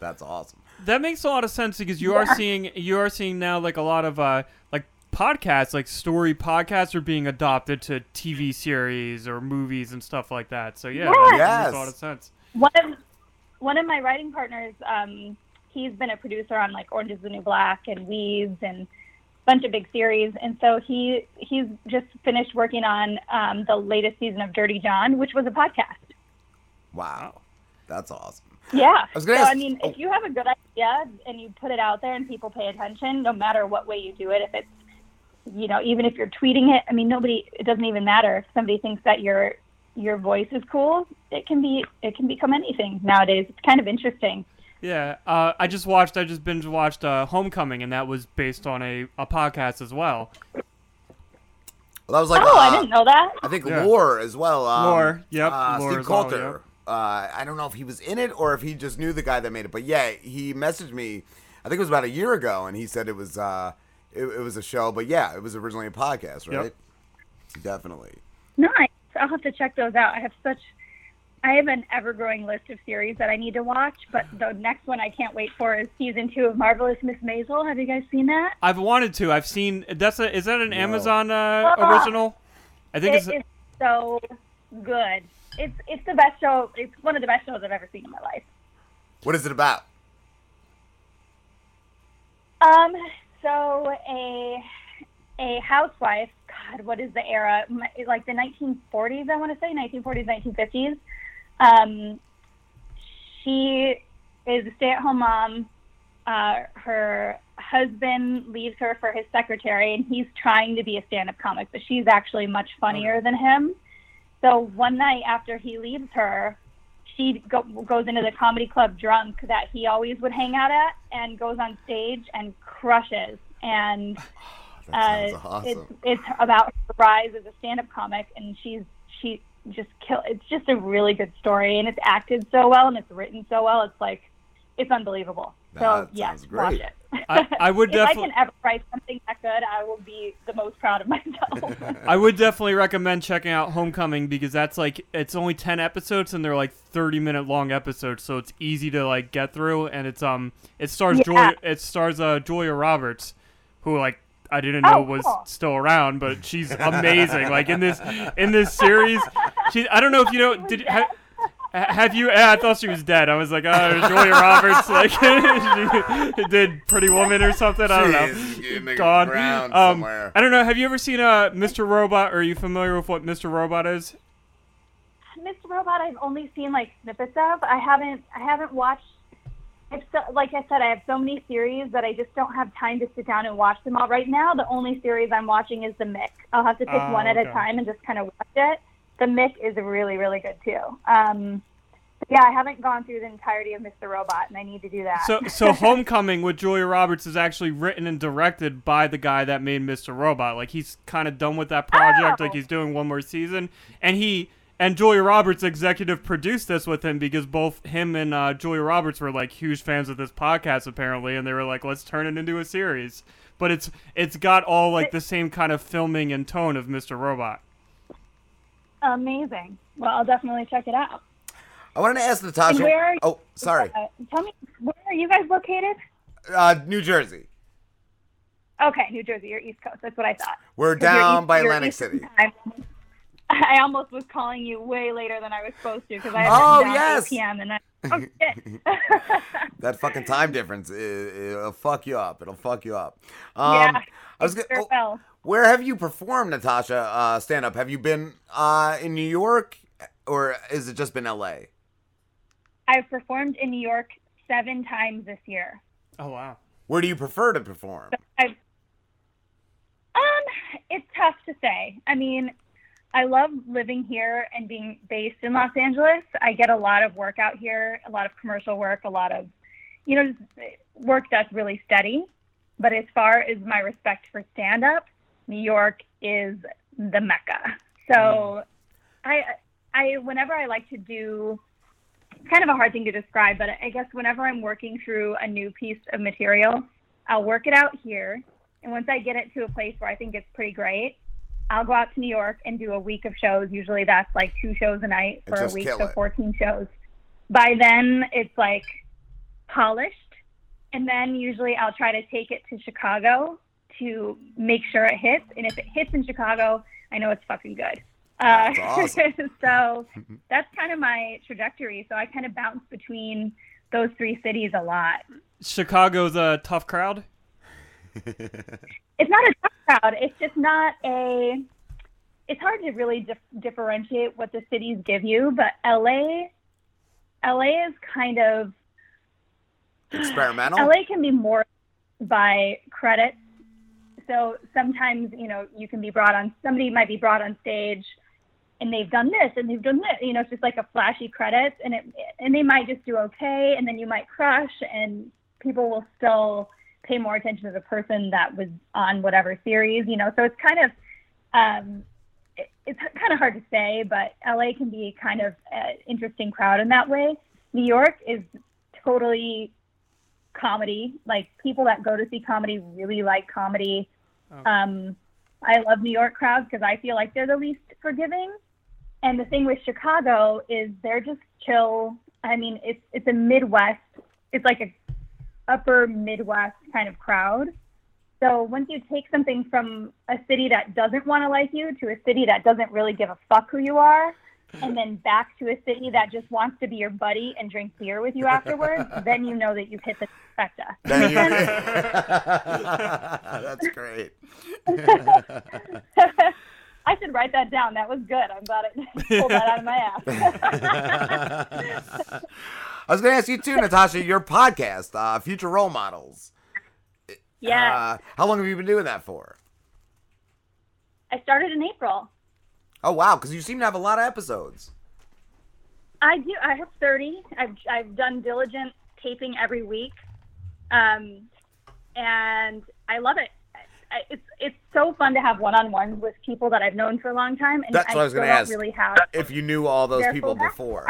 That's awesome. That makes a lot of sense because you are seeing you are seeing now like a lot of uh like podcasts like story podcasts are being adopted to TV series or movies and stuff like that. So yeah, that Yes. makes a lot of sense. one of one of my writing partners um he's been a producer on like orange is the new black and weeds and a bunch of big series. And so he he's just finished working on um the latest season of dirty john which was a podcast. Wow, that's awesome. yeah. I was gonna so ask- i mean if you have a good idea and you put it out there and people pay attention no matter what way you do it if it's you know even if you're tweeting it i mean nobody it doesn't even matter. If somebody thinks that your your voice is cool it can be it can become anything nowadays. It's kind of interesting Yeah, uh, I just watched. I just binge watched uh, Homecoming, and that was based on a, a podcast as well. Well, that was like oh, I uh, didn't know that. I think Yeah. Lore as well. Um, Lore, yep, Uh, Lore Steve as well, Coulter. uh, I don't know if he was in it or if he just knew the guy that made it, but yeah, he messaged me. I think it was about a year ago, and he said it was uh, it, it was a show, but yeah, it was originally a podcast, Yep. right? Definitely. Nice. I'll have to check those out. I have such I have an ever growing list of series that I need to watch, but the next one I can't wait for is season two of Marvelous Miss Maisel. Have you guys seen that? I've wanted to. I've seen. That's a. Is that an Amazon uh, Ah, original? I think It it's. is so good. It's it's the best show. It's one of the best shows I've ever seen in my life. What is it about? Um, so a a housewife. God, what is the era? Like the 1940s, I want to say 1940s, 1950s. Um, she is a stay-at-home mom. Uh, her husband leaves her for his secretary, and he's trying to be a stand-up comic, but she's actually much funnier than him. So one night after he leaves her, she go, goes into the comedy club drunk that he always would hang out at and goes on stage and crushes and uh, awesome. it's it's about her rise as a stand-up comic and she's she just kill it's just a really good story and it's acted so well and it's written so well it's like it's unbelievable so That yes sounds watch it I- I would if I can ever write something that good I will be the most proud of myself I would definitely recommend checking out Homecoming because that's like it's only ten episodes and they're like thirty minute long episodes, so it's easy to like get through. And it's um it stars Yeah. Julia it stars uh Julia Roberts, who like I didn't know Oh, was cool. still around, but she's amazing. like in this in this series, she I don't know if you know did ha, ha- have you? Yeah, I thought she was dead. I was like, oh, Julia Roberts, like did Pretty Woman or something. I don't know. Gone. Um, somewhere. I don't know. Have you ever seen uh, Mr. Robot? Are you familiar with what Mr. Robot is? Mr. Robot I've only seen like snippets of I haven't I haven't watched So, like I said, I have so many series that I just don't have time to sit down and watch them all. Right now, the only series I'm watching is The Mick. I'll have to pick Oh, one at okay. a time and just kind of watch it. The Mick is really, really good too. Um, yeah, I haven't gone through the entirety of Mr. Robot, and I need to do that. So, so Homecoming with Julia Roberts is actually written and directed by the guy that made Mr. Robot. Like he's kind of done with that project. Like he's doing one more season, and he and Julia Roberts executive produced this with him because both him and uh, Julia Roberts were like huge fans of this podcast apparently, and they were like, let's turn it into a series. But it's it's got all like the same kind of filming and tone of Mr. Robot. Amazing. Well, I'll definitely check it out. I wanted to ask Natasha. And where are you- oh, sorry. Uh, tell me, where are you guys located? Uh, New Jersey. Okay, New Jersey. You're East Coast. That's what I thought. We're 'Cause you're down East- by Atlantic City. time. I almost was calling you way later than I was supposed to because I had Oh, written down yes. 8 p.m. and I, oh. That fucking time difference, it, it'll fuck you up. It'll fuck you up. Um, yeah. I was gonna, sure will. Where have you performed, Natasha? Uh, stand up. Have you been uh, in New York, or has it just been L.A.? I've performed in New York seven times this year. Oh wow. Where do you prefer to perform? I've, um, it's tough to say. I mean, I love living here and being based in Los Angeles. I get a lot of work out here, a lot of commercial work, a lot of, you know, work that's really steady. But as far as my respect for stand up, New York is the mecca. So mm-hmm. I I whenever I like to do it's kind of a hard thing to describe, but I guess whenever I'm working through a new piece of material, I'll work it out here. And once I get it to a place where I think it's pretty great, I'll go out to New York and do a week of shows. Usually that's like two shows a night for a week, so it. 14 shows. By then, it's like polished. And then usually I'll try to take it to Chicago to make sure it hits. And if it hits in Chicago, I know it's fucking good. Uh, That's awesome. so that's kind of my trajectory. So I kind of bounce between those three cities a lot. Chicago's a tough crowd. It's not a tough crowd. It's just not a. It's hard to really dif- differentiate what the cities give you, but LA, LA is kind of Experimental. LA can be more by credit. So sometimes, you know, you can be brought on, somebody might be brought on stage and they've done this and they've done this, you know, it's just like a flashy credits and it, and they might just do okay and then you might crush and people will still pay more attention to the person that was on whatever series, you know, so it's kind of, um, it, it's kind of hard to say, but LA can be kind of an interesting crowd in that way. New York is totally comedy. Like people that go to see comedy really like comedy. Um, I love New York crowds because I feel like they're the least forgiving. And the thing with Chicago is they're just chill. I mean, it's it's a Midwest. It's like a upper Midwest kind of crowd. So once you take something from a city that doesn't want to like you to a city that doesn't really give a fuck who you are, and then back to a city that just wants to be your buddy and drink beer with you afterwards, then you know that you've hit the trifecta. Then you- Make sense? That's great. I should write that down. That was good. I'm glad I pulled that out of my ass. I was going to ask you too, Natasha, your podcast, uh, Future Role Models. yeah. Uh, how long have you been doing that for? I started in April. Oh, wow, because you seem to have a lot of episodes. I do. I have 30. I've, I've done diligent taping every week. Um, and I love it. I- It's it's so fun to have one-on-one with people that I've known for a long time, and That's I what I was going to ask. really have. If you knew all those people back- before.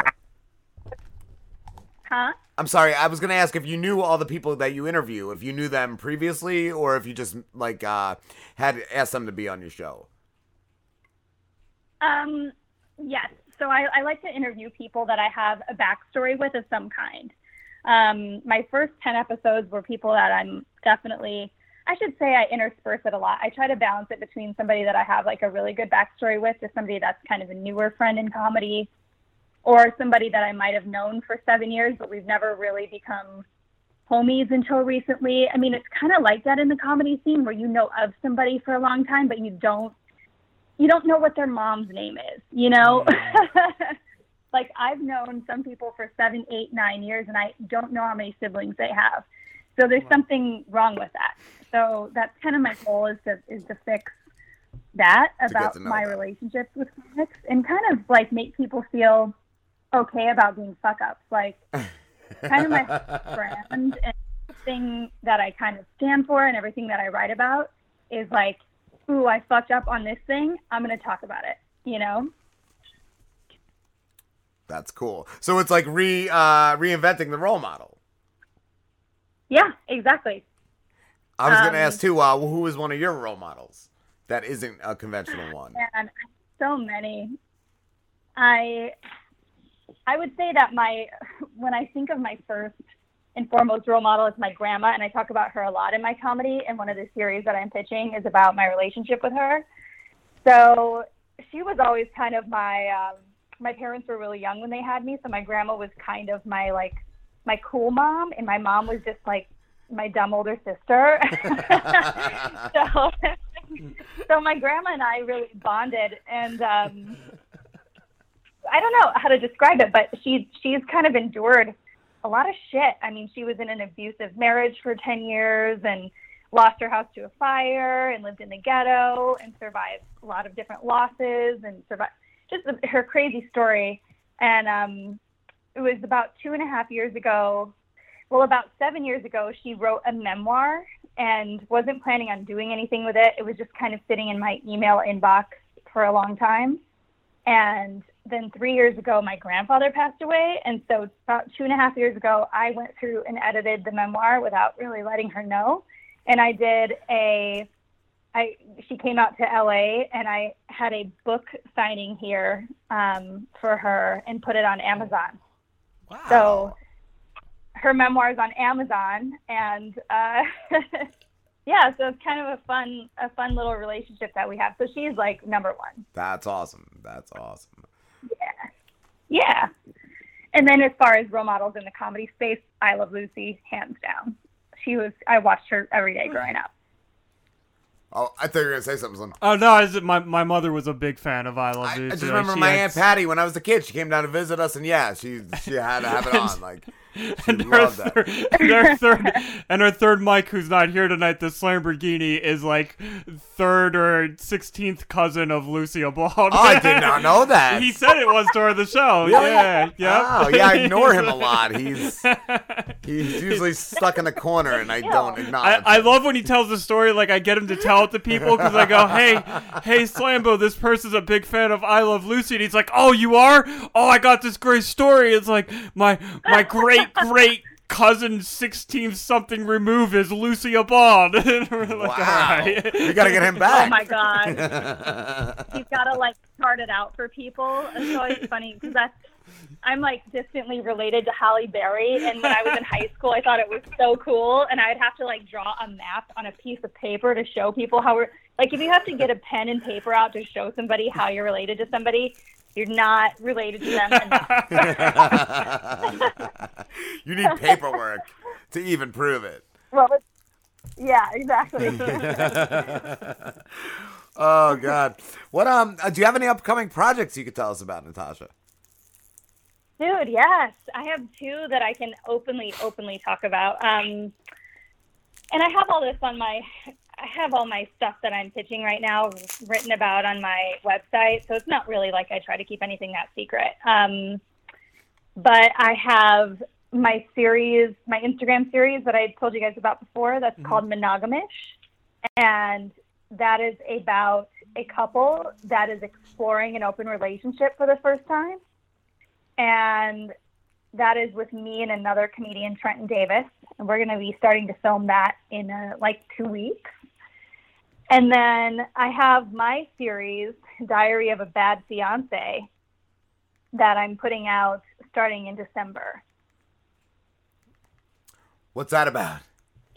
Huh? I'm sorry, I was going to ask if you knew all the people that you interview, if you knew them previously, or if you just, like, uh, had asked them to be on your show. Um, yes. So I, I like to interview people that I have a backstory with of some kind. Um, my first 10 episodes were people that I'm definitely, I should say I intersperse it a lot. I try to balance it between somebody that I have like a really good backstory with to somebody that's kind of a newer friend in comedy or somebody that I might have known for seven years, but we've never really become homies until recently. I mean, it's kind of like that in the comedy scene where you know of somebody for a long time, but you don't you don't know what their mom's name is, you know? Mm. like I've known some people for seven, eight, nine years and I don't know how many siblings they have. So there's something wrong with that. So that's kind of my goal is to is to fix that about to know my them. relationships with comics and kind of like make people feel okay about being fuck ups. Like kind of my brand and thing that I kind of stand for and everything that I write about is like, ooh, I fucked up on this thing. I'm going to talk about it, you know? That's cool. So it's like re uh, reinventing the role model. Yeah, exactly. I was going to Um, ask too, uh, who is one of your role models that isn't a conventional one? And so many. I I would say that my when I think of my first and foremost role model is my grandma, and I talk about her a lot in my comedy. And one of the series that I'm pitching is about my relationship with her. So she was always kind of my. Um, my parents were really young when they had me, so my grandma was kind of my like my cool mom, and my mom was just like my dumb older sister. so, so my grandma and I really bonded, and um, I don't know how to describe it, but she she's kind of endured a lot of shit. I mean, she was in an abusive marriage for ten years and lost her house to a fire and lived in the ghetto and survived a lot of different losses and survived just her crazy story. And um, it was about two and a half years ago. Well, about seven years ago, she wrote a memoir and wasn't planning on doing anything with it. It was just kind of sitting in my email inbox for a long time. And then three years ago, my grandfather passed away. And so about two and a half years ago, I went through and edited the memoir without really letting her know. And I did a, I, she came out to LA and I had a book signing here um, for her and put it on Amazon. Wow. So her memoir is on Amazon and, uh, yeah, so it's kind of a fun, a fun little relationship that we have. So she's like number one. That's awesome. That's awesome. Yeah. Yeah. And then as far as role models in the comedy space, I love Lucy, hands down. She was I watched her every day growing up. Oh, I thought you were gonna say something. Oh no! I, my my mother was a big fan of I Love I, Lucy. I just remember she my had- aunt Patty when I was a kid. She came down to visit us, and yeah, she she had to have it on. Like she and our, loved third, and her third and her third Mike, who's not here tonight, this Lamborghini is like third or sixteenth cousin of Lucille Ball. Oh, I did not know that. he said it was during the show. Really? Yeah, yeah. Oh, yeah, I ignore him a lot. He's he's usually stuck in a corner, and I don't I, acknowledge. I love when he tells the story. Like I get him to tell it to people because I go, "Hey, hey, Slambo, this person's a big fan of I Love Lucy," and he's like, "Oh, you are? Oh, I got this great story. It's like my my great great cousin, sixteenth something remove is Lucille Ball." And we're like, Wow. "All right. We gotta get him back. Oh my god. He's got to like chart it out for people. It's always funny because that's I'm like distantly related to Halle Berry, and when I was in high school, I thought it was so cool, and I'd have to like draw a map on a piece of paper to show people how we're like. If you have to get a pen and paper out to show somebody how you're related to somebody, you're not related to them enough. you need paperwork to even prove it. well, it's, yeah, exactly. oh God, what um? uh, Do you have any upcoming projects you could tell us about, Natasha? Dude, yes. I have two that I can openly, openly talk about. Um, and I have all this on my, I have all my stuff that I'm pitching right now written about on my website. So it's not really like I try to keep anything that secret. Um, but I have my series, my Instagram series that I told you guys about before that's called Monogamish. And that is about a couple that is exploring an open relationship for the first time and that is with me and another comedian, Trenton Davis. And we're going to be starting to film that in uh, like two weeks. And then I have my series, Diary of a Bad Fiance, that I'm putting out starting in December. What's that about?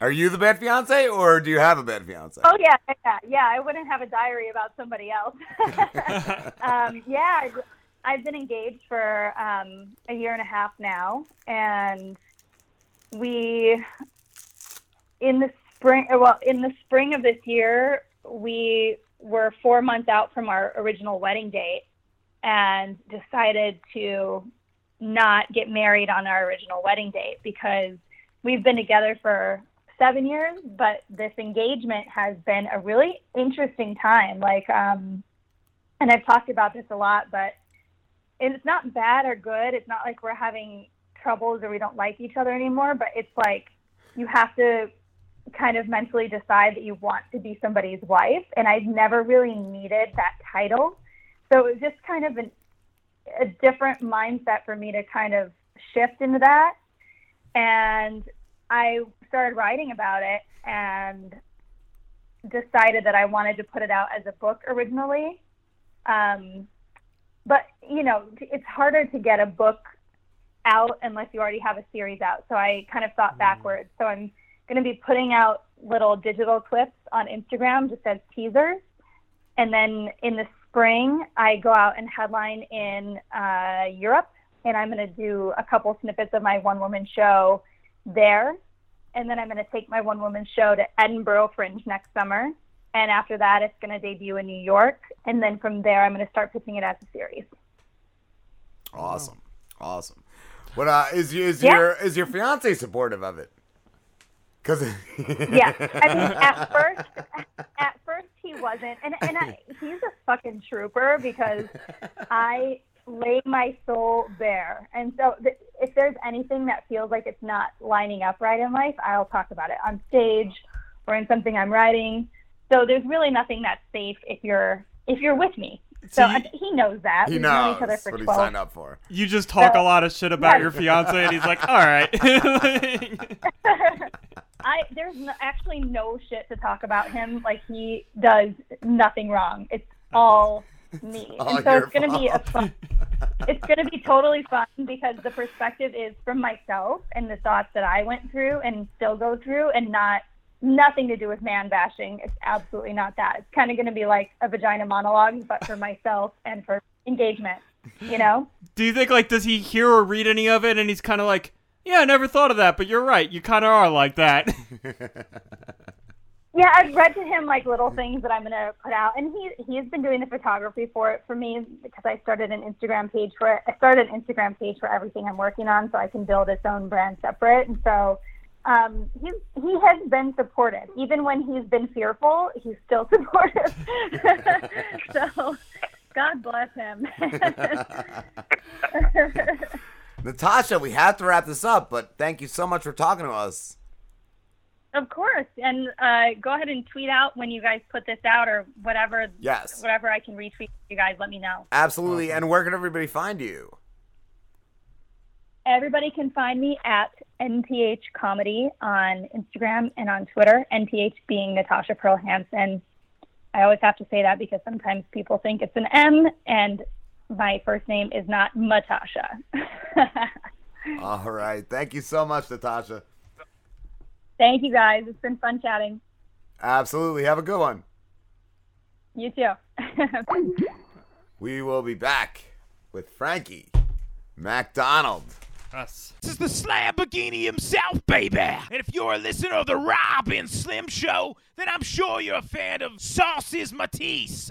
Are you the bad fiance, or do you have a bad fiance? Oh yeah, yeah, yeah. I wouldn't have a diary about somebody else. um, yeah, I've- I've been engaged for um, a year and a half now, and we in the spring. Well, in the spring of this year, we were four months out from our original wedding date, and decided to not get married on our original wedding date because we've been together for seven years, but this engagement has been a really interesting time. Like, um, and I've talked about this a lot, but it's not bad or good. It's not like we're having troubles or we don't like each other anymore, but it's like you have to kind of mentally decide that you want to be somebody's wife. And I've never really needed that title. So it was just kind of an, a different mindset for me to kind of shift into that. And I started writing about it and decided that I wanted to put it out as a book originally. Um, but you know, it's harder to get a book out unless you already have a series out. So I kind of thought backwards. So I'm going to be putting out little digital clips on Instagram just as teasers. And then in the spring, I go out and headline in uh, Europe, and I'm going to do a couple snippets of my one woman show there. And then I'm going to take my one woman show to Edinburgh Fringe next summer. And after that, it's going to debut in New York. And then from there, I'm going to start pitching it as a series. Awesome, awesome. What uh, is is Yeah. your is your fiance supportive of it? Cause yeah, I mean, at first, at first he wasn't, and and I, he's a fucking trooper because I lay my soul bare, and so th- if there's anything that feels like it's not lining up right in life, I'll talk about it on stage or in something I'm writing. So there's really nothing that's safe if you're if you're with me. So See, I, he knows that. he We've known each other knows for what he signed up for. You just talk So- a lot of shit about Yeah. your fiance, and he's like, "All right." I there's no, actually no shit to talk about him. Like he does nothing wrong. It's all me, all and so your it's gonna be a fun. It's gonna be totally fun because the perspective is from myself and the thoughts that I went through and still go through, and not nothing to do with man bashing. It's absolutely not that. It's kind of gonna be like a vagina monologue, but for myself and for engagement. You know. Do you think like does he hear or read any of it, and he's kind of like, "Yeah, I never thought of that, but you're right. You kind of are like that." Yeah, I've read to him like little things that I'm gonna put out, and he he's been doing the photography for it for me because I started an Instagram page for it. I started an Instagram page for everything I'm working on, so I can build its own brand separate. And so um, he's he has been supportive, even when he's been fearful. He's still supportive. so God bless him. Natasha, we have to wrap this up, but thank you so much for talking to us. Of course, and uh, go ahead and tweet out when you guys put this out or whatever. Yes. Whatever I can retweet you guys, let me know. Absolutely. And where can everybody find you? Everybody can find me at NPH Comedy on Instagram and on Twitter. NPH being Natasha Pearl Hansen. I always have to say that because sometimes people think it's an M, and my first name is not Matasha. All right. Thank you so much, Natasha. Thank you guys. It's been fun chatting. Absolutely. Have a good one. You too. We will be back with Frankie MacDonald. Us. This is the Lamborghini himself, baby. And if you're a listener of the Rob and Slim Show, then I'm sure you're a fan of Sauces Matisse.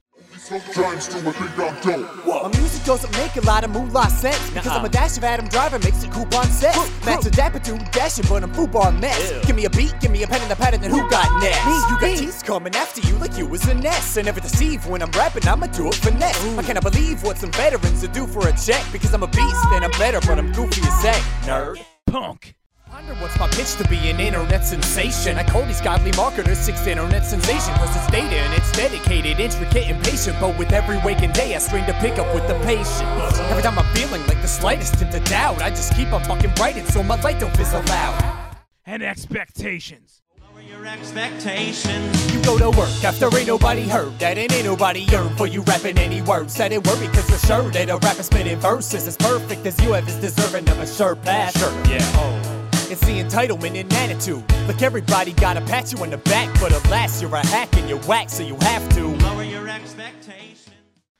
Sometimes do what think I'm dope. My music doesn't make a lot of moolah sense because I'm a dash of Adam Driver, makes it coupon sense. Max a dapper to dashing, but I'm football mess. Give me a beat, give me a pen and a pad, and then who got next? Me, you got teeth coming after you like you was a nest. I never deceive when I'm rapping, I'ma do it finesse. I cannot believe what some veterans would do for a check because I'm a beast and I'm better, but I'm goofy as heck, nerd. Punk. Wonder what's my pitch to be an internet sensation? I call these godly marketers six internet sensation Cause it's data and it's dedicated, intricate and patient But with every waking day I strain to pick up with the patience Every time I'm feeling like the slightest hint of doubt I just keep on fucking writing so my light don't fizzle out And expectations. Lower your expectations. You go to work after ain't nobody heard that, and ain't nobody yearn for you rapping any words. That ain't worry, cause you're sure that a rapper spitting verses as perfect as you have is deserving of a shirt pass. Sure, yeah. Oh. It's the entitlement and attitude. Like everybody gotta pat you on the back, but alas, you're a hack and you're whack, so you have to lower your expectations.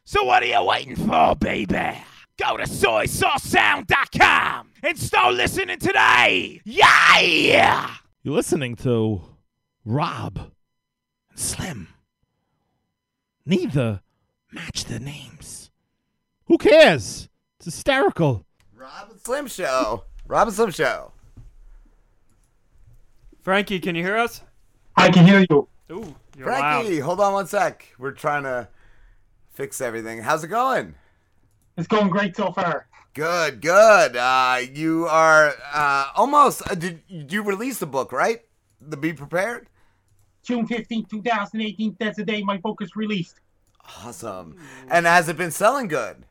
So what are you waiting for, baby? Go to soysaucesound.com and start listening today. Yeah! You're listening to Rob and Slim. Neither match the names. Who cares? It's hysterical. Rob and Slim Show. Rob and Slim Show. Frankie, can you hear us? I can hear you. Ooh, you're Frankie, loud. hold on one sec. We're trying to fix everything. How's it going? It's going great so far. Good, good. Uh, you are uh, almost. Uh, did you release the book, right? The Be Prepared? June 15, 2018, that's the day my book is released. Awesome. And has it been selling good?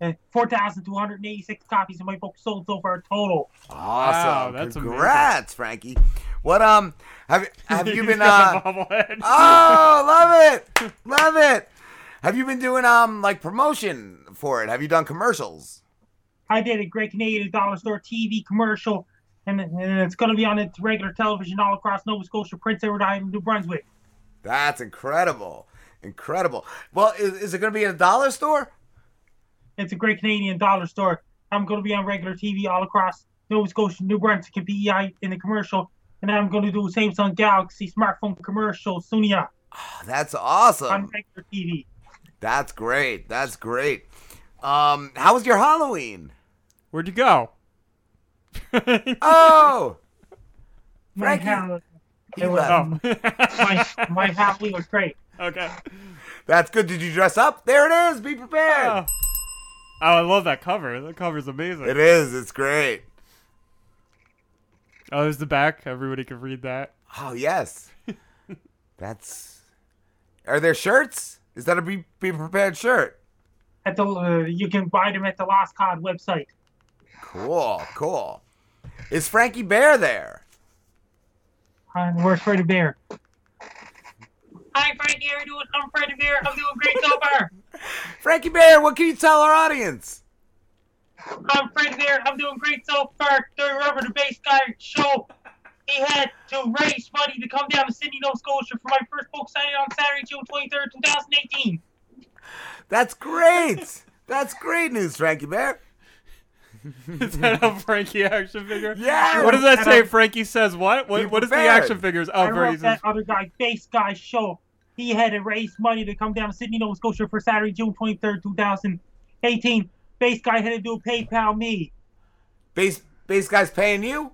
Uh, 4,286 copies of my book sold so far total. Awesome. that's amazing. Congrats, Frankie. What um have have you been uh. Oh, love it. Love it. Have you been doing um like promotion for it? Have you done commercials? I did a Great Canadian Dollar Store TV commercial, and, and it's going to be on its regular television all across Nova Scotia, Prince Edward Island, New Brunswick. That's incredible. Incredible. Well, is, is it going to be in a dollar store? It's a great Canadian dollar store. I'm going to be on regular TV all across Nova Scotia, New Brunswick, and PEI in the commercial. And I'm going to do Samsung Galaxy smartphone commercial soon. Yeah. That's awesome. On regular TV. That's great. That's great. Um, how was your Halloween? Where'd you go? oh, My Frankie. Hall- He it was, left. um, my, my Halloween was great. Okay. That's good. Did you dress up? There it is. Be prepared. Oh, I love that cover. That cover's amazing. It is. It's great. Oh, there's the back. Everybody can read that. Oh yes. That's. Are there shirts? Is that a be, be prepared shirt? At the uh, you can buy them at the Lost Cod website. Cool. Cool. Is Frankie Bear there? Uh, where's Freddy Bear? Hi, Frankie. How you doing? I'm Freddy Bear. I'm doing great so far. Frankie Bear, what can you tell our audience? I'm Freddy Bear. I'm doing great so far. Do you remember the bass guy show? He had to raise money to come down to Sydney, Nova Scotia for my first book signing on Saturday, June 23rd, 2018. That's great. That's great news, Frankie Bear. Is that a Frankie action figure? Yeah. What does that And say? I- Frankie says what? What, what is the action figures? Oh, I Oh, wrote that other guy, bass guy show. He had to raise money to come down to Sydney, Nova Scotia for Saturday, June 23rd, 2018. Base guy had to do PayPal me. Base base guy's paying you?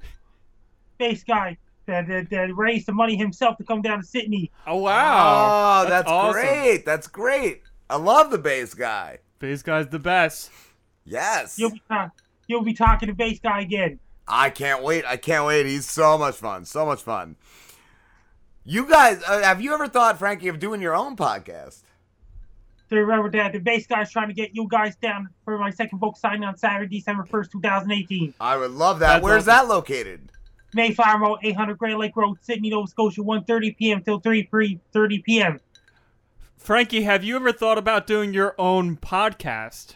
Base guy that, that, that raised the money himself to come down to Sydney. Oh wow! Oh, that's, awesome. great. That's great. I love the base guy. Base guy's the best. Yes. You'll be, talk- you'll be talking to base guy again. I can't wait. I can't wait. He's so much fun. So much fun. You guys, uh, have you ever thought, Frankie, of doing your own podcast? So remember that the bass guy's trying to get you guys down for my second book signing on Saturday, December 1st, 2018. I would love that. That's Where's awesome. that located? Mayflower Road, 800 Grand Lake Road, Sydney, Nova Scotia, 1.30 p.m. till 3.30 p.m. Frankie, have you ever thought about doing your own podcast?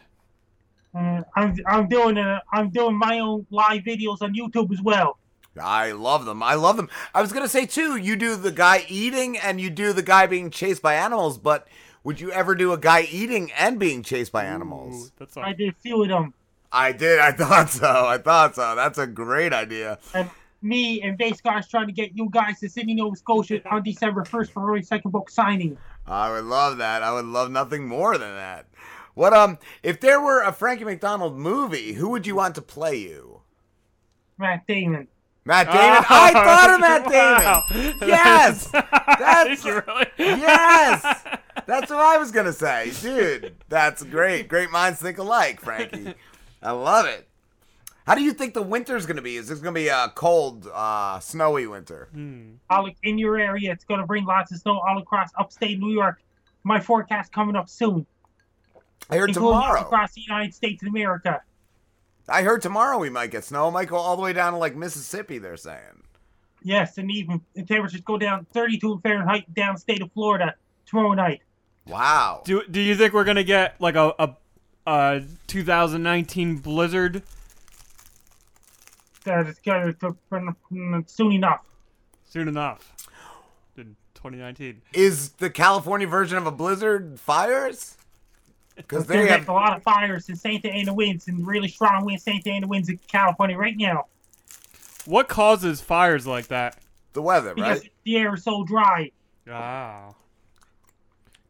Uh, I'm I'm doing uh, I'm doing my own live videos on YouTube as well. I love them. I love them. I was gonna say too. You do the guy eating and you do the guy being chased by animals, but would you ever do a guy eating and being chased by animals? That's I did a few of them. I did. I thought so. I thought so. That's a great idea. And me and Base guys trying to get you guys to Sydney, Nova Scotia on December 1st for my second book signing. I would love that. I would love nothing more than that. What um? If there were a Frankie MacDonald movie, who would you want to play you? Matt Damon. Matt Damon. I thought of Matt Wow. Damon. Yes. That's You really- yes. That's what I was gonna say, dude. That's great. Great minds think alike, Frankie. I love it. How do you think the winter's gonna be? Is this gonna be a cold, uh, snowy winter? All in your area, it's going to bring lots of snow all across upstate New York. My forecast coming up soon. I heard including tomorrow. across the United States of America. I heard tomorrow we might get snow. It might go all the way down to like Mississippi. They're saying. Yes, and even the temperatures go down 32 Fahrenheit down state of Florida tomorrow night. Wow. Do Do you think we're gonna get like a a, a 2019 blizzard? That is going to soon enough. Soon enough. In 2019. Is the California version of a blizzard fires? Because they There's have a lot of fires in Santa Ana winds and really strong winds, Santa Ana winds in California right now. What causes fires like that? the weather, Because right? the air is so dry. Ah.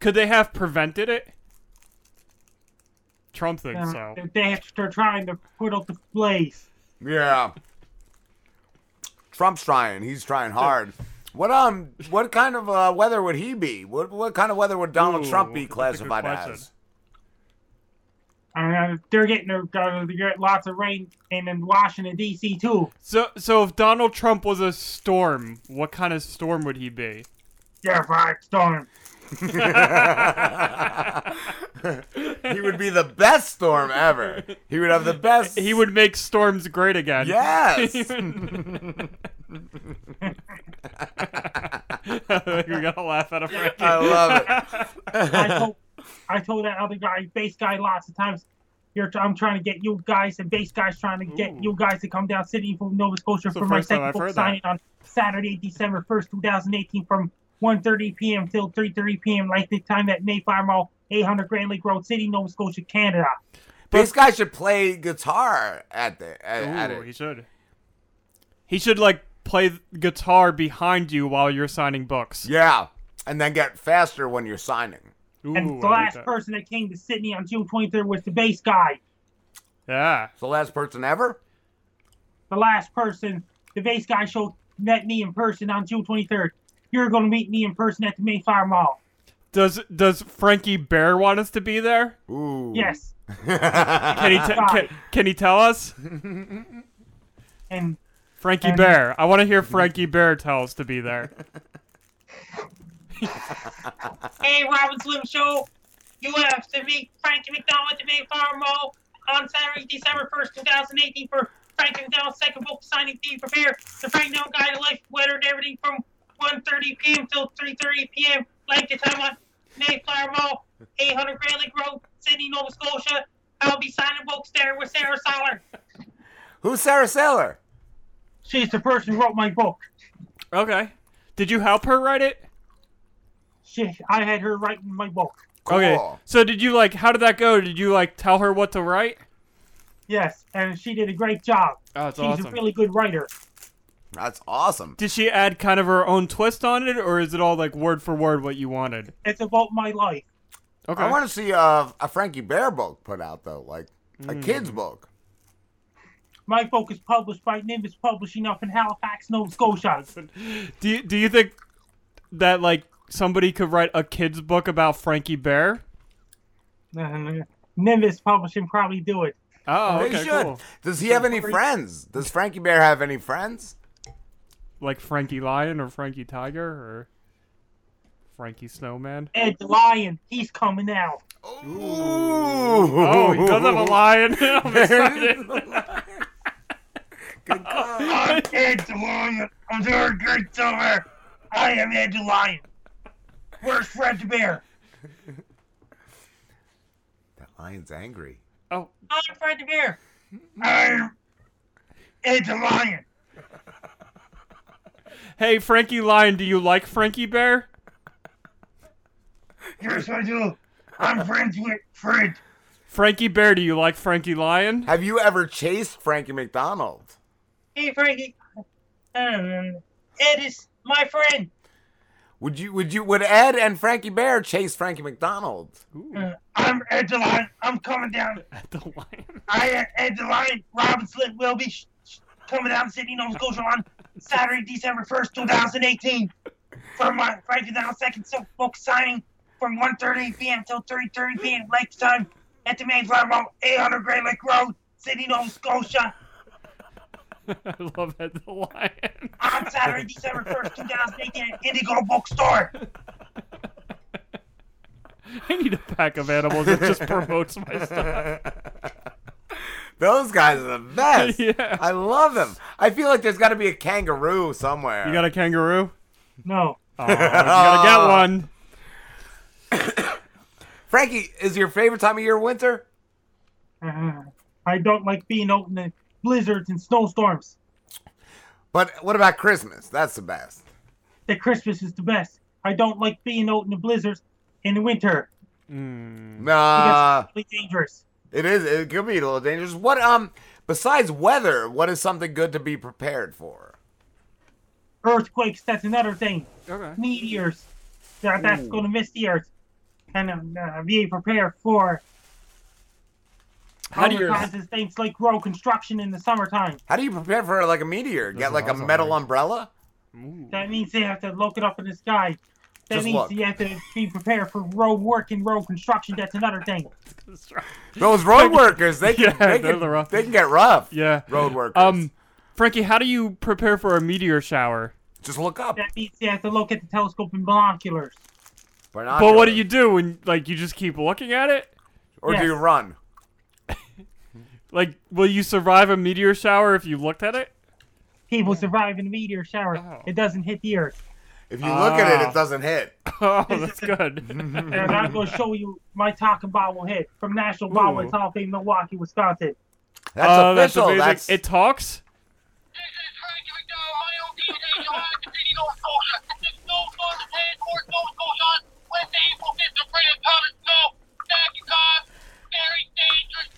Could they have prevented it? Trump thinks Um, so. They have, they're trying to put out the blaze. Yeah. Trump's trying. He's trying hard. What um? What kind of uh, weather would he be? What what kind of weather would Donald Ooh, Trump be that's a good classified question. as? Uh, they're getting uh, they're getting lots of rain in, in Washington D.C. too. So so if Donald Trump was a storm, what kind of storm would he be? Yeah, right, storm. he would be the best storm ever. He would have the best. He would make storms great again. Yes. You're gonna laugh at a Frankie. I love I told, I told that other guy, bass guy, lots of times. You're, I'm trying to get you guys and bass guys trying to get you guys to come down city from Nova Scotia the for my second book heard that. signing on Saturday, December 1st, 2018 from 1.30 p.m. till 3.30 p.m. like the time at Mayflower Mall, 800 Grand Lake Road, Sydney, Nova Scotia, Canada. This guy should play guitar at the at, at it. he should. He should like play guitar behind you while you're signing books. Yeah, and then get faster when you're signing. And the last person that came to Sydney on June 23rd was the bass guy. Yeah. It's The last person ever? The last person, the bass guy showed met me in person on June 23rd. You're going to meet me in person at the Mayflower Mall. Does Does Frankie Bear want us to be there? Ooh. Yes. Can he t- can, can he tell us? And Frankie and- Bear. I want to hear Frankie Bear tell us to be there. Hey, Rob and Slim Show. You have to meet Frankie MacDonald at the Mayflower Mall on Saturday, December 1st, 2018 for Frankie MacDonald's second book signing fee. Prepare the Frank Now Guide to Life, weather, and everything from 1.30 p.m. till 3.30 p.m. Like the time on Mayflower Mall, 800 Grand Lake Road, Sydney, Nova Scotia. I'll be signing books there with Sarah Sawler. Who's Sarah Sawler? She's the person who wrote my book. Okay. Did you help her write it? She, I had her writing my book. Okay. So did you like? How did that go? Did you like tell her what to write? Yes, and she did a great job. Oh, that's She's awesome. a really good writer. That's awesome. Did she add kind of her own twist on it, or is it all like word for word what you wanted? It's about my life. Okay. I want to see uh, a Frankie Bear book put out though, like a Mm. kid's book. My book is published by Nimbus Publishing up in Halifax, Nova Scotia. Do you, Do you think that like somebody could write a kid's book about Frankie Bear? Nimbus Publishing probably do it. Oh, they should. cool. Does he have any friends? Does Frankie Bear have any friends? Like Frankie Lion or Frankie Tiger or Frankie Snowman? Ed the Lion, he's coming out. Oh, he does have a lion. I'm excited. I'm Ed the Lion. I'm doing great summer. I am Ed the Lion. Where's Fred the Bear? That lion's angry. Oh. I'm Fred the Bear. I'm Ed the Lion. Hey, Frankie Lion, do you like Frankie Bear? Yes, I do. I'm friends with Fred. Frankie Bear, do you like Frankie Lion? Have you ever chased Frankie MacDonald? Hey, Frankie. Um, Ed is my friend. Would you? Would you? Would Ed and Frankie Bear chase Frankie MacDonald? Uh, I'm Ed the Lion. I'm coming down. Ed the Lion. I am Ed the Lion. Rob and Slim will be sh- sh- coming down to Sydney, Nova Scotia on Saturday, December 1st, 2018 for my Frankie Down second silk book signing from 1.30 p.m. till 3.30 p.m. Lake time at the Mayflower Mall, 800 Grand Lake Road, Sydney, Nova Scotia I love Ed the Lion. on Saturday, December 1st, 2018 at Indigo Bookstore. I need a pack of animals that just promotes my stuff. Those guys are the best. Yeah. I love them. I feel like there's got to be a kangaroo somewhere. You got a kangaroo? No. Oh, you gotta get one. Frankie, is your favorite time of year winter? Uh, I don't like being out in the blizzards and snowstorms. But what about Christmas? That's the best. The Christmas is the best. I don't like being out in the blizzards in the winter. Nah, It's really dangerous. it is. It could be a little dangerous. What um, besides weather, what is something good to be prepared for? Earthquakes, that's another thing. Okay. Meteors, that, that's Ooh. going to miss the earth. And um, uh, be prepared for How do you- kinds of things like road construction in the summertime. How do you prepare for like a meteor? Get like a metal umbrella? That means they have to look it up in the sky. That Just means look. you have to be prepared for road work and road construction. That's another thing. Those road workers, they can, Yeah, they, can the rough- they can get rough. Yeah. Road workers. Um, Frankie, how do you prepare for a meteor shower? Just look up. That means you have to look at the telescope and binoculars. But what do you do when like you just keep looking at it? Or do you run? Like, will you survive a meteor shower if you looked at it? People survive in a meteor shower. Oh. It doesn't hit the earth. If you look at it, it ah. doesn't hit. Oh, that's good. And I'm going to show you my talking bobble head from National Bobble Hall of Fame, Milwaukee, Wisconsin. That's Oh, that's official. amazing. That's, It talks. This is McDowell, my DJ, the Snow. Time. Very dangerous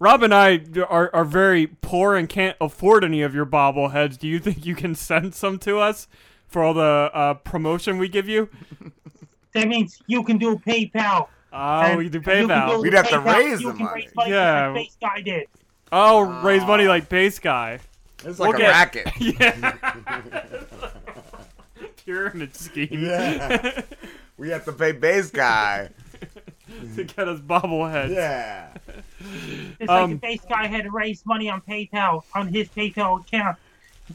Rob and I are, are very poor and can't afford any of your bobbleheads, do you think you can send some to us for all the uh, promotion we give you? That means you can do PayPal. Oh, And we do you can PayPal. do We'd have to raise you the money. Raise money Yeah. like Base guy did. Oh, raise money like base guy. It's like a racket. Yeah. Pyramid scheme. Yeah. we have to pay base guy. To get us bobbleheads. Yeah. It's Um, like the base guy had to raise money on PayPal on his PayPal account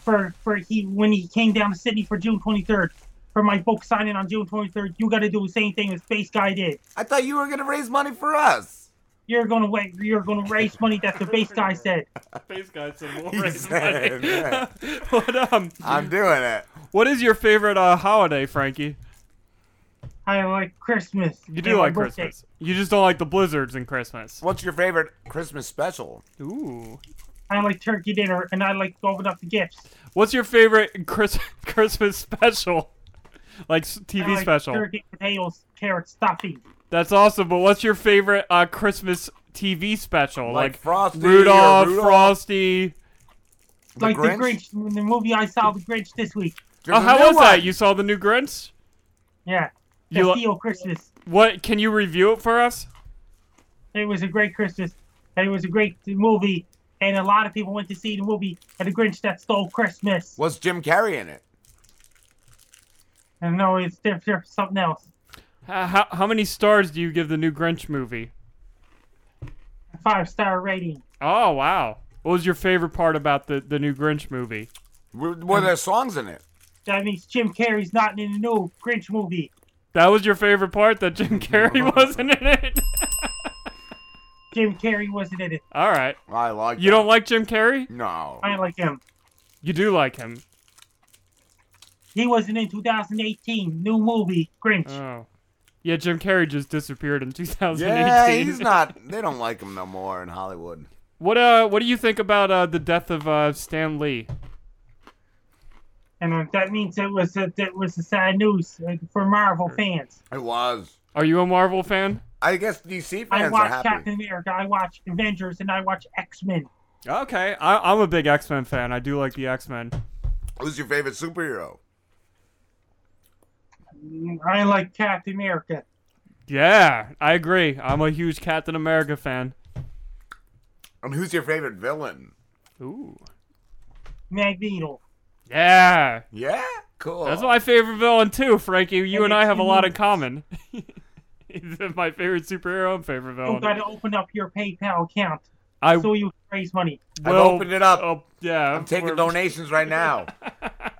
for for he when he came down to Sydney for June 23rd for my book signing on June 23rd. You got to do the same thing as Space guy did. I thought you were gonna raise money for us. You're gonna wait. You're gonna raise money That's the base guy said. Base guy said more He raise said, money. yeah. what um? I'm doing it. What is your favorite uh, holiday, Frankie? I like Christmas. You do like birthday. Christmas. You just don't like the blizzards in Christmas. What's your favorite Christmas special? Ooh. I like turkey dinner, and I like to open up the gifts. What's your favorite Chris- Christmas special? Like s- I TV like special. Turkey, potatoes, carrots, stuffing. That's awesome. But what's your favorite uh, Christmas TV special? Like Frosty or Rudolph, Rudolph? Frosty. like the Grinch, the movie I saw, The Grinch, this week. oh, how was that? You saw the new Grinch? Yeah. You The li- Christmas. What? Can you review it for us? It was a great Christmas. And it was a great movie. And a lot of people went to see the movie and The Grinch That Stole Christmas. Was Jim Carrey in it? And no, it's different, different something else. How, how, how many stars do you give the new Grinch movie? Five star rating. Oh wow! What was your favorite part about the the new Grinch movie? Were, were there songs in it? That means Jim Carrey's not in the new Grinch movie. That was your favorite part that Jim Carrey wasn't in it. Jim Carrey wasn't in it. All right. I like. You don't like Jim Carrey? No. I like him. You do like him. He wasn't in 2018 new movie Grinch. Oh. Yeah, Jim Carrey just disappeared in 2018. Yeah, he's not. They don't like him no more in Hollywood. What uh? What do you think about uh the death of uh Stan Lee? And uh, that means it was a, that was a sad news uh, for Marvel fans. It was. Are you a Marvel fan? I guess DC fans are happy. I watch happy. Captain America, I watch Avengers, and I watch X Men. Okay, I, I'm a big X Men fan. I do like the X Men. Who's your favorite superhero? I like Captain America. Yeah, I agree. I'm a huge Captain America fan. And who's your favorite villain? Ooh. Magneto. Yeah. Yeah. Cool. That's my favorite villain too, Frankie. You and I have a lot in common. He's my favorite superhero and favorite villain. You got to open up your PayPal account I so you can raise money. I've Well, opened it up. Oh, yeah. I'm taking we're- donations right now.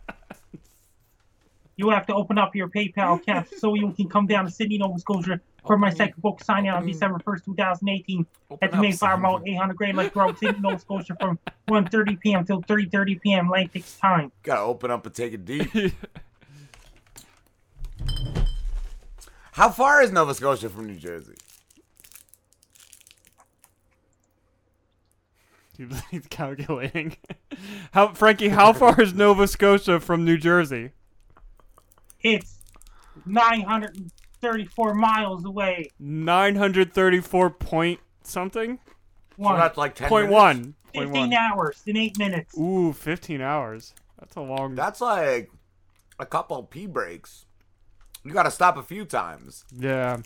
You have to open up your PayPal account so you can come down to Sydney, Nova Scotia for my second book signing on mm. December 1st, 2018 at the up, Mayflower Mall, 800 Grand Lake Road, Sydney, Nova Scotia from 1.30 p.m. till 3.30 p.m. Atlantic time. Gotta open up and take it deep. How far is Nova Scotia from New Jersey? He's calculating. How, Frankie? How far is Nova Scotia from New Jersey? It's 934 miles away. 934 point something. One. that's like 10 Point minutes? one. Point 15 one. hours in 8 minutes. Ooh, 15 hours. That's a long. That's like a couple pee breaks. You gotta stop a few times. Yeah.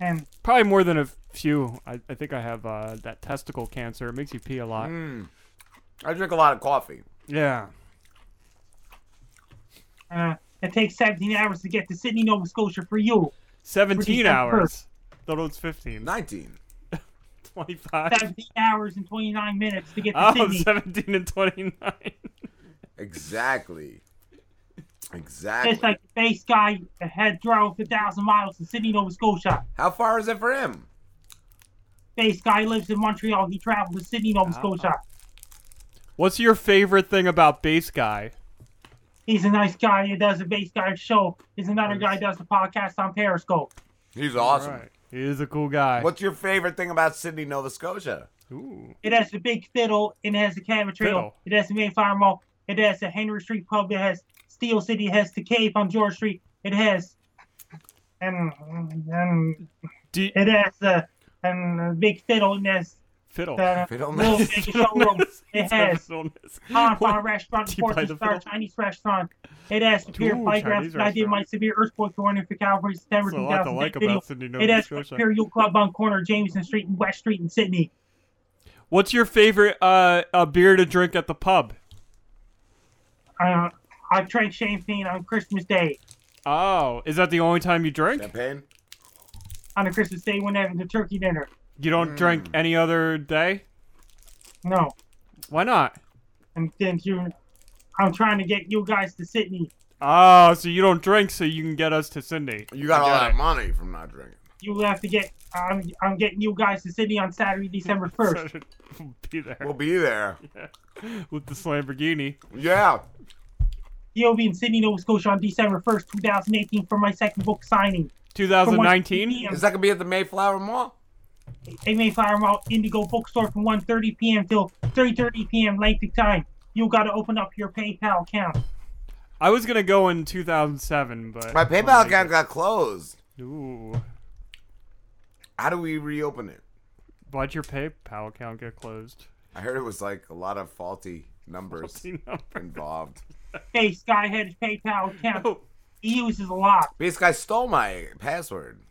And Probably more than a few. I, I think I have uh, that testicle cancer. It makes you pee a lot. Mm. I drink a lot of coffee. Yeah. uh, it takes 17 hours to get to Sydney, Nova Scotia for you. 17 December hours. Thought it was 15. 19. 25. 17 hours and 29 minutes to get to Oh, Sydney. 17 and 29. Exactly. Exactly. It's like the base guy that had drove a thousand miles to Sydney, Nova Scotia. How far is it for him? Base guy lives in Montreal. He traveled to Sydney, Nova Ah. Scotia. What's your favorite thing about Base Guy? He's a nice guy. He does a base guy show. He's another guy who does the podcast on Periscope. He's awesome. Right. He is a cool guy. What's your favorite thing about Sydney, Nova Scotia? Ooh. It has the big fiddle. and It has the Cabot Trail. Fiddle. It has the Mayflower Mall. It has the Henry Street Pub. It has Steel City. It has the Cave on George Street. It has um, um, um, and and it has the and the big fiddle. And it has Fiddle. the Fiddleness. little big showroom. It has Fiddleness. Han Restaurant, Do Fortune Star fiddle? Chinese Restaurant. It has Superior Ooh, Playgrounds. Chinese I did my severe earthquake warning for Calvary September There's a lot to 2006 like video. about Sydney, Nova It has Scotia. Imperial Club on corner Jameson Street and West Street in Sydney. What's your favorite uh, uh beer to drink at the pub? Uh, I drank champagne on Christmas Day. Oh, is that the only time you drink? Champagne. On a Christmas Day when having the turkey dinner. You don't Hmm. drink any other day? No. Why not? And then you, I'm trying to get you guys to Sydney. Oh, so you don't drink so you can get us to Sydney. You got I all get that it. money from not drinking. You have to get. I'm, I'm getting you guys to Sydney on Saturday, December first. we'll be there. We'll be there. With this Lamborghini. Yeah. You'll be in Sydney, Nova Scotia on December first, 2018, for my second book signing. 2019? Is that gonna be at the Mayflower Mall? A Mayflower Mall Indigo Bookstore from 1:30 p.m. till 3:30 p.m. Atlantic time. You got to open up your PayPal account. I was gonna go in 2007, but My PayPal account got closed. Ooh. How do we reopen it? Why'd your PayPal account get closed? I heard it was like a lot of faulty numbers Faulty numbers. involved. Hey, Sky had PayPal account. He uses a lot. This guy stole my password.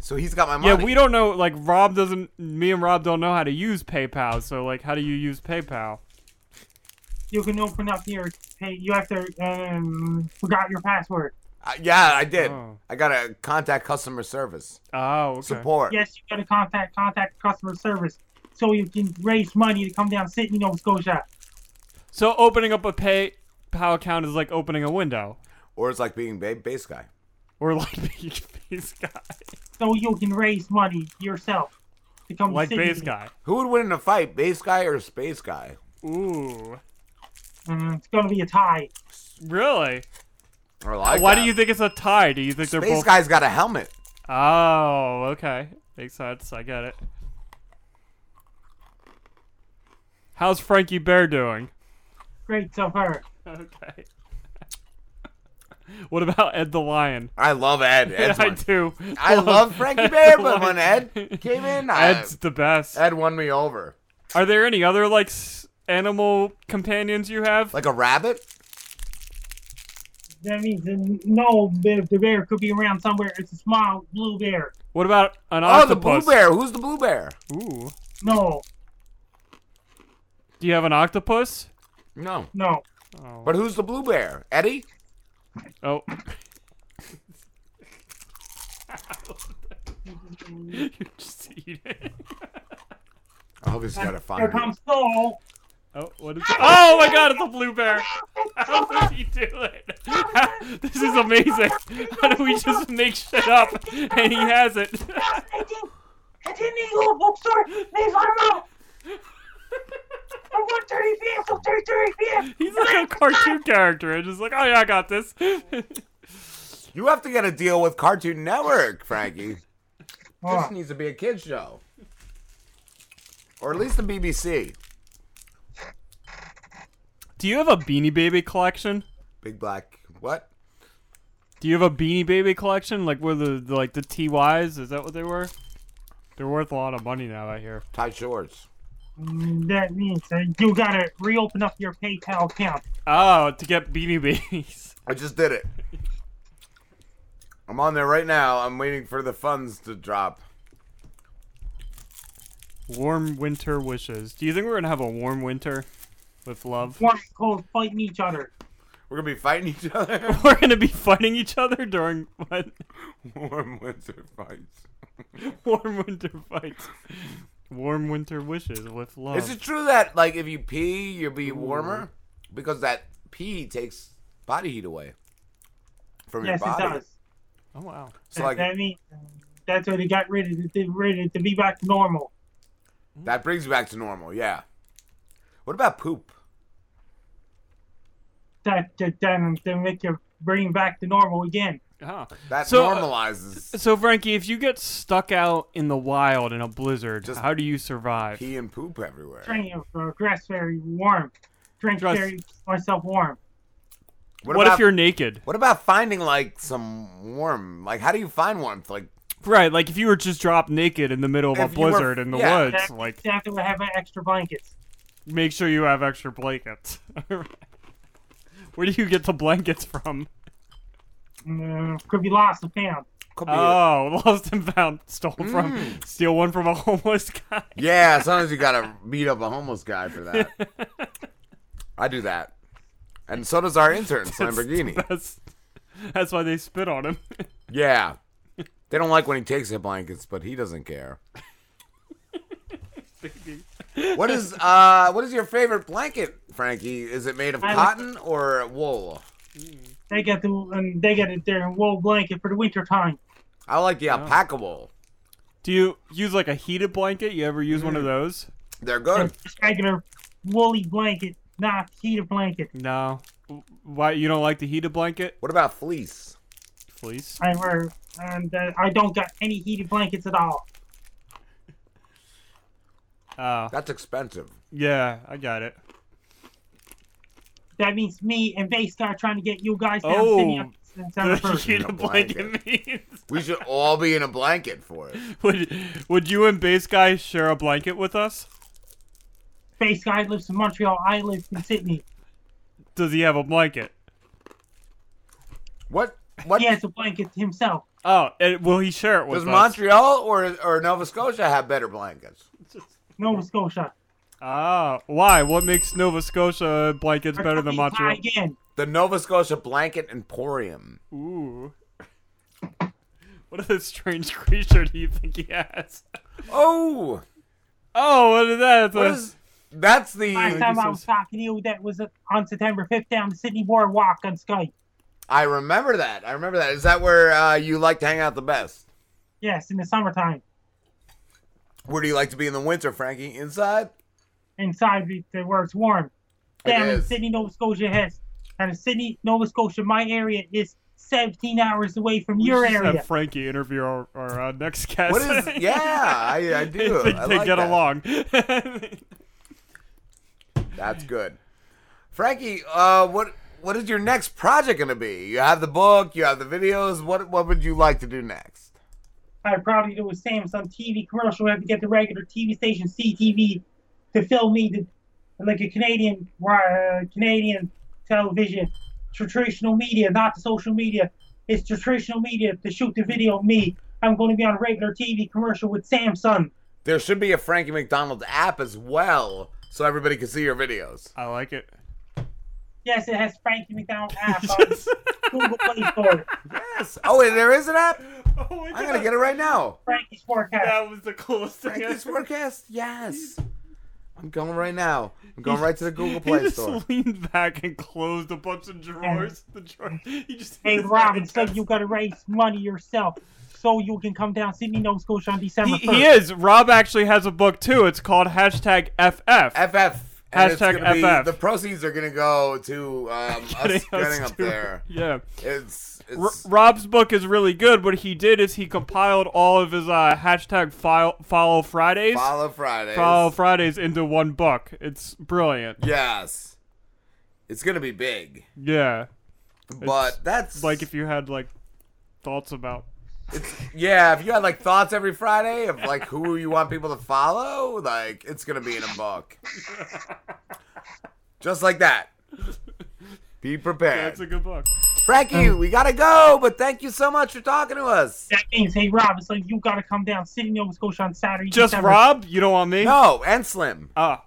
So he's got my money. Yeah, we don't know. Like Rob doesn't. Me and Rob don't know how to use PayPal. So like, how do you use PayPal? You can open up your pay. You have to um forgot your password. Uh, yeah, I did. Oh. I got to contact customer service. Oh, okay. Support. Yes, you got to contact contact customer service so you can raise money to come down to Sydney, Nova Scotia. So opening up a PayPal account is like opening a window, Or it's like being ba- base guy. Or like being base guy, So you can raise money yourself to come like to base guy. Who would win in a fight, base guy or space guy? Ooh, Mm, it's gonna be a tie. really? I like Why that. do you think it's a tie? Do you think they're Space both? guy's got a helmet. Oh, okay, makes sense. I get it. How's Frankie Bear doing? Great so far. Okay. What about Ed the Lion? I love Ed. Ed's I one. do. I love Frankie Bear, but when Ed came in, I, Ed's the best. Ed won me over. Are there any other like s- animal companions you have? Like a rabbit? That means no, the, the bear could be around somewhere. It's a small blue bear. What about an octopus? Oh, the blue bear. Who's the blue bear? Ooh. No, Do you have an octopus? No. no. Oh. But who's the blue bear? Eddie? Oh. You're just eating. Obviously, gotta Here find comes Soul. Oh, what is it? Oh my god, it's a blue bear! How does he do it? this is amazing. How do we just make shit up and he has it? At the Indigo Bookstore, Mayflower Mall. From 1:30 p.m. till 3:30 p.m. He's like a cartoon character and just like, oh yeah, I got this. You have to get a deal with Cartoon Network, Frankie. This needs to be a kid's show. Or at least the BBC. Do you have a Beanie Baby collection? Big Black. What? Do you have a Beanie Baby collection? Like were the, the like the TYs? Is that what they were? They're worth a lot of money now. I hear. Tight shorts. That means uh, you gotta reopen up your PayPal account. Oh, to get Beanie Babies. I just did it. I'm on there right now. I'm waiting for the funds to drop. Warm winter wishes. Do you think we're gonna have a warm winter with love? Warm and cold fighting each other. We're gonna be fighting each other. We're gonna be fighting each other during what? Warm winter fights. Warm winter fights. Warm winter wishes with love. Is it true that like if you pee, you'll be warmer? Because that pee takes body heat away from yes, your it does. Oh wow. So like that means that's what they got ready to, to ready to be back to normal. Hmm. that brings you back to normal. Yeah. What about poop? That that then to make your brain back to normal again. Huh. That So, uh, normalizes. So Frankie, if you get stuck out in the wild in a blizzard, how do you survive? Pee and poop everywhere. Drink uh, dress very warm. Drink Dress- very myself warm. What if you're naked? What about finding like some warm? Like, how do you find warmth? Like, Right, like if you were just dropped naked in the middle of a If you were- blizzard in the yeah. woods, Exactly, like exactly. We have extra blankets. make sure you have extra blankets. Where do you get the blankets from? Mm, could be lost and found. Oh, lost and found, stole from, Mm. steal one from a homeless guy. yeah, sometimes you gotta beat up a homeless guy for that. I do that, and so does our intern Lamborghini. That's, that's why they spit on him. Yeah, they don't like when he takes the blankets, but he doesn't care. What is uh what is your favorite blanket, Frankie? Is it made of I like- cotton or wool? They got the and they got it their wool blanket for the winter time. I like the alpaca wool. Do you use like a heated blanket? You ever use one of those? They're good. Just regular woolly blanket, not heated blanket. No. Why you don't like the heated blanket? What about fleece? Fleece. I wear and uh, I don't got any heated blankets at all. Oh. That's expensive. Yeah, I got it. That means me and Base Star trying to get you guys down Oh, city up December the first. heated blanket means. We should all be in a blanket for it. Would Would you and Base Guy share a blanket with us? Base Guy lives in Montreal. I live in Sydney. Does he have a blanket? What? What? He has a blanket himself. Oh, and will he share it with Does us? Does Montreal or or Nova Scotia have better blankets? Nova Scotia. Ah, why? What makes Nova Scotia blankets better than Montreal? Again. The Nova Scotia Blanket Emporium. Ooh. What a strange creature do you think he has? Oh. Oh, what is that? What It's a- is- That's the. Last time I was talking to you, that was uh, on September 5th down the Sydney Boardwalk on Skype. I remember that. I remember that. Is that where uh, you like to hang out the best? Yes, in the summertime. Where do you like to be in the winter, Frankie? Inside? Inside the, the where it's warm. It in. Sydney, Nova Scotia has. And Sydney, Nova Scotia, my area is 17 hours away from We your area. Have Frankie interview our, our uh, next guest. What is- yeah, I- I do. they I they like get that. along. That's good. Frankie, uh, what what is your next project going to be? You have the book, you have the videos. What what would you like to do next? I'd probably do a Samsung TV commercial. I have to get the regular TV station CTV to film me, to, like a Canadian uh, Canadian television, traditional media, not the social media. It's traditional media to shoot the video of me. I'm going to be on regular TV commercial with Samsung. There should be a Frankie MacDonald app as well, so everybody can see your videos. I like it. Yes, it has Frankie MacDonald app on Google Play Store. Yes. Oh, and there is an app. Oh I'm gonna get it right now. Frankie's forecast. That was the coolest thing. Frankie's forecast. Yes. I'm going right now. I'm going He- right to the Google Play he just Store. leaned back and closed a bunch of drawers. The drawer. He just Hey, Robin, so you got to raise money yourself so you can come down Sydney, Nova Scotia on December He, 1st. he is. Rob actually has a book too. It's called hashtag FF. FF. And Hashtag FF. the proceeds are gonna go to um, us Getting us up to- there. Yeah. It's, R- Rob's book is really good. What he did is he compiled all of his uh, hashtag file, follow Fridays, Follow Fridays. follow Fridays into one book. It's brilliant. yes. It's gonna be big. Yeah. But It's that's like if you had like thoughts about. Yeah, if you had like thoughts every Friday of like who you want people to follow, like it's gonna be in a book. Just like that. Be prepared. That's a good book. Frankie, we gotta go, but thank you so much for talking to us. That means, hey, Rob, it's like you got to come down Sydney, Nova Scotia on Saturday. Just December. Rob? You don't want me? No, and Slim. Ah.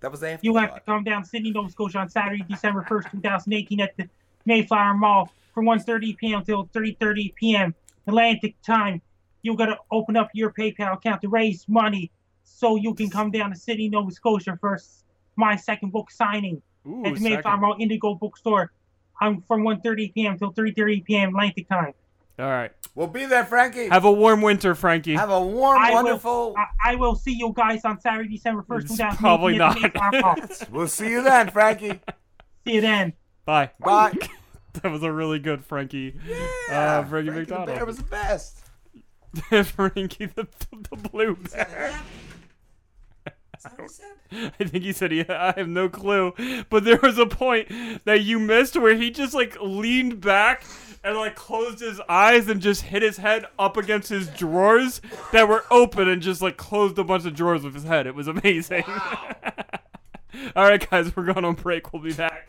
That was the You have to come down Sydney, Nova Scotia on Saturday, December 1st, 2018 at the Mayflower Mall from 1.30 p.m. till 3.30 p.m. Atlantic time. You got to open up your PayPal account to raise money so you can come down to Sydney, Nova Scotia for my second book signing Ooh, at the Mayflower second. Mall Indigo Bookstore. I'm from 1.30 p.m. till 3.30 p.m. Atlantic time. All right. We'll be there, Frankie. Have a warm winter, Frankie. Have a warm, I will- wonderful. I, I will see you guys on Saturday, December 1st, It's 2018 probably not. We'll see you then, Frankie. See you then. Bye. Bye. That was a really good Frankie. Yeah, uh, Frankie, Frankie the MacDonald. Bear was the best. Frankie the, the blue bear. I think he said he. I have no clue, but there was a point that you missed where he just like leaned back and like closed his eyes and just hit his head up against his drawers that were open and just like closed a bunch of drawers with his head. It was amazing. All right, guys, we're going on break. We'll be back.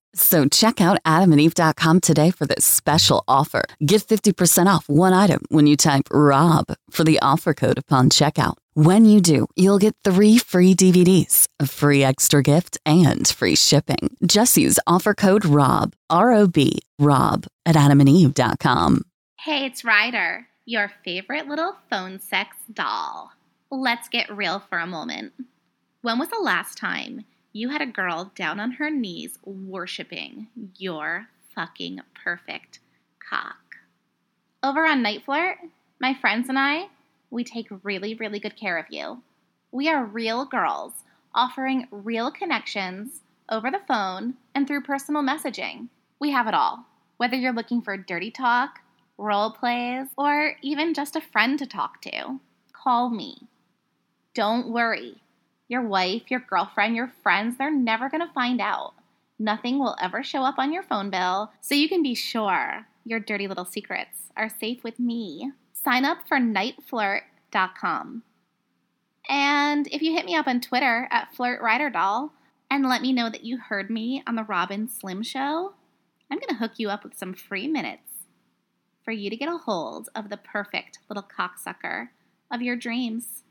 So check out adamandeve.com today for this special offer. Get 50% off one item when you type ROB for the offer code upon checkout. When you do, you'll get three free DVDs, a free extra gift, and free shipping. Just use offer code ROB, R O B, ROB at adamandeve.com. Hey, it's Ryder, your favorite little phone sex doll. Let's get real for a moment. When was the last time you had a girl down on her knees worshiping your fucking perfect cock? Over on NiteFlirt, my friends and I, we take really, really good care of you. We are real girls offering real connections over the phone and through personal messaging. We have it all. Whether you're looking for dirty talk, role plays, or even just a friend to talk to, call me. Don't worry. Your wife, your girlfriend, your friends, they're never going to find out. Nothing will ever show up on your phone bill, so you can be sure your dirty little secrets are safe with me. Sign up for niteflirt.com. And if you hit me up on Twitter at FlirtRyderDoll and let me know that you heard me on the Rob and Slim Show, I'm going to hook you up with some free minutes for you to get a hold of the perfect little cocksucker of your dreams.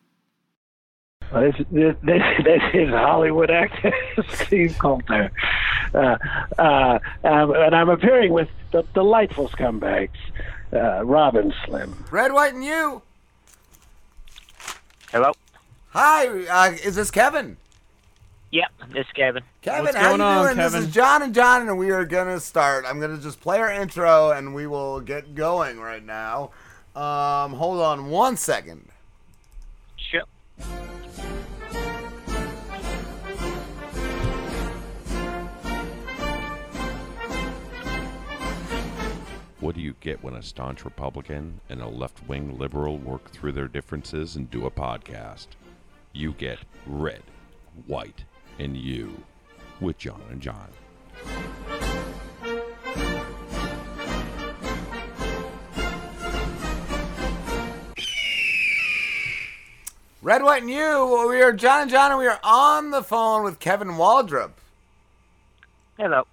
Well, this, this, this, this is Hollywood actor Steve Coulter. Uh, uh, um, and I'm appearing with the delightful scumbags, uh, Rob and Slim. Red, white, and you. Hello. Hi, uh, is this Kevin? Yep, this is Kevin. Kevin, What's how you on, doing? Kevin? This is John and John, and we are gonna start. I'm gonna just play our intro, and we will get going right now. Um, hold on one second. Sure. What do you get when a staunch Republican and a left wing liberal work through their differences and do a podcast? You get Red, White, and You with John and John. Red, white, and you. We are John and John, and we are on the phone with Kevin Waldrop. Hello.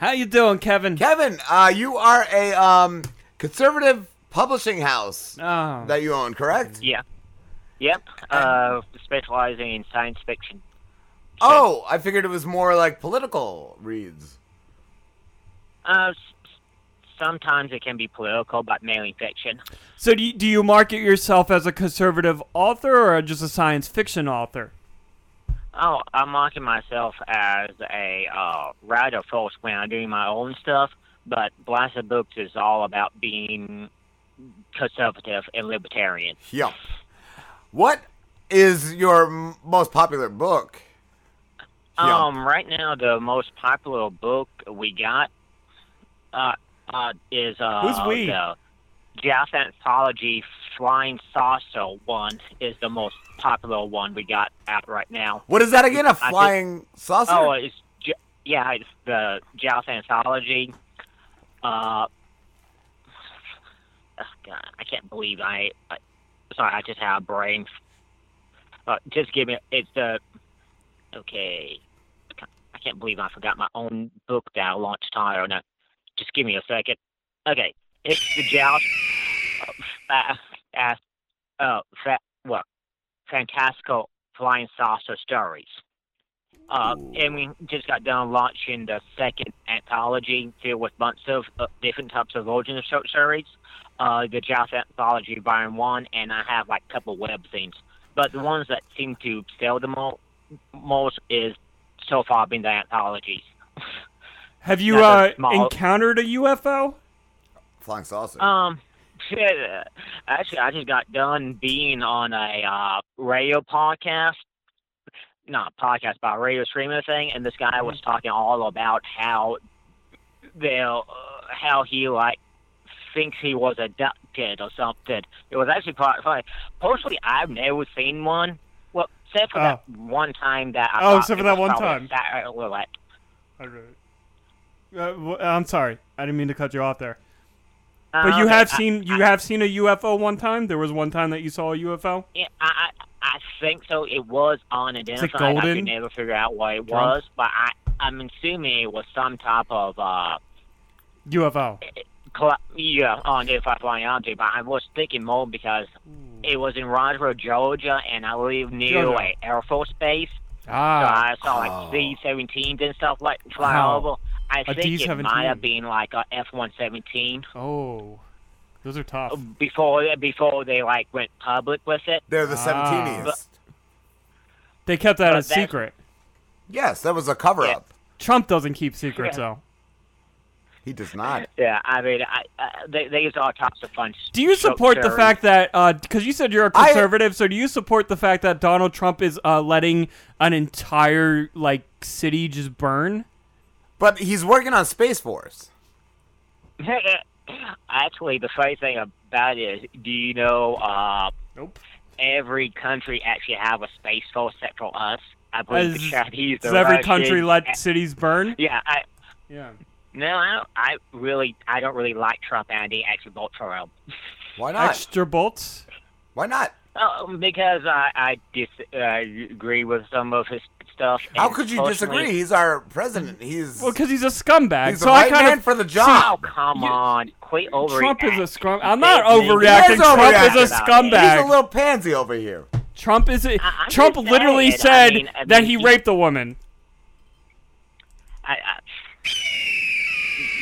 How you doing, Kevin? Kevin, uh, you are a um, conservative publishing house Oh. that you own, correct? Yeah. Yep. Uh, specializing in science fiction. Oh, I figured it was more like political reads. Uh, s- sometimes it can be political, but mainly fiction. So do you, do you market yourself as a conservative author or just a science fiction author? Oh, I market myself as a uh, writer first when I'm doing my own stuff, but Blasted Books is all about being conservative and libertarian. Yeah. What is your m- most popular book? Yeah. Um, right now the most popular book we got uh, uh, is uh, Who's we? the Jazz Anthology Flying Saucer one is the most popular one we got out right now. What is that again? A think- flying saucer? Oh, it's yeah, it's the Jazz Anthology. Uh, oh God, I can't believe I, I. Sorry, I just have a brain. Uh, just give me. It's the. Okay. I can't- believe I forgot my own book that I launched title. Now, just give me a second. Okay, it's the Jazz. Uh, uh, uh, fa- what, fantastical flying saucer stories. Uh, and we just got done launching the second anthology filled with bunch of uh, different types of origin of short stories. Uh, the Joust Anthology Volume 1, and I have like a couple web scenes. But the ones that seem to sell the mo- most is so far been the anthologies. Have you uh, small- encountered a UFO? Flying saucer. Um, uh, actually, I just got done being on a uh, radio podcast, not podcast, but radio streaming thing, and this guy was talking all about how they'll, uh, how he like thinks he was abducted or something. It was actually quite funny. Personally, I've never seen one. Well, except for that one time that I Oh, except for that one time. Saturday Night Live. Uh, w- I'm sorry, I didn't mean to cut you off there. But Uh, you okay, have I- seen you have seen a UFO one time. There was one time that you saw a UFO. Yeah, I, I I think so. It was unidentified. I golden? could never figure out what it Trump? was, but I I'm assuming it was some type of uh UFO. cl- yeah unidentified flying object. But I was thinking more because it was in Roswell, Georgia, and I live near Georgia. a Air Force base. Ah. So I saw like Oh. C-17s and stuff like flying Wow. over. I A think it D-17. might have been like a F-117 Oh, those are tough. before before they like went public with it. They're the Ah. They kept that But a secret. Yes, that was a cover up. Trump doesn't keep secrets Yeah. though. He does not. Yeah, I mean, I, I, they, these all types of fun. Do you short support the fact that because you said you're a conservative, so do you support the fact that Donald Trump is uh, letting an entire like city just burn? But he's working on Space Force. Actually, the funny thing about it is, do you know? Uh, nope. Every country actually have a space force except for us. I believe the Has- Chinese. the Does every country let and- cities burn? Yeah, I. Yeah. No, I don't. I really, I don't really like Trump, and I didn't actually vote for him. Why not? Extra bolts? Why not? Oh, because I, I disagree with some of his stuff. How could you disagree? He's our president. He's Well, because he's a scumbag. He's so the I right kind man of for the job. Oh, come on. Quit overreacting. Trump is a scrum. I'm not He is overreacting. Trump is a scumbag. He's a little pansy over here. Trump is a, I'm Trump just literally saying, I said mean- I that he he- raped a woman. I, I,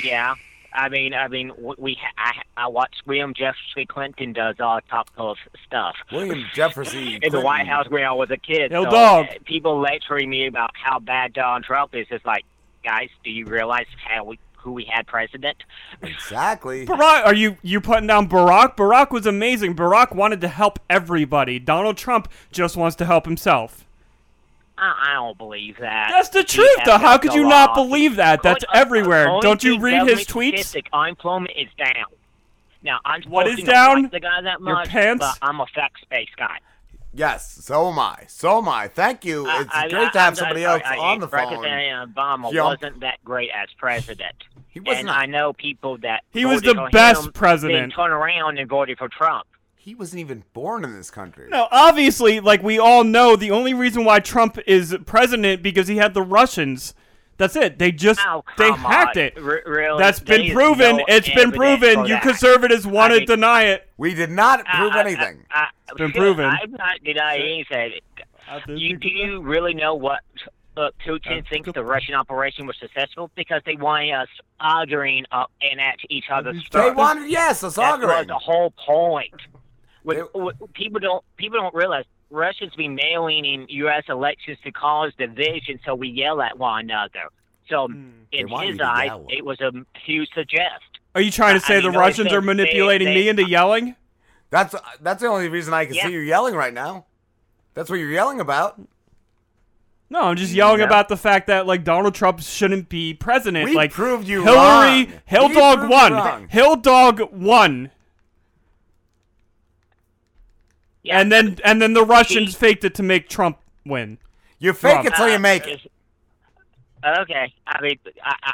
yeah, I mean, I mean, we I, I watched William Jefferson Clinton does all topical stuff. William Jefferson in the White House when I was a kid. Yo, so, dog. uh, People lecturing me about how bad Donald Trump is. It's like, guys, do you realize how we who we had president? Exactly. Barack, are you you putting down Barack? Barack was amazing. Barack wanted to help everybody. Donald Trump just wants to help himself. I, I don't believe that. That's the truth, though. How could a you not believe that? That's According- everywhere. Don't you read his tweets? Unemployment is down. Now, I'm What supposed is down? like the guy that Your much, pants? but I'm a facts-based guy. Yes, so am I. So am I. Thank you. It's I, great I, to have I'm somebody sorry, else I, on the phone. President Obama Jump. wasn't that great as president. He was and not. I know people that He was voted the for best him, president. Then turn around and voted for Trump. He wasn't even born in this country. No, obviously, like we all know, the only reason why Trump is president because he had the Russians. That's it. They just Oh, they come hacked on. it. R- really? That's been proven. no it's been proven. You that. conservatives want I to mean- deny it. We did not prove I- I- anything. I, it's been proven. I'm not denying anything. You, do you really know what uh, Putin thinks the Russian operation was successful? Because they wanted us arguing uh, and at each other's They throats. wanted yes, us That was the whole point. With, with, people don't people don't realize Russians be mailing in U.S. elections to cause division, so we yell at one another. So Hmm. in his to eye, it was a huge suggest. Are you trying to say mean, the no Russians are offense, they- manipulating they- me into yelling? That's that's the only reason I can Yeah. see you yelling right now. That's what you're yelling about. No, I'm just yelling No. about the fact that like Donald Trump shouldn't be president. We like proved you Hillary, wrong. Hill We Dog won. wrong. Hill Dog won. And then and then the Russians faked it to make Trump win. You fake it till you uh, make it. Uh, okay, I mean, I, I,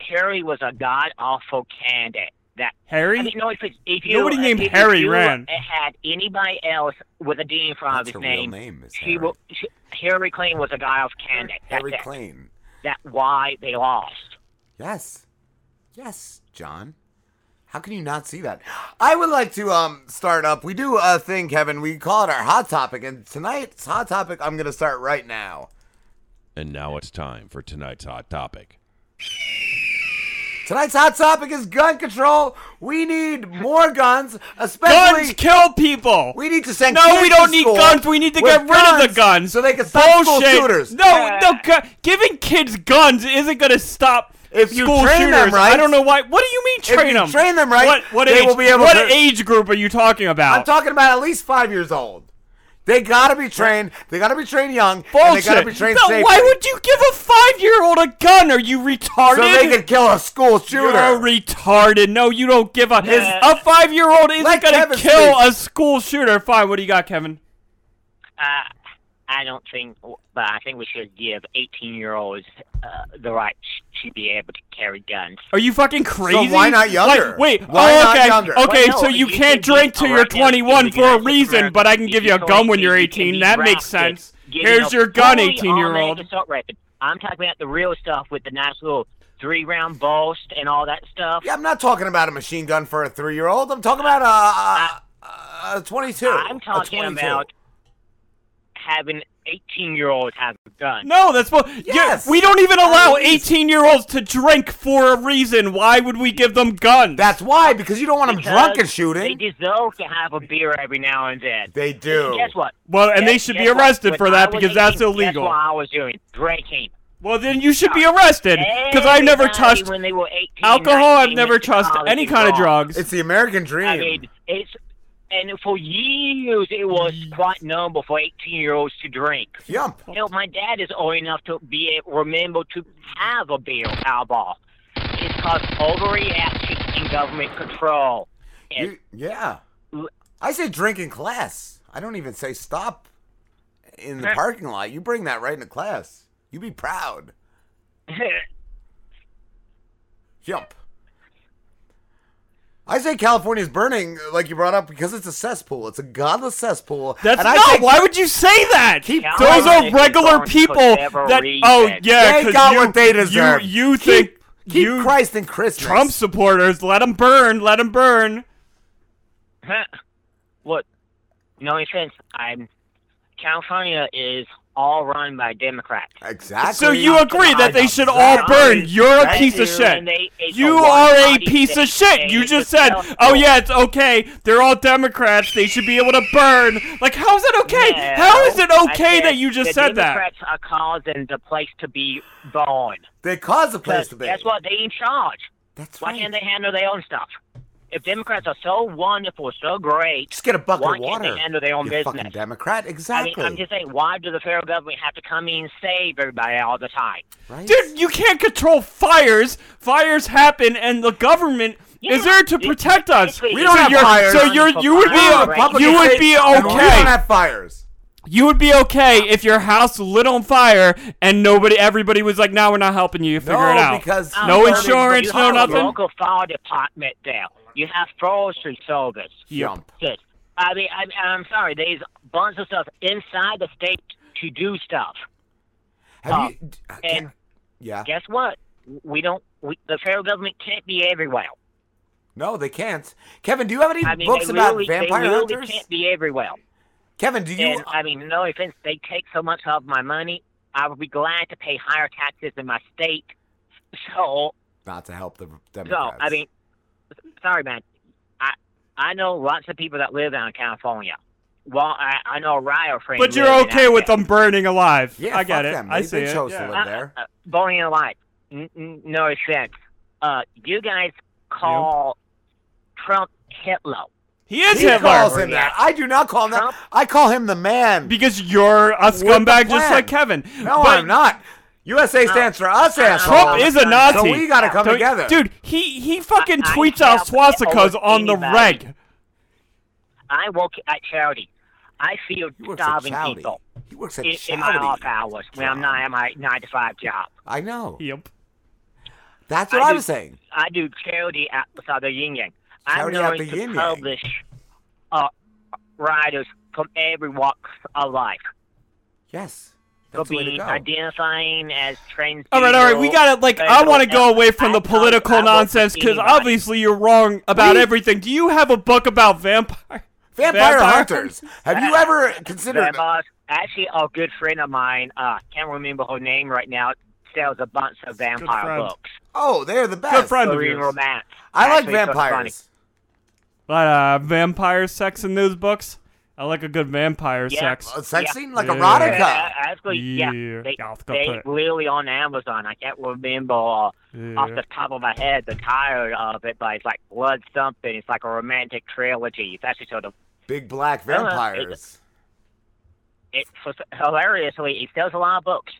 Harry was a god awful candidate. That Harry? I mean, no, if, it's- if you Nobody named if, if Harry you ran. Had anybody else with a D in front That's of her his real name, name is she will. She, Harry Clinton was a guy of candidate. Harry That's it. Clinton. That's why they lost. Yes. Yes, John. How can you not see that? I would like to um start up. We do a thing, Kevin. We call it our hot topic, and tonight's hot topic I'm gonna start right now. And now it's time for tonight's hot topic. Tonight's hot topic is gun control. We need more guns, especially Guns kill people. We need to send. No, we don't to need guns. We need to get rid of the guns so they can stop school shooters. No, no, giving kids guns isn't gonna stop. If you school train them right- I don't know why. What do you mean If train you them? train them right, What, what they age? will be able what to- age group are you talking about? I'm talking about at least five years old. They gotta be trained. They gotta be trained young. And they gotta be trained No, safely. why would you give a five-year-old a gun? Are you retarded? So they could kill a school shooter. You're retarded. No, you don't give a. a five-year-old isn't Let gonna Kevin kill speak. a school shooter. Fine. What do you got, Kevin? Uh, I don't think, but I think we should give 18 year olds uh, the right to be able to carry guns. Are you fucking crazy? So why not younger? Like, wait. Why oh, not okay. younger? Okay, Well, so you, you can't can drink till you're 21 for a reason, but I can give you a gun when you're 18. be That makes sense. getting Here's a your gun, 18 year old. assault rifle. I'm talking about the real stuff with the nice little three round boast and all that stuff. Yeah, I'm not talking about a machine gun for a three year old. I'm talking about a, a, a 22. I'm a talking 22. about having 18 year olds have a gun. No, that's what. Yes. we don't even allow 18 year olds to drink for a reason. Why would we give them guns? That's why, because you don't want them drunk and shooting. They deserve to have a beer every now and then. They do. And guess what? Well, and they should be arrested When for that was because that's illegal. Guess what I was doing? Drinking. Well, then you should be arrested because I've never touched when they were 18, alcohol. I've never touched any and kind of drugs. It's the American dream. I mean, it's and for years it was quite normal for 18 year olds to drink. Yump. Hell, my dad is old enough to be remember to have a beer Powerball. It's called overreaction and government control. And You- yeah. I say drink in class. I don't even say stop in the parking lot. You bring that right into class. You be proud. Jump. I say California's burning, like you brought up, because it's a cesspool. It's a godless cesspool. That's and I say Why would you say that? Keep Those are regular people that. Oh yeah, They 'cause got you, what they deserve. You, you Keep- think keep you Christ and Christmas. Trump supporters? Let them burn. Let them burn. Look, no offense, I'm California is all run by Democrats. Exactly. So you agree that they should all burn? You're a piece of shit. and they- it's You are a piece of shit. You just just said, "Oh yeah, it's okay. They're all Democrats. They should be able to burn." Like, how is it okay? How is it okay that you just said that? Democrats are causing the place to be burned. They cause the place to be. That's what they in charge. That's Why right. can't they handle their own stuff? If Democrats are so wonderful, so great, Just get a bucket why of water. can't they handle their own you business? fucking Democrat. Exactly. I mean, I'm just saying, why does the federal government have to come in and save everybody all the time? right? Dude, you can't control fires. Fires happen, and the government is there to protect us. We we don't so have you're, fires. So you're you would be you would be and We don't okay. have fires. You would be okay if your house lit on fire and nobody, everybody was like, "No, we're not helping you. Figure No, it out." because- no Um, insurance, no nothing. Local fire department there. You have forestry service. Yes. I mean, I, I'm sorry. There's bunch of stuff inside the state to do stuff. Have Uh, you? I and yeah. guess what? We don't. We, the federal government can't be everywhere. No, they can't. Kevin, do you have any I mean, books about really, vampire they really hunters? can't be everywhere. Kevin, do you? And I mean, no offense, they take so much of my money. I would be glad to pay higher taxes in my state. So, not to help the so I mean, sorry, man. I I know lots of people that live down in California. Well, I, I know a Ryo friend. But you're okay with Africa. them burning alive. Yeah, I get it. them. I They- see they it. chose to yeah. live there. Uh, Bowling alive. N- n- no offense. Uh, you guys call Trump Hitler. He is he Hitler. calls him that. I do not call him that. I call him the man. Because you're a With the scumbag just like Kevin. No, But I'm not. USA stands for us, asshole. Trump is a Nazi. So we got to come So- together. Dude, he, he fucking I- I tweets out help swastikas almost on the anybody. reg. I work at charity. I feel works at starving charity. people He works at in, in my charity. off hours when I'm not at my nine to five job. I know. Yep. That's what I, do- was saying. I do charity at the Southern Union. Charity I'm at going the to Yin Yang. publish uh, writers from every walk of life. Yes. For That's the way to being identifying as transgender. All right, all right. We gotta like. I want to go away from the political nonsense because obviously you're wrong about We- everything. Do you have a book about vampire? Vampire, Vampire? hunters. Have you ever considered? Vampires. Actually, a good friend of mine, uh, can't remember her name right now, sells a bunch of vampire books. Oh, they're the best. Good friend of Korean yours. romance. I like Actually, so vampires. But uh, vampire sex in those books. I like a good vampire Yeah. sex. A sex Yeah. scene like Yeah. erotica. Yeah, actually, yeah, Yeah. they, Yeah, I'll they literally on Amazon. I can't remember uh, off the top of my head the title of it, but it's like Blood something. It's like a romantic trilogy. It's actually sort of Big black I don't know, vampires. it for, hilariously. It sells a lot of books.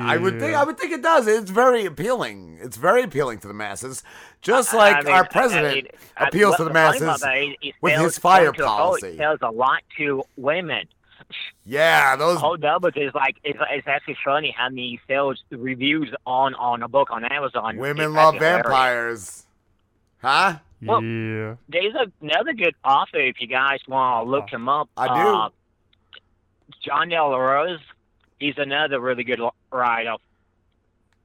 I would think. I would think it does. It's very appealing. It's very appealing to the masses, just like I mean, our president I mean, I- appeals to the masses that is it with his fire according to a policy. It sells a lot to women. Yeah, those whole numbers is like it's, it's actually funny how many sales reviews on on a book on Amazon. women It's love hilarious. vampires, huh? Well, yeah. There's a, another good author if you guys want to look him up. I do. Uh, John Del Rose. He's another really good l- writer.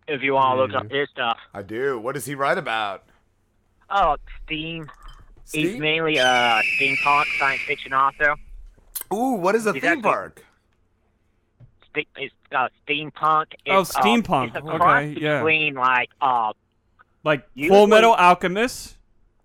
If you want to look up his stuff. I do. What does he write about? Oh, Steam. He's mainly a steampunk science fiction author. Ooh, what is a He's theme park? Ste- It's uh, steampunk. Oh, It's, uh, steampunk. it's a Okay, yeah. between like uh, Like Usually- Full Metal Alchemist.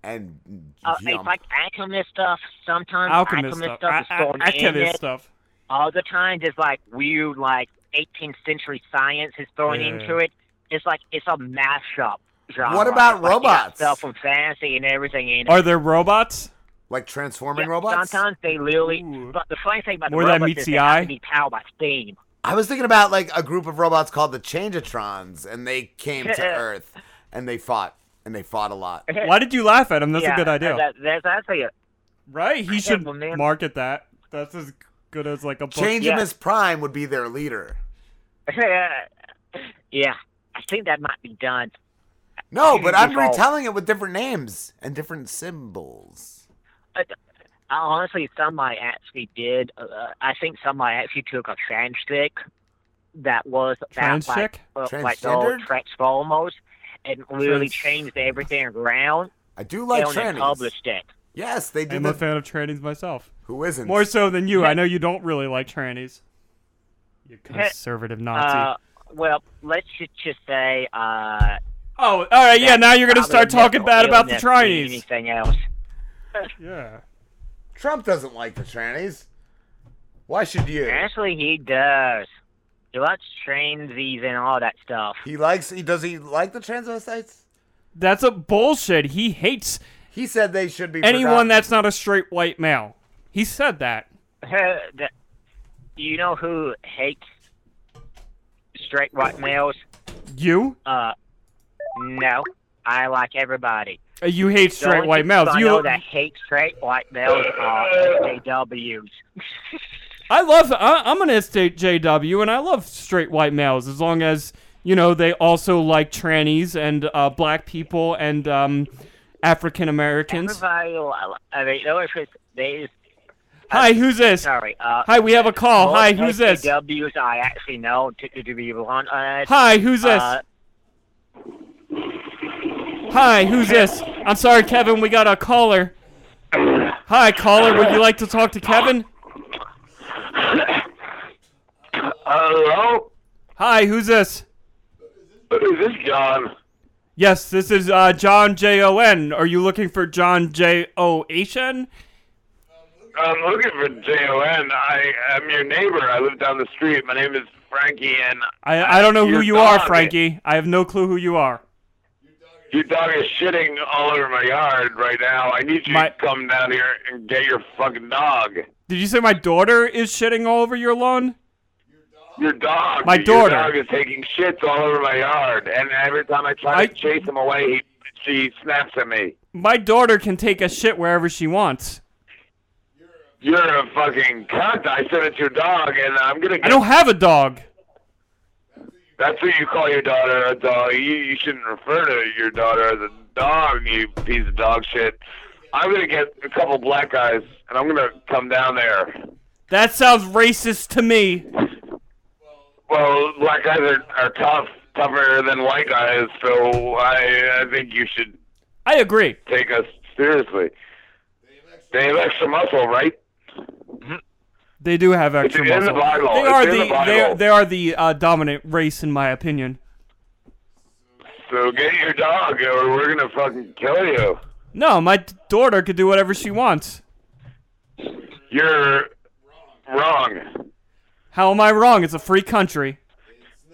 And uh it's like alchemist stuff. Sometimes Alchemist alchemist stuff. stuff, A- is a- thrown in alchemist it. stuff. Other times it's like weird, like 18th century science is thrown Yeah. into it. It's like it's a mashup. Genre. What about It's like robots? Stuff from fantasy and everything in it. Are there robots? Like transforming Yeah, robots? Sometimes they literally. But the funny thing about More the robots meets is the they have to be powered by steam. I was thinking about like a group of robots called the Changeatrons, and they came to Earth and they fought and they fought a lot. Why did you laugh at him? That's yeah, a good idea. That, that's actually a. right? He should have man- market that. That's as good as like a book. Changemus Prime would be their leader. yeah, I think that might be done. No, but I'm Default. retelling it with different names and different symbols. Uh, honestly, some I actually did. Uh, I think some I actually took a transcript that was that like, uh, like the old Transformers and literally Trans- changed everything around. I do like and then published it. Yes, they do. I'm the- a fan of trannies myself. Who isn't? More so than you. I know you don't really like trannies. You conservative Nazi. Uh, well, let's just, just say. Uh, oh, all right. Yeah, now you're gonna start talking bad about the trannies. Anything else? Yeah. Trump doesn't like the trannies. Why should you? Actually, he does. He likes transies and all that stuff. He likes. He does. He like the transvestites. That's a bullshit. He hates He said they should be anyone forgotten. that's not a straight white male. He said that. The- you know who hates straight white males? You? Uh, no. I like everybody. Uh, You hate straight white males. I You. know that hate straight white males are SJWs. I love. I, I'm an SJW, and I love straight white males as long as you know they also like trannies and uh, black people and um, African Americans. Everybody, I mean, no, if it's, they, Hi, who's this? sorry. Uh, Hi, we have a call. Hi, who's this? SJWs I actually know to, to be blunt. Uh, Hi, who's this? Uh, Hi, who's this? I'm sorry, Kevin. We got a caller. Hi, caller. Would you like to talk to Kevin? Hello? Hi, who's this? Is this John? Yes, this is uh, John J O N. Are you looking for John J O H N? I'm looking for J-O-N. I am your neighbor. I live down the street. My name is Frankie, and I I don't know who you are, Frankie. I have no clue who you are. your dog is shitting all over my yard right now. I need you My- to come down here and get your fucking dog. Did you say my daughter is shitting all over your lawn? Your dog. My Your daughter. dog is taking shits all over my yard, and every time I try I- to chase him away, he, she snaps at me. My daughter can take a shit wherever she wants. You're a fucking cunt. I said it's your dog, and I'm gonna. Get, I don't have a dog. That's what you call your daughter a dog. You, you shouldn't refer to your daughter as a dog, you piece of dog shit. I'm gonna get a couple black guys, and I'm gonna come down there. That sounds racist to me. Well, black guys are, are tough, tougher than white guys, so I I think you should I agree. take us seriously. They have extra muscle, right? They do have extra in the muscle. Bible. They It's are in the, the they are, they are the uh, dominant race in my opinion. So get your dog, or we're gonna fucking kill you. No, my daughter could do whatever she wants. You're wrong. How am I wrong? It's a free country.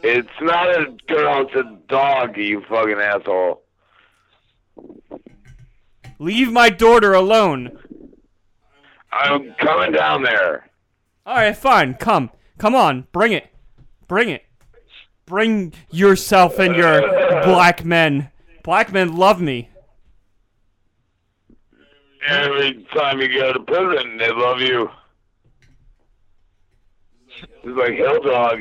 It's not a girl, it's a dog, you fucking asshole. Leave my daughter alone. I'm coming down there. All right, fine. Come. Come on. Bring it. Bring it. Bring yourself and your black men. Black men love me. Every time you go to prison, they love you. It's like Hill Dog.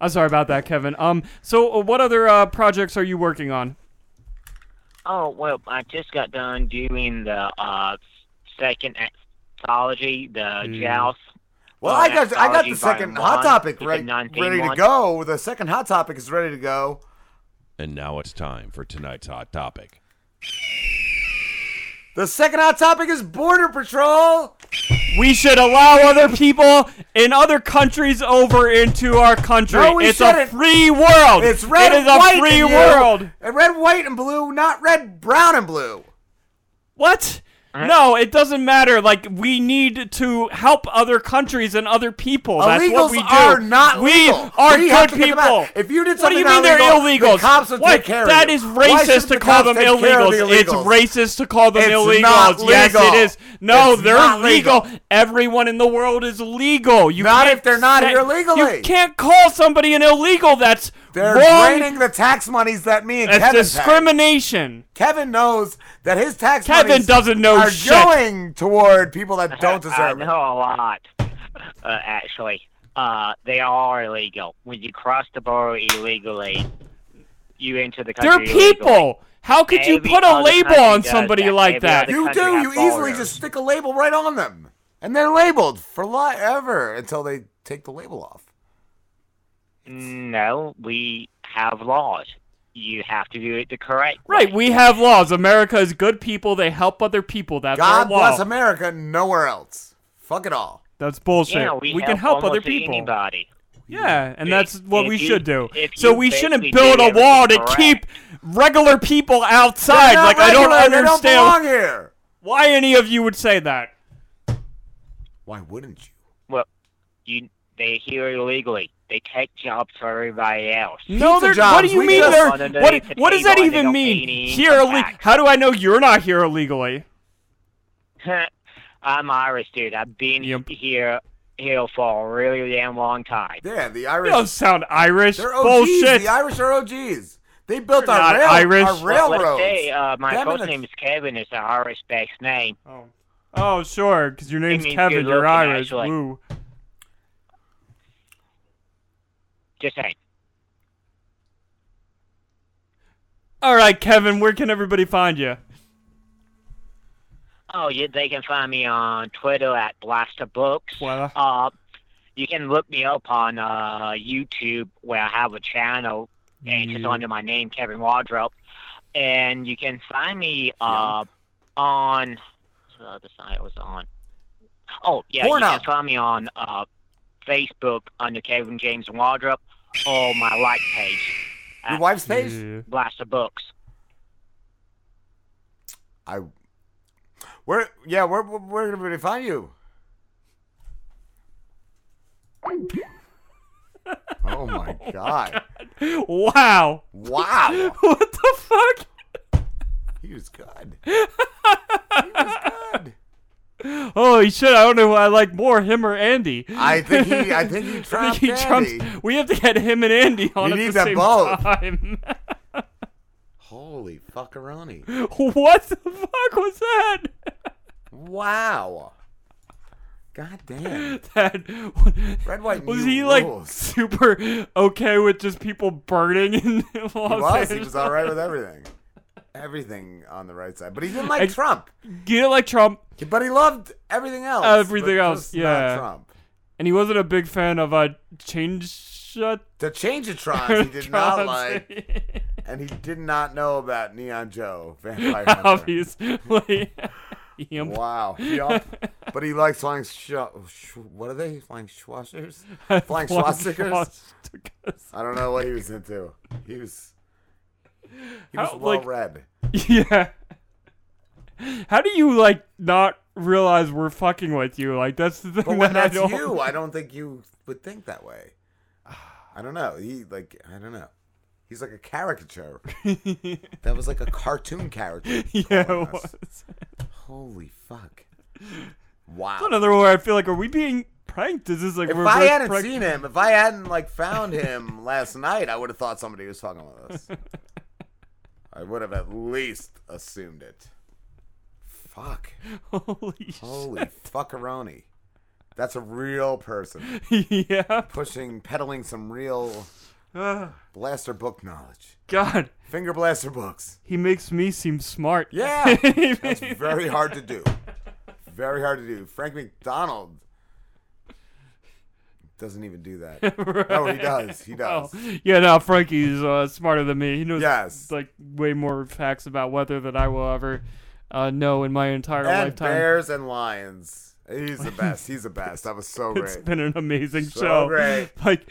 I'm sorry about that, Kevin. Um, so uh, what other uh, projects are you working on? Oh well, I just got done doing the uh second anthology, the Mm. Joust. Well, I got I got the second Volume hot One, topic the right, 19 ready to one. go. The second hot topic is ready to go. And now it's time for tonight's hot topic. The second hot topic is Border Patrol. We should allow other people in other countries over into our country. No, we it's a shouldn't. free world. It's red It is and white a free world. And red, white, and blue, not red, brown, and blue. What? No, it doesn't matter. Like we need to help other countries and other people. That's Illegals what we do. are not we legal. are We have good to kick them people. out. If you did what do you mean they're not legal, illegals? the cops would what? take care of That you. is Why racist shouldn't to the call cops them take care of illegals. the It's illegals? racist to call them It's illegals. not Yes, legal. it is. No, It's they're not legal. legal. Everyone in the world is legal. You Not can't if they're not say- here legally. You can't call somebody an illegal. That's They're wrong. draining the tax monies that me and That's Kevin pay. discrimination. Kevin knows that his tax Kevin monies doesn't know are shit. going toward people that don't I deserve it. know a lot, uh, actually. Uh, they are illegal. When you cross the border illegally, you enter the country. They're country illegally. people. How could you Every put a other label country on does somebody that. like Every that? other You country do. has You easily borders. just stick a label right on them, and they're labeled for li- ever until they take the label off. No, we have laws. You have to do it the correct way. Right, we have laws. America is good people. They help other people. That's God our law. bless America. Nowhere else. Fuck it all. That's bullshit. Yeah, we, can help help other people. Anybody. Yeah, and If- that's what we you- should do. So we shouldn't build a wall to correct. keep regular people outside. not Like I don't regular, They don't understand here. why any of you would say that. Why wouldn't you? Well, you they are here illegally. They take jobs for everybody else. No, they're, what do you mean just- they're what? the What does that table and they even mean? Here, income how do I know you're not here illegally? I'm Irish, dude. I've been here here for a really damn long time. Yeah, the You Irish. don't sound Irish. They're OGs. Bullshit. The Irish are OGs. They built They're our not rail, Irish. our Well, railroads. let's say uh, my Them first name is Kevin. It's an Irish-based name. Oh. Oh, sure, because your name's means Kevin. good You're Irish. actually. Woo. Just saying. All right, Kevin. Where can everybody find you? Oh, yeah, they can find me on Twitter at Blaster Books. Voilà. Uh, you can look me up on uh, YouTube where I have a channel, and it's Yeah. under my name, Kevin Wardrop. And you can find me uh, on what's the other side I was on. Oh yeah, you Pornhub. can find me on uh, Facebook under Kevin James Wardrop or my like page. Your wife's page? Yeah. Blaster Books. I. Where? Yeah. Where? Where, can everybody find you? oh my oh god! Wow. Wow. What the fuck? He was good. He was good. Holy shit! I don't know who I like more, him or Andy. I think he. I think he think he trumps. Andy. We have to get him and Andy on You at need the them same both. time. Holy fuckeroni! what the fuck was that? Wow. God damn. That Red, white, was he like super okay with just people burning in Los He was. He Angeles? was all right with everything. Everything on the right side, but he didn't like Ex- Trump. Didn't like Trump. But he loved everything else. Everything else, yeah. Trump. and he wasn't a big fan of uh, change. Uh, The Changeatrons he did not like, and he did not know about Neon Joe, Vampire Hunter. Obviously. Yep. Wow. Yup. But he likes flying. Sh- sh- what are they? Flying Schwarzers? Flying? Schwarzers. I don't know what he was into. He was. He was How, well like- read. Yeah. How do you like not realize we're fucking with you? Like that's the thing But when that I that's don't. you, I don't think you would think that way. I don't know. He like I don't know. He's like a caricature. that was like a cartoon character. Yeah, it us. was. Holy fuck! Wow. That's another one where I feel like, are we being pranked? Is this like if I hadn't prank- seen him, if I hadn't like found him last night, I would have thought somebody was fucking with us. I would have at least assumed it. Fuck. Holy Holy fuckaroni. That's a real person. yeah. Pushing, peddling some real Ah. blaster book knowledge. God. Finger blaster books. He makes me seem smart. Yeah. That's very hard to do. Very hard to do. Frank MacDonald doesn't even do that. No, he does. He does. Well, yeah, no, Frankie's uh, smarter than me. He knows Yes. like way more facts about weather than I will ever uh, know in my entire and lifetime. bears and lions. He's the best. He's the best. That was so great. It's been an amazing So show. great. Like,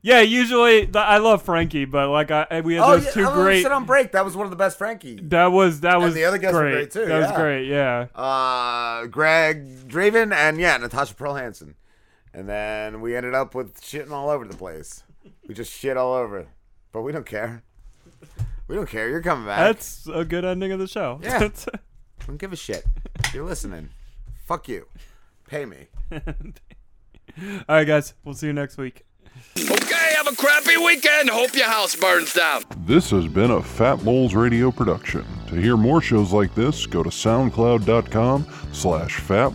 yeah, usually th- I love Frankie, but like I we had oh, those yeah, two I great. Sit on break. That was one of the best Frankie. That was that And was the other guests were great. great, too, That was great. Yeah. Uh, Greg Draven and yeah, Natasha Pearl Hansen. And then we ended up with shitting all over the place. We just shit all over, but we don't care. We don't care. You're coming back. That's a good ending of the show. Yeah. don't give a shit. You're listening. Fuck you. Pay me. All right, guys. We'll see you next week. Okay, have a crappy weekend. Hope your house burns down. This has been a Fat Moles Radio production. To hear more shows like this, go to soundcloud.com slash Fat